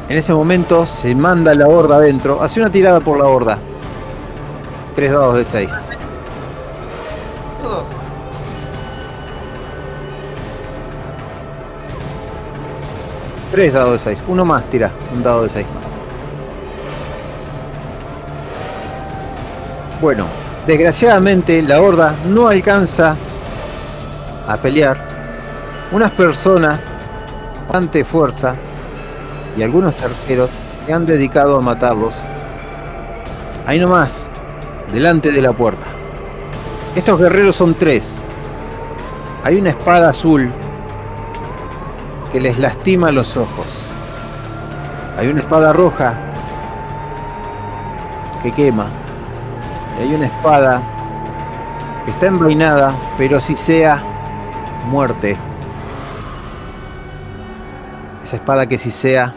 En ese momento se manda la horda adentro. Hace una tirada por la horda. Tres dados de 6. Todos. Tres dados de 6. Uno más tira. Un dado de 6 más. Bueno, desgraciadamente la horda no alcanza a pelear. Unas personas bastante fuerza y algunos arqueros se han dedicado a matarlos. Ahí nomás, delante de la puerta. Estos guerreros son tres. Hay una espada azul que les lastima los ojos. Hay una espada roja que quema. Y hay una espada que está envainada, pero si sea muerte. Esa espada que si sea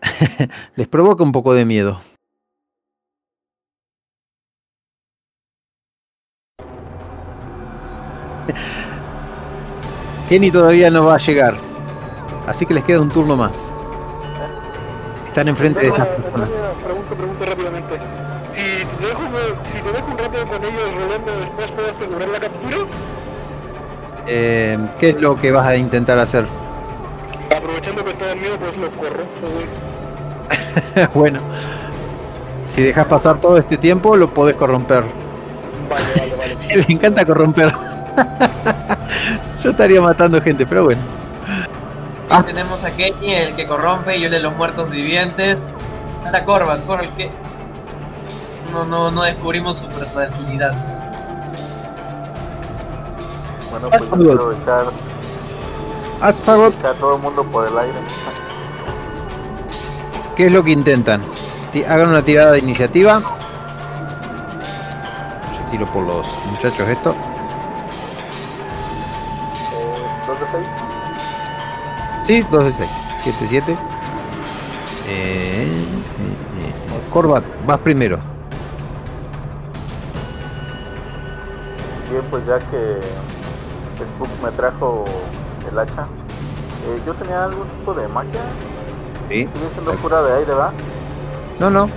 les provoca un poco de miedo. Kenny todavía no va a llegar, así que les queda un turno más. Están enfrente de estas personas. Pregunto, pregunto rápidamente. Si te dejo, si te dejo un rato con ellos rolando, después puedo asegurar la captura. Eh, ¿Qué es lo que vas a intentar hacer? Aprovechando que está dormido, pues lo corro. bueno, si dejas pasar todo este tiempo, lo podés corromper. Vale, vale, vale. Le encanta corromper. Yo estaría matando gente, pero bueno. Ahí tenemos a Kenny, el que corrompe, y yo de los muertos vivientes. Anda Corvan, por el que no, no, no descubrimos su personalidad. Bueno, pues yo Hazlo. quiero echar, Asfagot, echar a todo el mundo por el aire. ¿qué es lo que intentan? Hagan una tirada de iniciativa. Yo tiro por los muchachos esto. Sí, 2 de 6. 7, 7. Eh, eh, eh, Corbat, vas primero. Bien, pues ya que Spook me trajo el hacha, eh, yo tenía algún tipo de magia. Sí. Sigue siendo pura de aire, ¿va? No, no.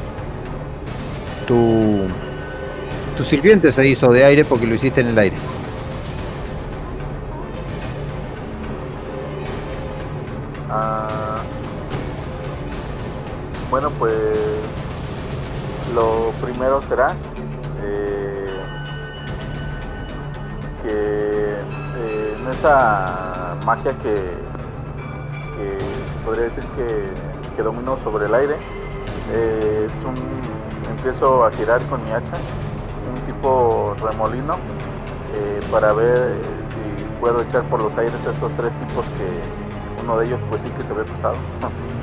Tu, tu sirviente se hizo de aire porque lo hiciste en el aire. Bueno, pues lo primero será eh, que eh, en esa magia que, se podría decir que, que domino sobre el aire, eh, es un, empiezo a girar con mi hacha, un tipo remolino, para ver si puedo echar por los aires a estos tres tipos que uno de ellos pues sí que se ve pesado.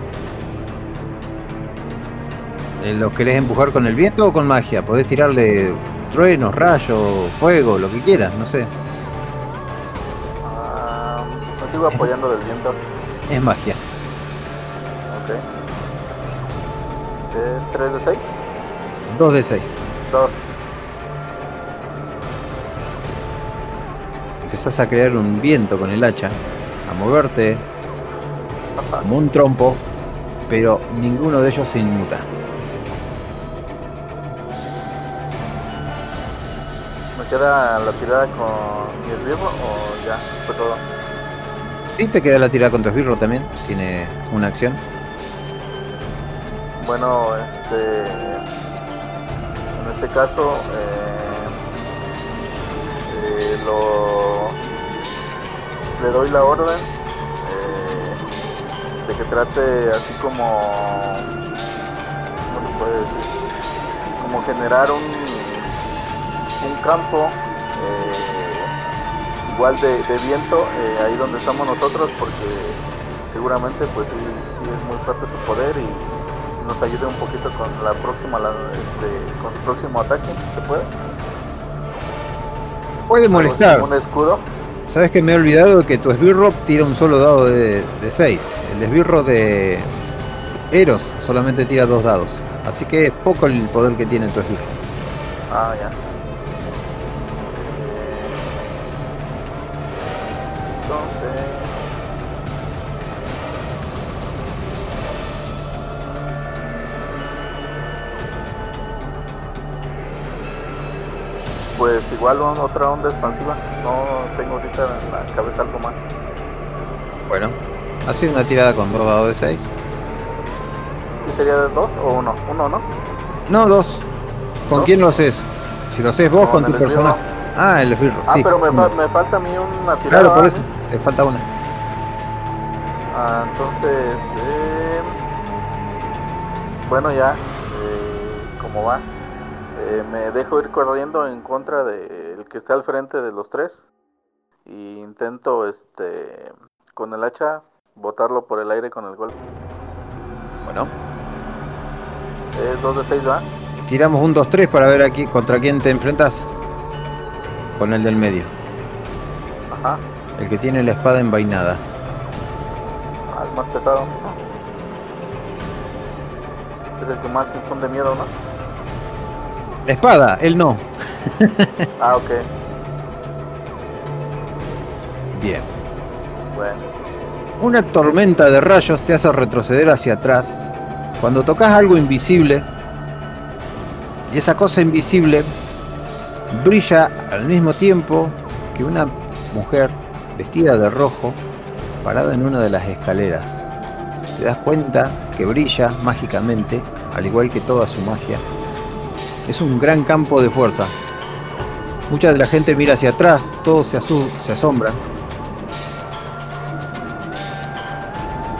Eh, ¿Lo querés empujar con el viento o con magia? Podés tirarle truenos, rayos, fuego, lo que quieras, no sé. Ah, me sigo apoyando del viento. Es magia. Ok. ¿Es 3 de 6? 2 de 6. 2. Empezás a crear un viento con el hacha, a moverte como un trompo, pero ninguno de ellos se inmuta. Queda la tirada con mi esbirro o ya? Fue todo. Y te queda la tirada contra esbirro también, tiene una acción. Bueno, este. En este caso, eh, eh, lo. Le doy la orden eh, de que trate así como. ¿Cómo se puede decir? Como generar un. Un campo. eh, igual de, de viento eh, ahí donde estamos nosotros porque seguramente pues sí, sí es muy fuerte su poder y nos ayude un poquito con la próxima la- este, con su próximo ataque se puede Puede molestar. un escudo Sabes que me he olvidado que tu esbirro tira un solo dado de 6. El esbirro de Eros solamente tira dos dados. Así que es poco el poder que tiene tu esbirro. ah ya igual otra onda expansiva no tengo ahorita en la cabeza algo más Bueno, hace una tirada con dos dados de 6. ¿Sí sería de dos o uno? Uno, ¿no? No, dos. ¿Con quién lo haces? Si lo haces vos Con con tu personaje. Ah, el esbirro, Ah, sí. pero me, uno. fa- me falta a mí una tirada. Claro, por eso. Te falta una. Ah, entonces, eh, bueno, ya, eh, como va, Eh, me dejo ir corriendo en contra del que está al frente de los tres. Y intento, este, con el hacha, botarlo por el aire con el golpe. Bueno, Es 2 de 6, ¿va? tiramos un 2-3 para ver aquí contra quién te enfrentas. Con el del medio, Ajá. el que tiene la espada envainada. Al más pesado. Es el que más infunde miedo, ¿no? La espada, él no. Ah, ok. Bien. Bueno. Una tormenta de rayos te hace retroceder hacia atrás cuando tocas algo invisible y esa cosa invisible brilla al mismo tiempo que una mujer vestida de rojo parada en una de las escaleras. Te das cuenta que brilla mágicamente, al igual que toda su magia. Es un gran campo de fuerza. Mucha de la gente mira hacia atrás, todos se, se asombran.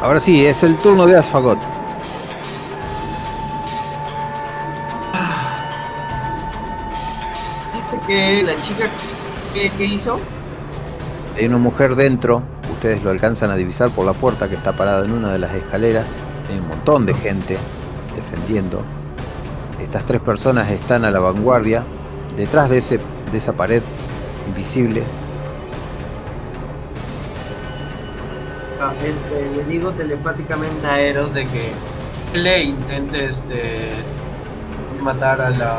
Ahora sí, es el turno de Asfagot. Dice que la chica que, que hizo Hay una mujer dentro, ustedes lo alcanzan a divisar por la puerta que está parada en una de las escaleras. Hay un montón de gente defendiendo. Estas tres personas están a la vanguardia, detrás de, ese, de esa pared invisible. Ah, este, le digo telepáticamente a Eros de que le intente este matar a la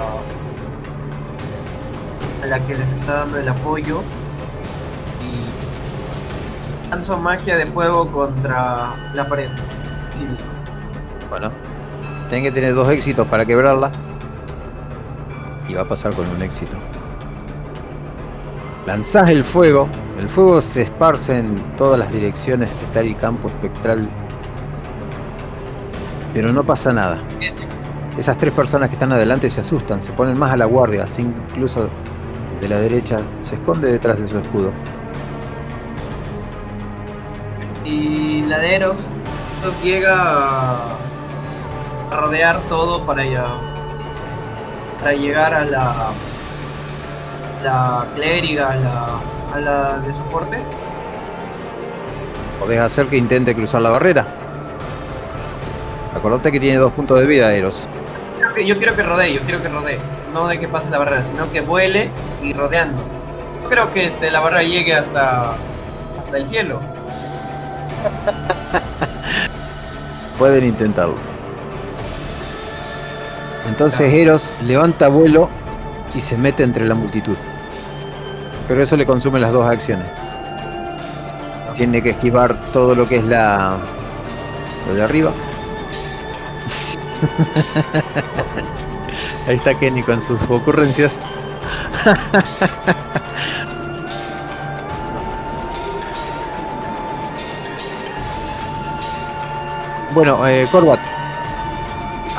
a la que les está dando el apoyo y lanzo magia de fuego contra la pared. Sí. Bueno, tienen que tener dos éxitos para quebrarla. Y va a pasar con un éxito. Lanzás el fuego, el fuego se esparce en todas las direcciones que está el campo espectral. Pero no pasa nada. Esas tres personas que están adelante se asustan, se ponen más a la guardia, así incluso el de la derecha se esconde detrás de su escudo. Y la de Eros llega rodear todo para para llegar a la la clériga, a la, a la de soporte. Podés hacer que intente cruzar la barrera. Acordate que tiene dos puntos de vida, Eros. Yo quiero que rodee, yo quiero que rodee. No de que pase la barrera, sino que vuele y rodeando. No creo que este, la barrera llegue hasta, hasta el cielo. Pueden intentarlo. Entonces Eros levanta vuelo y se mete entre la multitud. Pero eso le consume las dos acciones. Tiene que esquivar todo lo que es la... lo de arriba. Ahí está Kenny con sus ocurrencias. Bueno, eh, Corbat.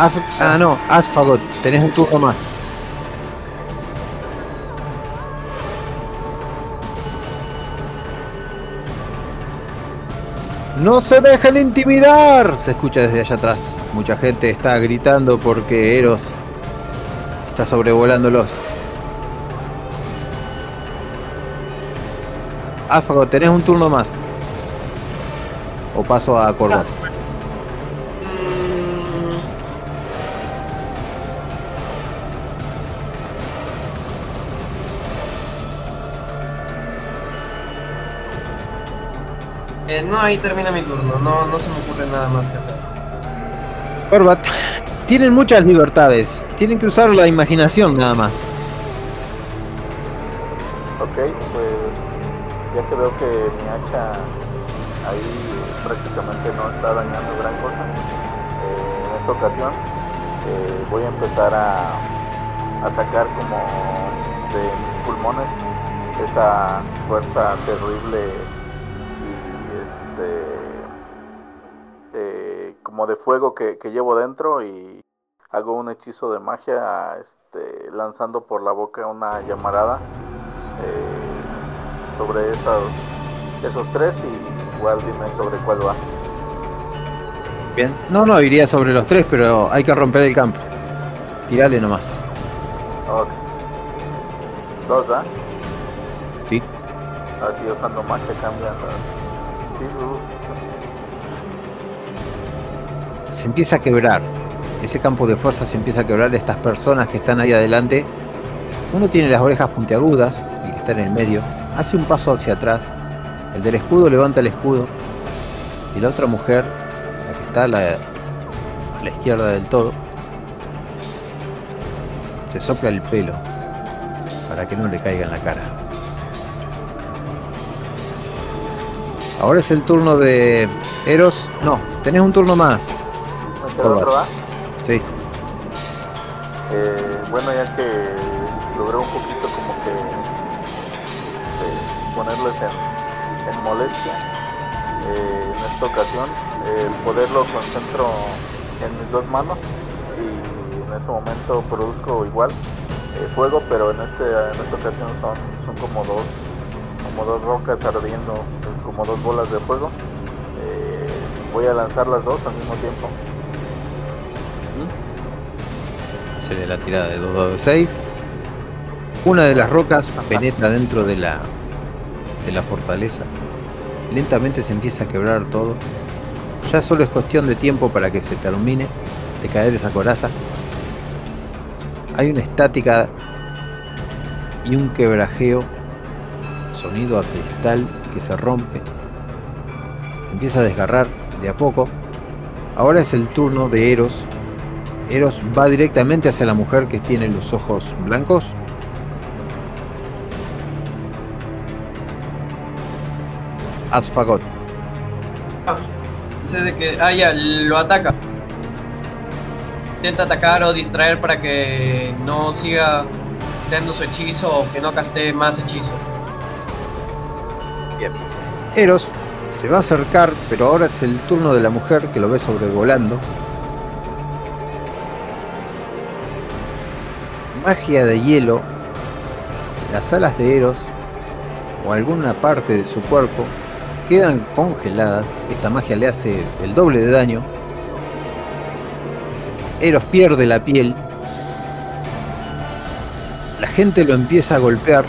Af- ah, no, Asfagot, tenés un turno más. ¡No se dejen intimidar! Se escucha desde allá atrás. Mucha gente está gritando porque Eros está sobrevolándolos. Asfagot, tenés un turno más. O paso a Corbat. Eh, no, ahí termina mi turno. No, no se me ocurre nada más que hacer. Corbat, tienen muchas libertades. Tienen que usar la imaginación nada más. Ok, pues ya que veo que mi hacha ahí prácticamente no está dañando gran cosa, eh, en esta ocasión eh, voy a empezar a, a sacar como de mis pulmones esa fuerza terrible este eh, como de fuego que, que llevo dentro y hago un hechizo de magia este, lanzando por la boca una llamarada eh, sobre esos, esos tres y igual dime sobre cuál va. Bien. No, no, iría sobre los tres, pero hay que romper el campo. Tirale nomás. Ok. Dos, ¿verdad? ¿Sí? Así usando magia cambian las... Se empieza a quebrar. Ese campo de fuerza se empieza a quebrar. Estas personas que están ahí adelante. Uno tiene las orejas puntiagudas, el que está en el medio. Hace un paso hacia atrás. El del escudo levanta el escudo. Y la otra mujer, la que está a la izquierda del todo, se sopla el pelo para que no le caiga en la cara. Ahora es el turno de Eros. No, tenés un turno más. ¿Me queda otro, ¿verdad? Sí. Eh, bueno, ya que logré un poquito como que este, ponerles en, en molestia, eh, en esta ocasión el poder lo concentro en mis dos manos y en ese momento produzco igual eh, fuego, pero en este en esta ocasión son, son como dos como dos rocas ardiendo, eh, como dos bolas de fuego. Eh, voy a lanzar las dos al mismo tiempo. Hacerle la tirada de 2 dados de 6. Una de las rocas penetra dentro de la, de la fortaleza. Lentamente se empieza a quebrar todo. Ya solo es cuestión de tiempo para que se termine de caer esa coraza. Hay una estática y un quebrajeo. Sonido a cristal que se rompe. Se empieza a desgarrar de a poco. Ahora es el turno de Eros. Eros va directamente hacia la mujer que tiene los ojos blancos. Asfagot. Sé de que. Ah, ya, lo ataca. Intenta atacar o distraer para que no siga dando su hechizo o que no caste más hechizo. Eros se va a acercar, pero ahora es el turno de la mujer que lo ve sobrevolando. Magia de hielo. Las alas de Eros o alguna parte de su cuerpo quedan congeladas. Esta magia le hace el doble de daño. Eros pierde la piel. La gente lo empieza a golpear,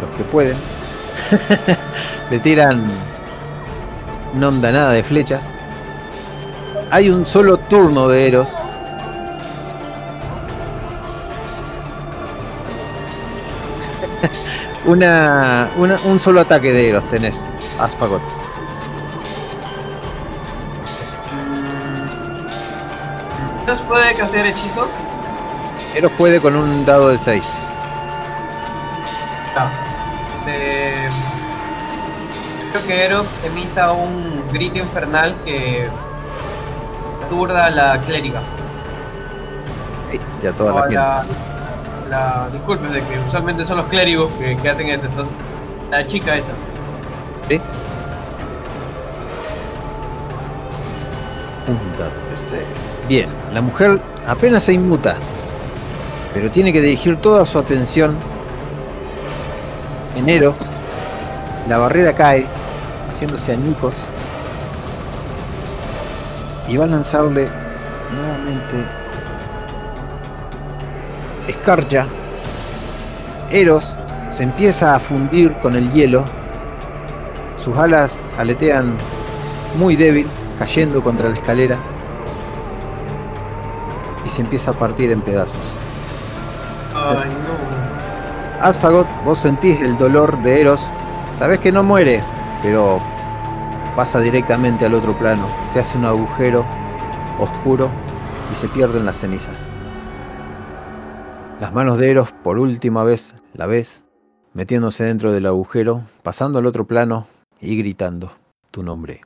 los que pueden. Le tiran no onda nada de flechas. Hay un solo turno de Eros. una, una- un solo ataque de Eros tenés, Asfagot. ¿Eros puede castear hechizos? Eros puede con un dado de 6. Que Eros emita un grito infernal que aturda a la clériga. Ya toda O la a gente. la, la- disculpen, de que usualmente son los clérigos que, que hacen eso. Entonces, la chica esa. ¿Sí? Un dado de 6. Bien, la mujer apenas se inmuta, pero tiene que dirigir toda su atención en Eros. La barrera cae, haciéndose añicos, y va a lanzarle nuevamente escarcha. Eros se empieza a fundir con el hielo sus alas aletean muy débil, cayendo contra la escalera. Y se empieza a partir en pedazos. Ay, no. Asfagot, vos sentís el dolor de Eros. Sabés que no muere, pero pasa directamente al otro plano. Se hace un agujero oscuro y se pierde en las cenizas. Las manos de Eros, por última vez, la ves, metiéndose dentro del agujero, pasando al otro plano y gritando tu nombre.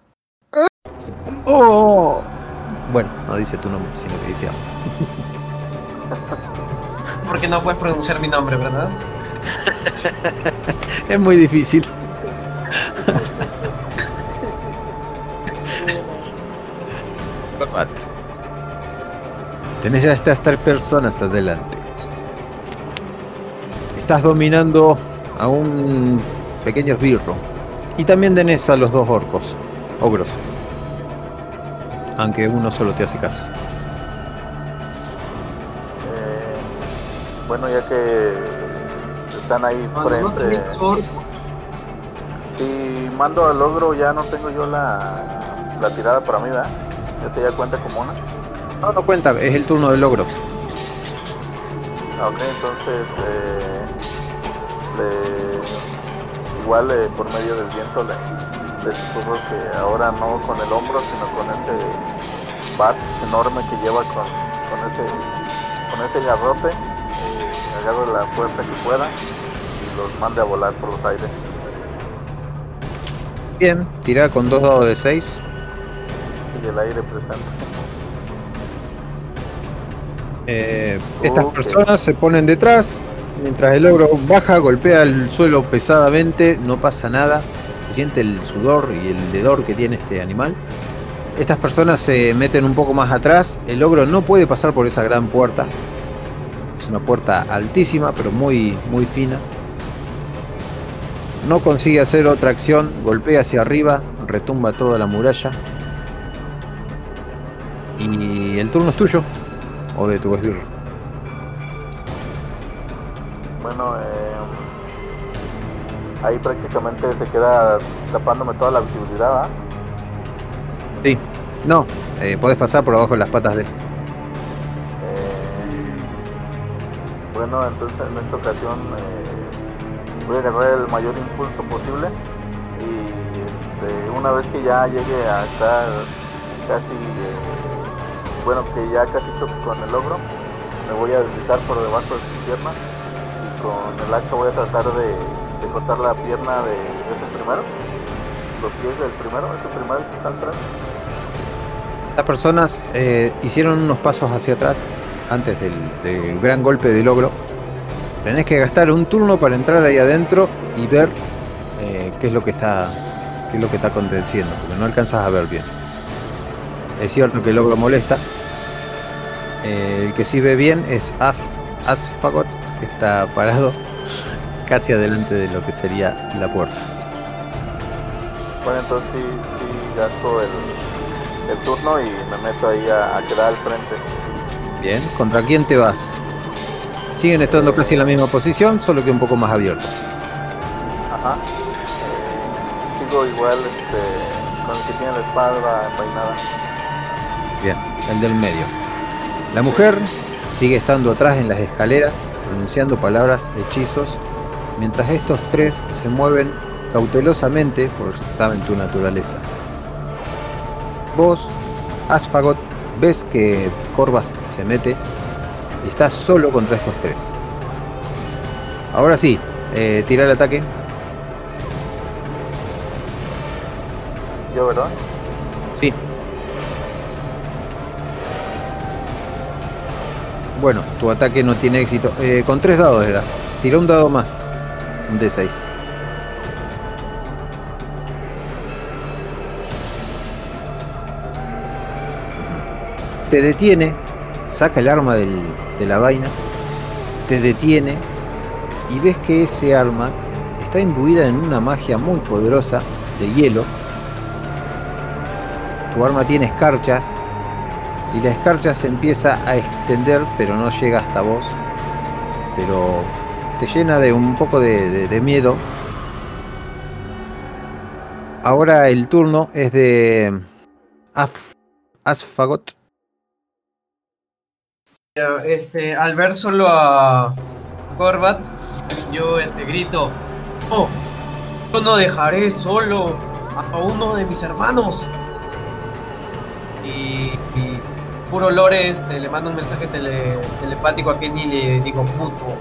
¡Oh! Bueno, no dice tu nombre, sino que dice Porque no puedes pronunciar mi nombre, ¿verdad? Es muy difícil. Corbat. Tenés ya estas tres personas adelante. Estás dominando a un pequeño esbirro. Y también tenés a los dos orcos, ogros. Aunque uno solo te hace caso. Eh, Bueno, ya que están ahí Cuando no frente. Orco, Si mando al logro, ya no tengo yo la, la tirada para mí, ¿verdad? Ese ya cuenta como una. No, no cuenta, es el turno del logro. Ah, Ok, entonces eh, le- igual eh, por medio del viento le, le susurro que ahora no con el hombro, sino con ese bat enorme que lleva con, con ese con ese garrote, eh, agarre la fuerza que pueda y los mande a volar por los aires. Bien, tira con dos dados de 6. Y el aire presente. Eh, estas personas se ponen detrás, mientras el ogro baja, golpea el suelo pesadamente, no pasa nada, se siente el sudor y el hedor que tiene este animal. Estas personas se meten un poco más atrás, el ogro no puede pasar por esa gran puerta, es una puerta altísima pero muy, muy fina. No consigue hacer otra acción, golpea hacia arriba, retumba toda la muralla. Y el turno es tuyo o de tu esbirro. Bueno, eh, ahí prácticamente se queda tapándome toda la visibilidad, ¿va? Sí. No, eh, podés pasar por abajo de las patas de él. Eh, bueno, entonces en esta ocasión eh, voy a agarrar el mayor impulso posible y este, una vez que ya llegue a estar casi, eh, bueno, que ya casi choque con el ogro, me voy a deslizar por debajo de sus piernas y con el hacha voy a tratar de, de cortar la pierna de ese primero, los pies del primero, ese primero que está atrás. Estas personas eh, hicieron unos pasos hacia atrás antes del, del gran golpe del ogro. Tenés que gastar un turno para entrar ahí adentro y ver eh, qué es lo que está qué es lo que está aconteciendo, porque no alcanzas a ver bien. Es cierto que el ogro molesta. Eh, el que sí ve bien es Af, Asfagot, que está parado casi adelante de lo que sería la puerta. Bueno, entonces sí, sí gasto el, el turno y me meto ahí a, a quedar al frente. Bien, ¿contra quién te vas? Siguen estando casi en la misma posición, solo que un poco más abiertos. Ajá. Eh, sigo igual este, con el que tiene la espada envainada. Bien, el del medio. La mujer sigue estando atrás en las escaleras, pronunciando palabras, hechizos, mientras estos tres se mueven cautelosamente, porque saben tu naturaleza. Vos, Asfagot, ves que Corvas se mete y estás solo contra estos tres. Ahora sí, eh, tira el ataque. Yo, ¿verdad? Sí. Bueno, tu ataque no tiene éxito. Eh, con tres dados era. Tira un dado más. Un D6. Te detiene. Saca el arma del- de la vaina. Te detiene. Y ves que ese arma está imbuida en una magia muy poderosa de hielo tu arma tiene escarchas y la escarcha se empieza a extender pero no llega hasta vos pero te llena de un poco de, de- miedo ahora el turno es de Af- Asfagot Este, al ver solo a Corbat, yo este, grito, "Oh, yo no dejaré solo a uno de mis hermanos. Y, y puro lore este, le mando un mensaje tele- telepático a Kenny y le digo, puto.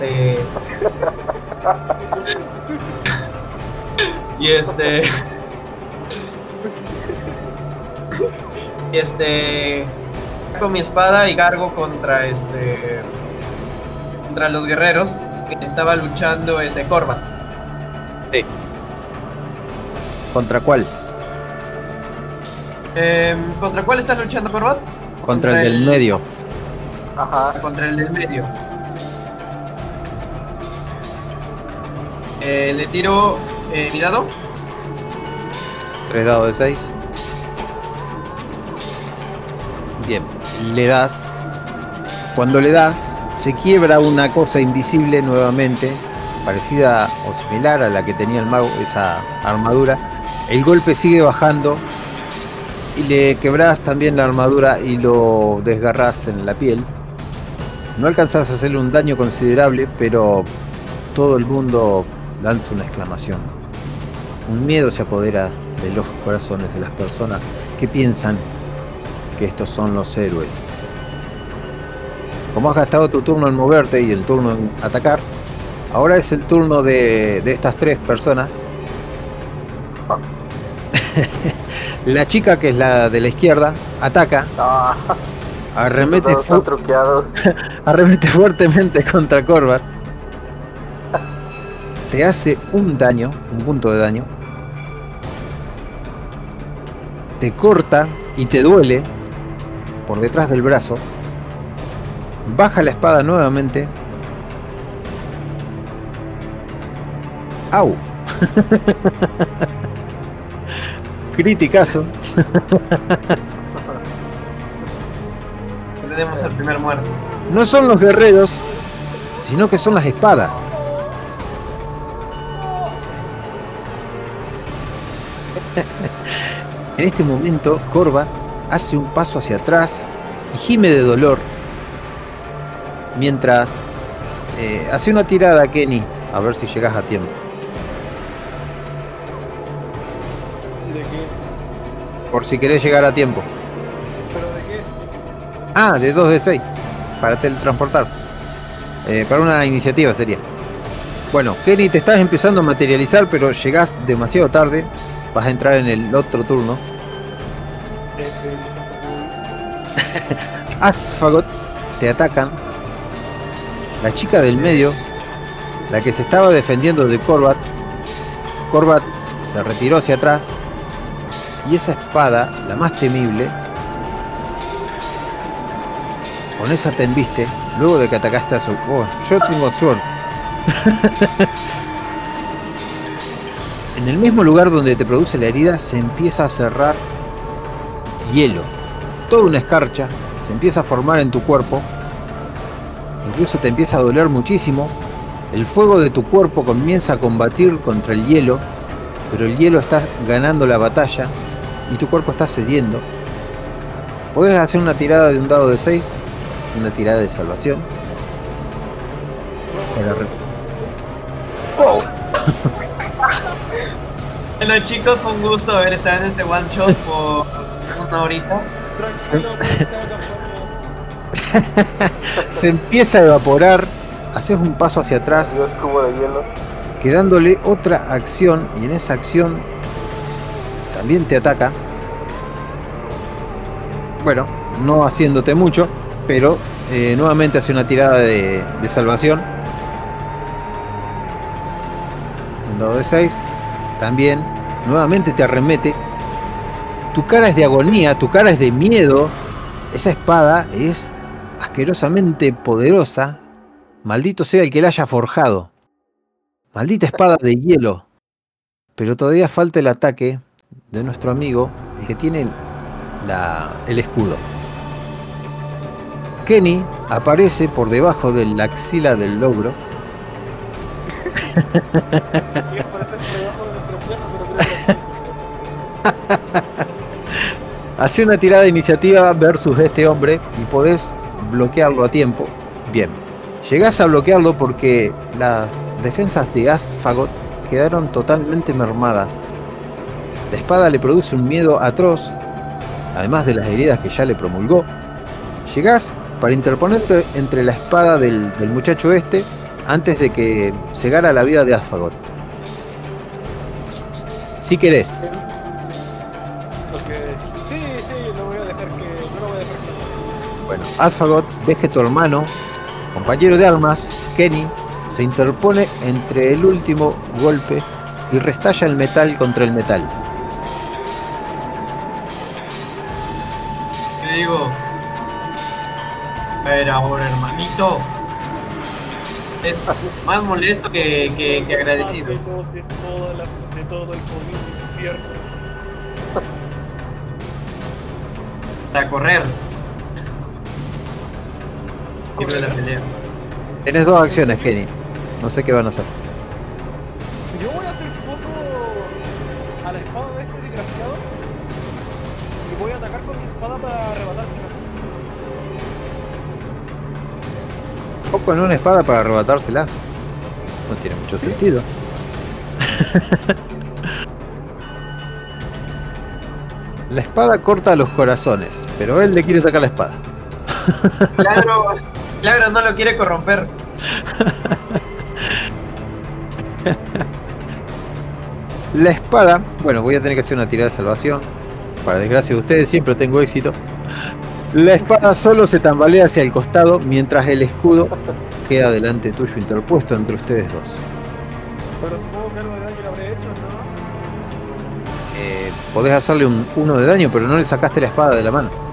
Este... y este... y este con mi espada y gargo contra este contra los guerreros que estaba luchando este Corban. contra cuál Em, ¿Contra cuál está luchando Corban? contra el del medio Ajá. Contra el del medio. Eh, le tiro eh, mi dado. tres dados de 6 le das cuando le das se quiebra una cosa invisible nuevamente, parecida o similar a la que tenía el mago, esa armadura. El golpe sigue bajando y le quebras también la armadura y lo desgarras en la piel. No alcanzas a hacerle un daño considerable, pero todo el mundo lanza una exclamación. Un miedo se apodera de los corazones de las personas que piensan que estos son los héroes. Como has gastado tu turno en moverte y el turno en atacar, ahora es el turno de, de estas tres personas. la chica que es la de la izquierda ataca, Ah, arremete, fu- arremete fuertemente contra Corvat. Te hace un daño, un punto de daño. Te corta y te duele por detrás del brazo. Baja la espada nuevamente. ¡Au! Criticazo. Tenemos al primer muerto. No son los guerreros, sino que son las espadas. en este momento, Corva hace un paso hacia atrás y gime de dolor. Mientras eh, hace una tirada Kenny, a ver si llegas a tiempo. ¿De qué? Por si querés llegar a tiempo. ¿Pero de qué? Ah, de 2 de 6. Para teletransportar. Eh, para una iniciativa sería. Bueno, Kenny, te estás empezando a materializar, pero llegás demasiado tarde. Vas a entrar en el otro turno. Asfagot te atacan. La chica del medio, la que se estaba defendiendo de Corvat. Corvat se retiró hacia atrás. Y esa espada, la más temible, con esa te embiste luego de que atacaste a su. Oh, yo tengo suerte. en el mismo lugar donde te produce la herida se empieza a cerrar hielo. Toda una escarcha se empieza a formar en tu cuerpo. Incluso te empieza a doler muchísimo. El fuego de tu cuerpo comienza a combatir contra el hielo, pero el hielo está ganando la batalla y tu cuerpo está cediendo. Puedes hacer una tirada de un dado de 6 una tirada de salvación. Para re- Bueno chicos, fue un gusto haber estado en este one shot por una horita. Se empieza a evaporar, haces un paso hacia atrás, Dios cubo de hielo. quedándole otra acción y en esa acción también te ataca. Bueno, no haciéndote mucho, pero eh, nuevamente hace una tirada de, de salvación. Un dado de 6. También, nuevamente te arremete. Tu cara es de agonía, tu cara es de miedo. Esa espada es asquerosamente poderosa. Maldito sea el que la haya forjado. Maldita espada de hielo. Pero todavía falta el ataque de nuestro amigo, el que tiene la- el escudo. Kenny aparece por debajo de la axila del logro. Hace una tirada de iniciativa versus este hombre y podés bloquearlo a tiempo. Bien. Llegás a bloquearlo porque las defensas de Asfagot quedaron totalmente mermadas. La espada le produce un miedo atroz, además de las heridas que ya le promulgó. Llegás para interponerte entre la espada del, del muchacho este antes de que cegara la vida de Asfagot. Si querés. Bueno, Asfagot ves que tu hermano, compañero de armas, Kenny, se interpone entre el último golpe y restalla el metal contra el metal. ¿Qué digo? Pero ahora, hermanito. Es más molesto que, que, que agradecido. De todos, de, toda la, de todo el infierno. Para correr. Siempre la pelea. Tenés dos acciones, Kenny. No sé qué van a hacer. Yo voy a hacer foco a la espada de este desgraciado y voy a atacar con mi espada para arrebatársela. O con una espada para arrebatársela. No tiene mucho sentido. la espada corta los corazones, pero él le quiere sacar la espada. Claro, claro, no lo quiere corromper. La espada, bueno, voy a tener que hacer una tirada de salvación. Para desgracia de ustedes, siempre tengo éxito. La espada solo se tambalea hacia el costado mientras el escudo queda delante tuyo interpuesto entre ustedes dos. Pero supongo que algo de daño le habré hecho, ¿no? Eh, podés hacerle un uno de daño, pero no le sacaste la espada de la mano.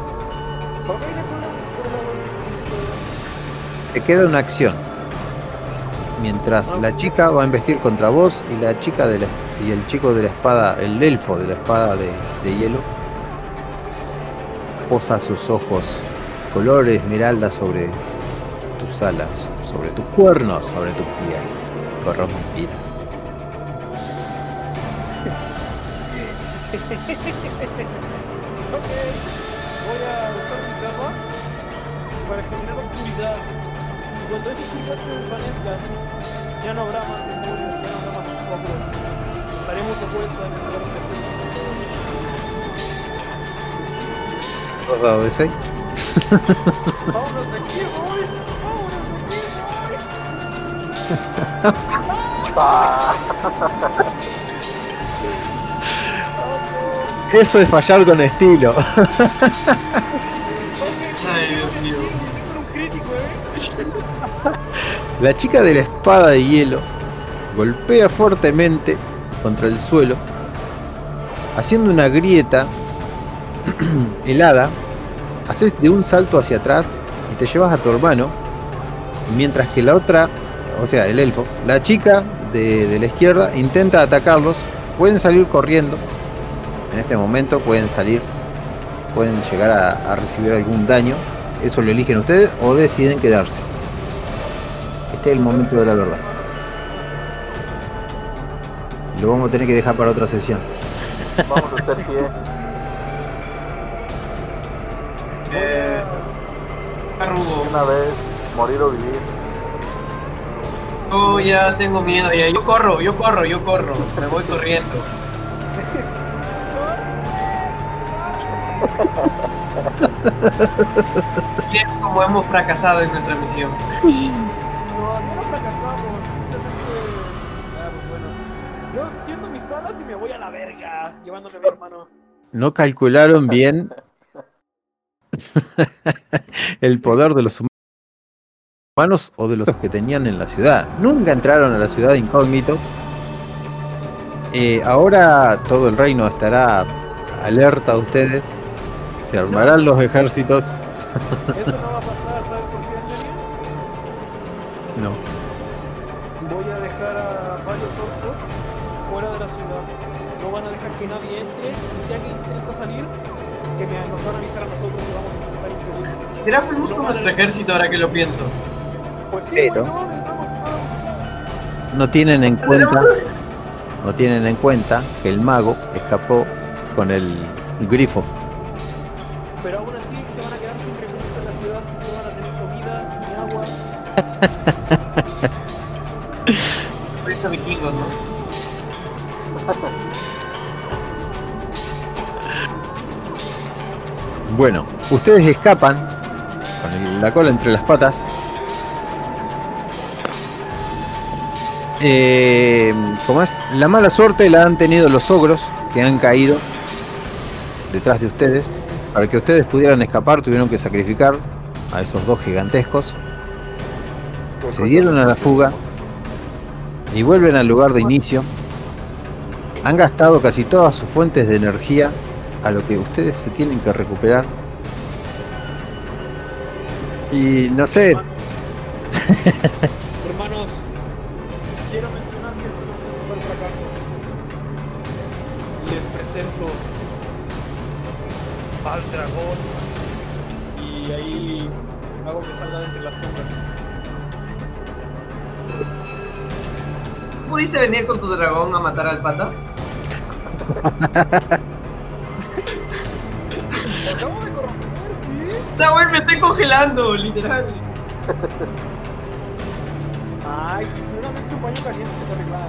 Te queda una acción. Mientras la chica va a investir contra vos y la chica de la, y el chico de la espada, el elfo de la espada de, de hielo, posa sus ojos color esmeralda sobre tus alas, sobre tus cuernos, sobre tu piel corrompida. Ok, voy a usar mi capa para generar oscuridad. Cuando esa oscuridad se desvanezca, ya no habrá más demonios, ya no habrá más ogros. Estaremos de vuelta en el lugar donde fuimos. ¿Dos dados de 6? ¡Vámonos de aquí, boys! ¡Vámonos de aquí, boys! Eso es fallar con estilo. La chica de la espada de hielo golpea fuertemente contra el suelo, haciendo una grieta helada. Haces de un salto hacia atrás y te llevas a tu hermano, mientras que la otra, o sea, el elfo, la chica de, la izquierda intenta atacarlos. Pueden salir corriendo. En este momento pueden salir, pueden llegar a, a recibir algún daño. Eso lo eligen ustedes o deciden quedarse. Este es el momento de la verdad. Lo vamos a tener que dejar para otra sesión. Vamos a hacer pie. Eh, Arrugo. Una vez, morir o vivir. Oh, ya tengo miedo. Ya, yo corro, yo corro, yo corro. Me voy corriendo. Y es como hemos fracasado en nuestra misión. Yo extiendo mis alas y me voy a la verga, llevándome a mi hermano. No calcularon bien el poder de los humanos o de los que tenían en la ciudad. Nunca entraron a la ciudad incógnito. Eh, ahora todo el reino estará alerta a ustedes. Se armarán los ejércitos. Eso no va a pasar, ¿sabes por qué? No. Será pues busco nuestro ejército ahora que lo pienso. Pues sí, Pero- bueno, vamos. No tienen en cuenta. No tienen en cuenta que el mago escapó con el grifo. Pero aún así se van a quedar sin recursos en la ciudad. No van a tener comida ni agua. Ahorita vikingos, ¿no? Bueno, ustedes escapan con la cola entre las patas. Eh, ¿Cómo es? La mala suerte la han tenido los ogros que han caído detrás de ustedes. Para que ustedes pudieran escapar tuvieron que sacrificar a esos dos gigantescos. Se dieron a la fuga y vuelven al lugar de inicio. Han gastado casi todas sus fuentes de energía a lo que ustedes se tienen que recuperar. Y no sé. Hermanos, quiero mencionar que esto no fue un total fracaso. Les presento al dragón y ahí hago que salga entre las sombras. ¿Pudiste venir con tu dragón a matar al pata? Esta güey me estoy congelando, literal. Ay, seguramente un baño caliente se te arregla.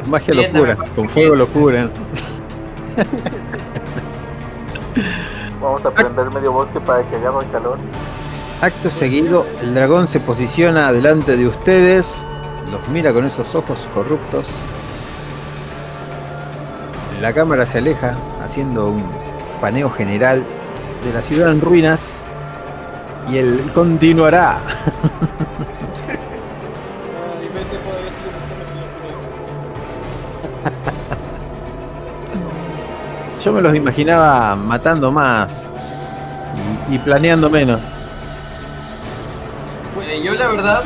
Con magia Bien, lo cura, dame- con fuego lo curan. Vamos a prender medio bosque para que agarre el calor. Acto seguido, el dragón se posiciona delante de ustedes, los mira con esos ojos corruptos. La cámara se aleja, haciendo un paneo general de la ciudad en ruinas. Y él continuará. Yo me los imaginaba matando más y, y planeando menos. Eh, yo la verdad,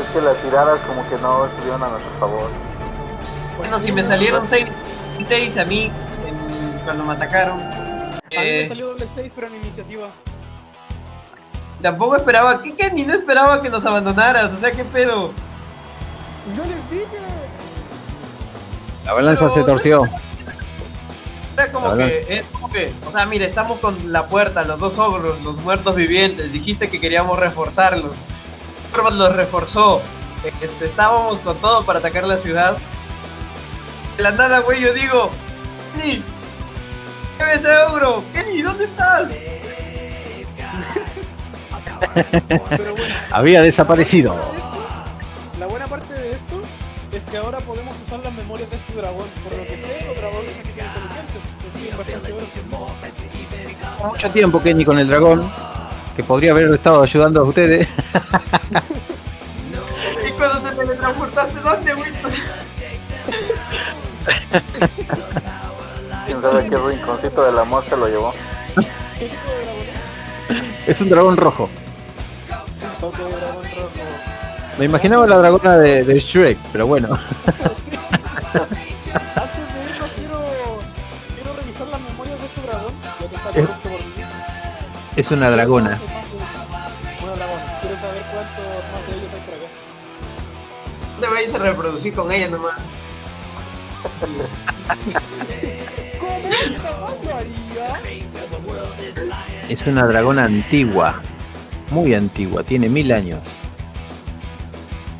Es que las tiradas como que no estuvieron a nuestro favor. bueno, si me salieron 6 6 a mí en- cuando me atacaron. A mí me eh, salió doble 6, pero en iniciativa. tampoco esperaba, ¿qué, qué? Ni no esperaba que nos abandonaras, o sea, ¿qué pedo? Yo les dije. La balanza se torció. Era como que, es como que, o sea, mira, estamos con la puerta, los dos ogros, los muertos vivientes, dijiste que queríamos reforzarlos. Corvat los reforzó, este, estábamos con todo para atacar la ciudad. De la nada, güey, yo digo, Kenny, ¿qué ves ese ogro? Kenny, ¿dónde estás? Pero bueno, Había desaparecido. la buena parte de esto es que ahora podemos usar las memorias de este dragón. Por lo que sé, los dragones aquí son inteligentes. Consiguen bastante oro. Mucho tiempo Kenny con el dragón, que podría haber estado ayudando a ustedes. Y cuando te teletransportaste, ¿dónde, güey? Quién sabe qué rinconcito de la mosca lo llevó. ¿Qué tipo de dragón es? Un dragón rojo. Dragón rojo. Me imaginaba la dragona de, de Shrek, pero bueno. Antes de irnos, quiero, quiero revisar las memorias de este dragón. Ya que está Es- por mí. Es una dragona. Dragón. Quiero saber cuántos más de ellos hay por acá. A reproducir con ella nomás. Es una dragona antigua. Muy antigua, tiene mil años.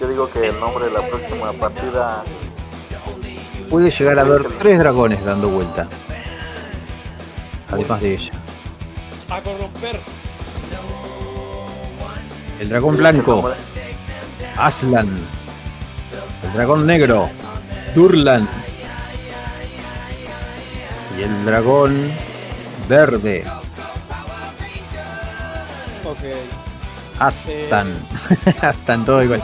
Yo digo que el nombre de la próxima partida Puede llegar a haber tres dragones dando vuelta. Además de ella. A corromper. El dragón blanco, Aslan. El dragón negro, Durlan. Y el dragón verde, Ok. Astan. Astan todo igual.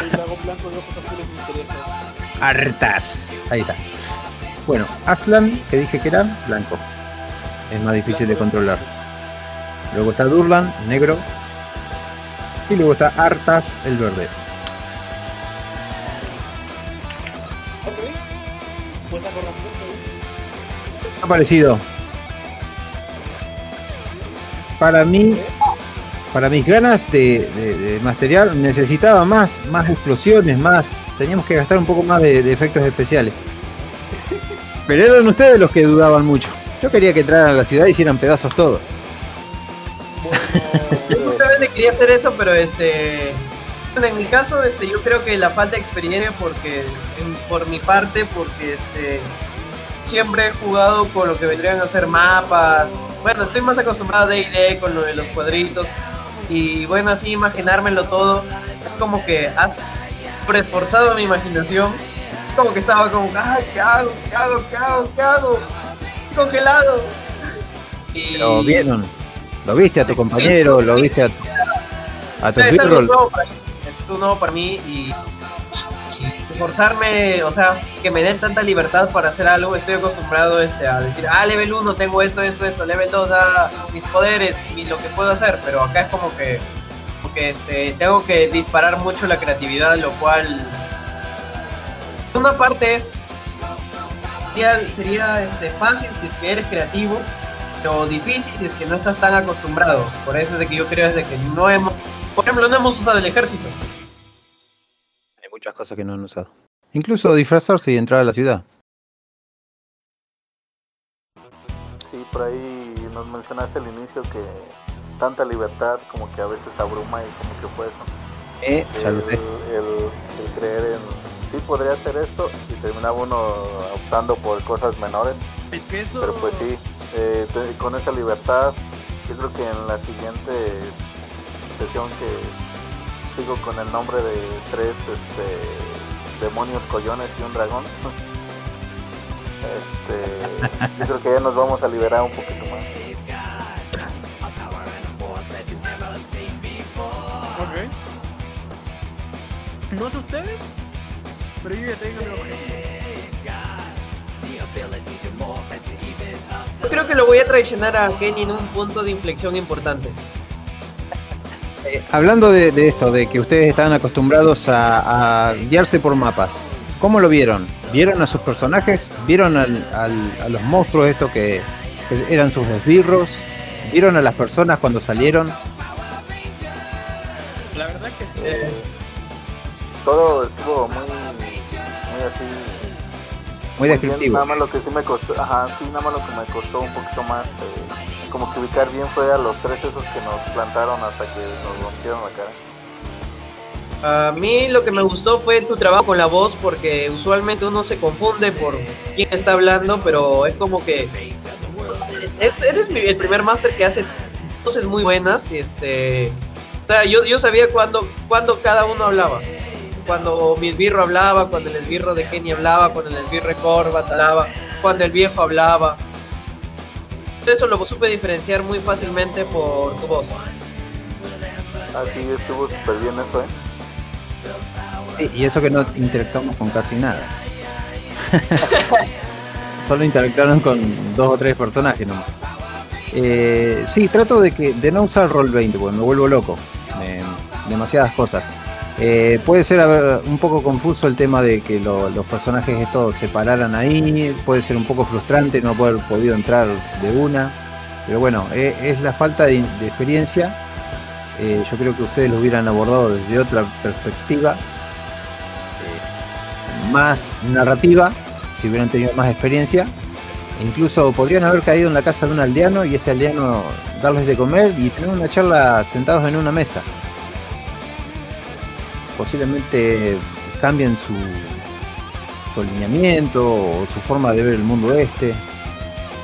El dragón blanco de ojos azules me interesa. Artas. Ahí está. Bueno, Aslan, que dije que era blanco. Es más difícil de controlar. Luego está Durlan, negro. Y luego está Artas, el verde. Ha parecido. Para mí, para mis ganas de, de, de masterear, necesitaba más, más explosiones, más. Teníamos que gastar un poco más de, de efectos especiales. Pero eran ustedes los que dudaban mucho. Yo quería que entraran a la ciudad y hicieran pedazos todo. Yo justamente quería hacer eso, pero este. Bueno, En mi caso, este, yo creo que la falta de experiencia, porque en- por mi parte, porque este, siempre he jugado con lo que vendrían a ser mapas. Bueno, estoy más acostumbrado a D&D con lo de los cuadritos y bueno, así imaginármelo todo, es como que has esforzado mi imaginación, como que estaba como, ay, ¿qué hago? ¿Qué hago? ¿Qué hago? ¿Qué hago? Congelado. Y... Lo vieron. Lo viste a tu compañero, lo viste a, a tu es algo Algo nuevo para mí y, y forzarme, o sea, que me den tanta libertad para hacer algo, estoy acostumbrado este, a decir, ah, level 1 tengo esto, esto, esto, level 2, ah, mis poderes, y lo que puedo hacer, pero acá es como que, como que este, tengo que disparar mucho la creatividad, lo cual, una parte es, sería, sería este, fácil si es que eres creativo, pero difícil si es que no estás tan acostumbrado. Por eso es de que yo creo es de que no hemos Por ejemplo, no hemos usado el ejército. Hay muchas cosas que no han usado. Incluso disfrazarse y entrar a la ciudad. Sí, por ahí nos mencionaste al inicio que tanta libertad como que a veces abruma y como que fue eso. Eh, ya lo sé. El, el- el creer en sí podría hacer esto y terminaba uno optando por cosas menores. Es que eso. Pero pues sí, eh, con esa libertad, yo creo que en la siguiente sesión que sigo con el nombre de tres este, demonios collones y un dragón, este, yo creo que ya nos vamos a liberar un poquito más. Ok. No sé ustedes, pero yo ya tengo mi objetivo. Yo creo que lo voy a traicionar a Kenny en un punto de inflexión importante. Eh, hablando de, de esto, de que ustedes están acostumbrados a, a guiarse por mapas, ¿cómo lo vieron? ¿Vieron a sus personajes? ¿Vieron al- al- a los monstruos estos que, que eran sus esbirros? ¿Vieron a las personas cuando salieron? La verdad que sí. Eh, Todo estuvo muy, muy así. Muy descriptivo. Nada más lo que sí me costó, ajá, sí, nada más lo que me costó un poquito más, eh, como que ubicar bien fue a los tres esos que nos plantaron hasta que nos rompieron la cara. A mí lo que me gustó fue tu trabajo con la voz porque usualmente uno se confunde por quién está hablando, pero es como que es- eres el primer máster que hace voces muy buenas y este o sea, yo, yo sabía cuando, cuando cada uno hablaba. Cuando mi esbirro hablaba, cuando el esbirro de Kenny hablaba, cuando el esbirro de Corbat hablaba, cuando el viejo hablaba. Eso lo supe diferenciar muy fácilmente por tu voz. Así estuvo súper bien eso, ¿eh? Sí, y eso que no interactuamos con casi nada. Solo interactuaron con dos o tres personajes nomás. Eh, sí, trato de que de no usar roll 20 porque me vuelvo loco. Eh, demasiadas cosas. Eh, puede ser un poco confuso el tema de que lo- los personajes estos se pararan ahí. Puede ser un poco frustrante no haber podido entrar de una. Pero bueno, eh, es la falta de, experiencia. Eh, yo creo que ustedes lo hubieran abordado desde otra perspectiva más narrativa, si hubieran tenido más experiencia. Incluso podrían haber caído en la casa de un aldeano y este aldeano darles de comer y tener una charla sentados en una mesa. Posiblemente cambien su, su alineamiento o su forma de ver el mundo este.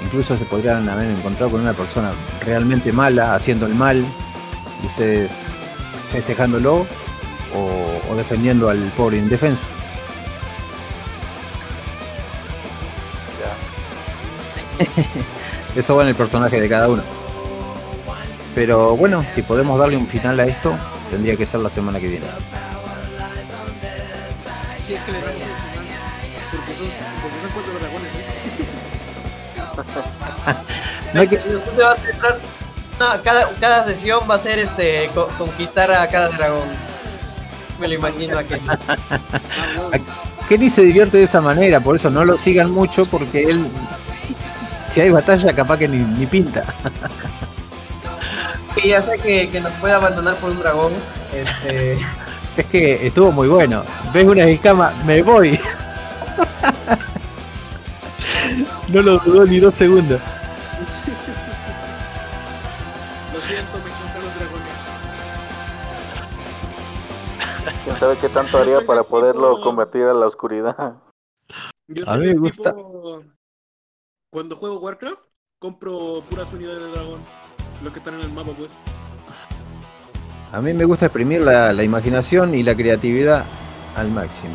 Incluso se podrían haber encontrado con una persona realmente mala, haciendo el mal, y ustedes festejándolo o, o defendiendo al pobre indefenso. Eso va en el personaje de cada uno. Pero bueno, si podemos darle un final a esto, tendría que ser la semana que viene. Si es que le damos el final. Porque son, porque son cuatro dragones, ¿eh? No hay que, Después se va a centrar- no, cada, cada sesión va a ser este co- conquistar a cada dragón. Me lo imagino aquí. Kenny se divierte de esa manera, por eso no lo sigan mucho porque él, si hay batalla, capaz que ni, ni pinta. Y ya sé que, que nos puede abandonar por un dragón. Este, Es que estuvo muy bueno. Ves una escama, me voy. No lo dudó ni dos segundos. Lo siento, me encantan los dragones. ¿Quién sabe qué tanto haría para poderlo tipo- convertir a la oscuridad? Yo A mí me gusta. tipo- Cuando juego Warcraft, compro puras unidades de dragón. Los que están en el mapa, pues. A mí me gusta exprimir la, la imaginación y la creatividad al máximo.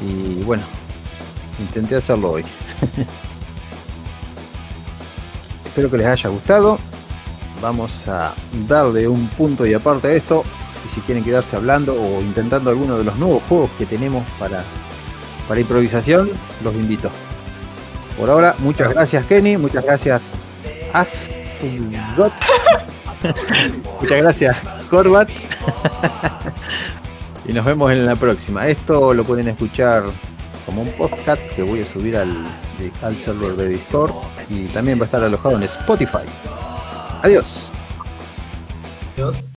Y bueno, intenté hacerlo hoy. Espero que les haya gustado. Vamos a darle un punto y aparte a esto. Y si quieren quedarse hablando o intentando alguno de los nuevos juegos que tenemos para, para improvisación, los invito. Por ahora, muchas gracias Kenny, muchas gracias Asfugot. Muchas gracias, Corbat. y nos vemos en la próxima. Esto lo pueden escuchar como un podcast que voy a subir al, al server de Discord y también va a estar alojado en Spotify. Adiós. Dios.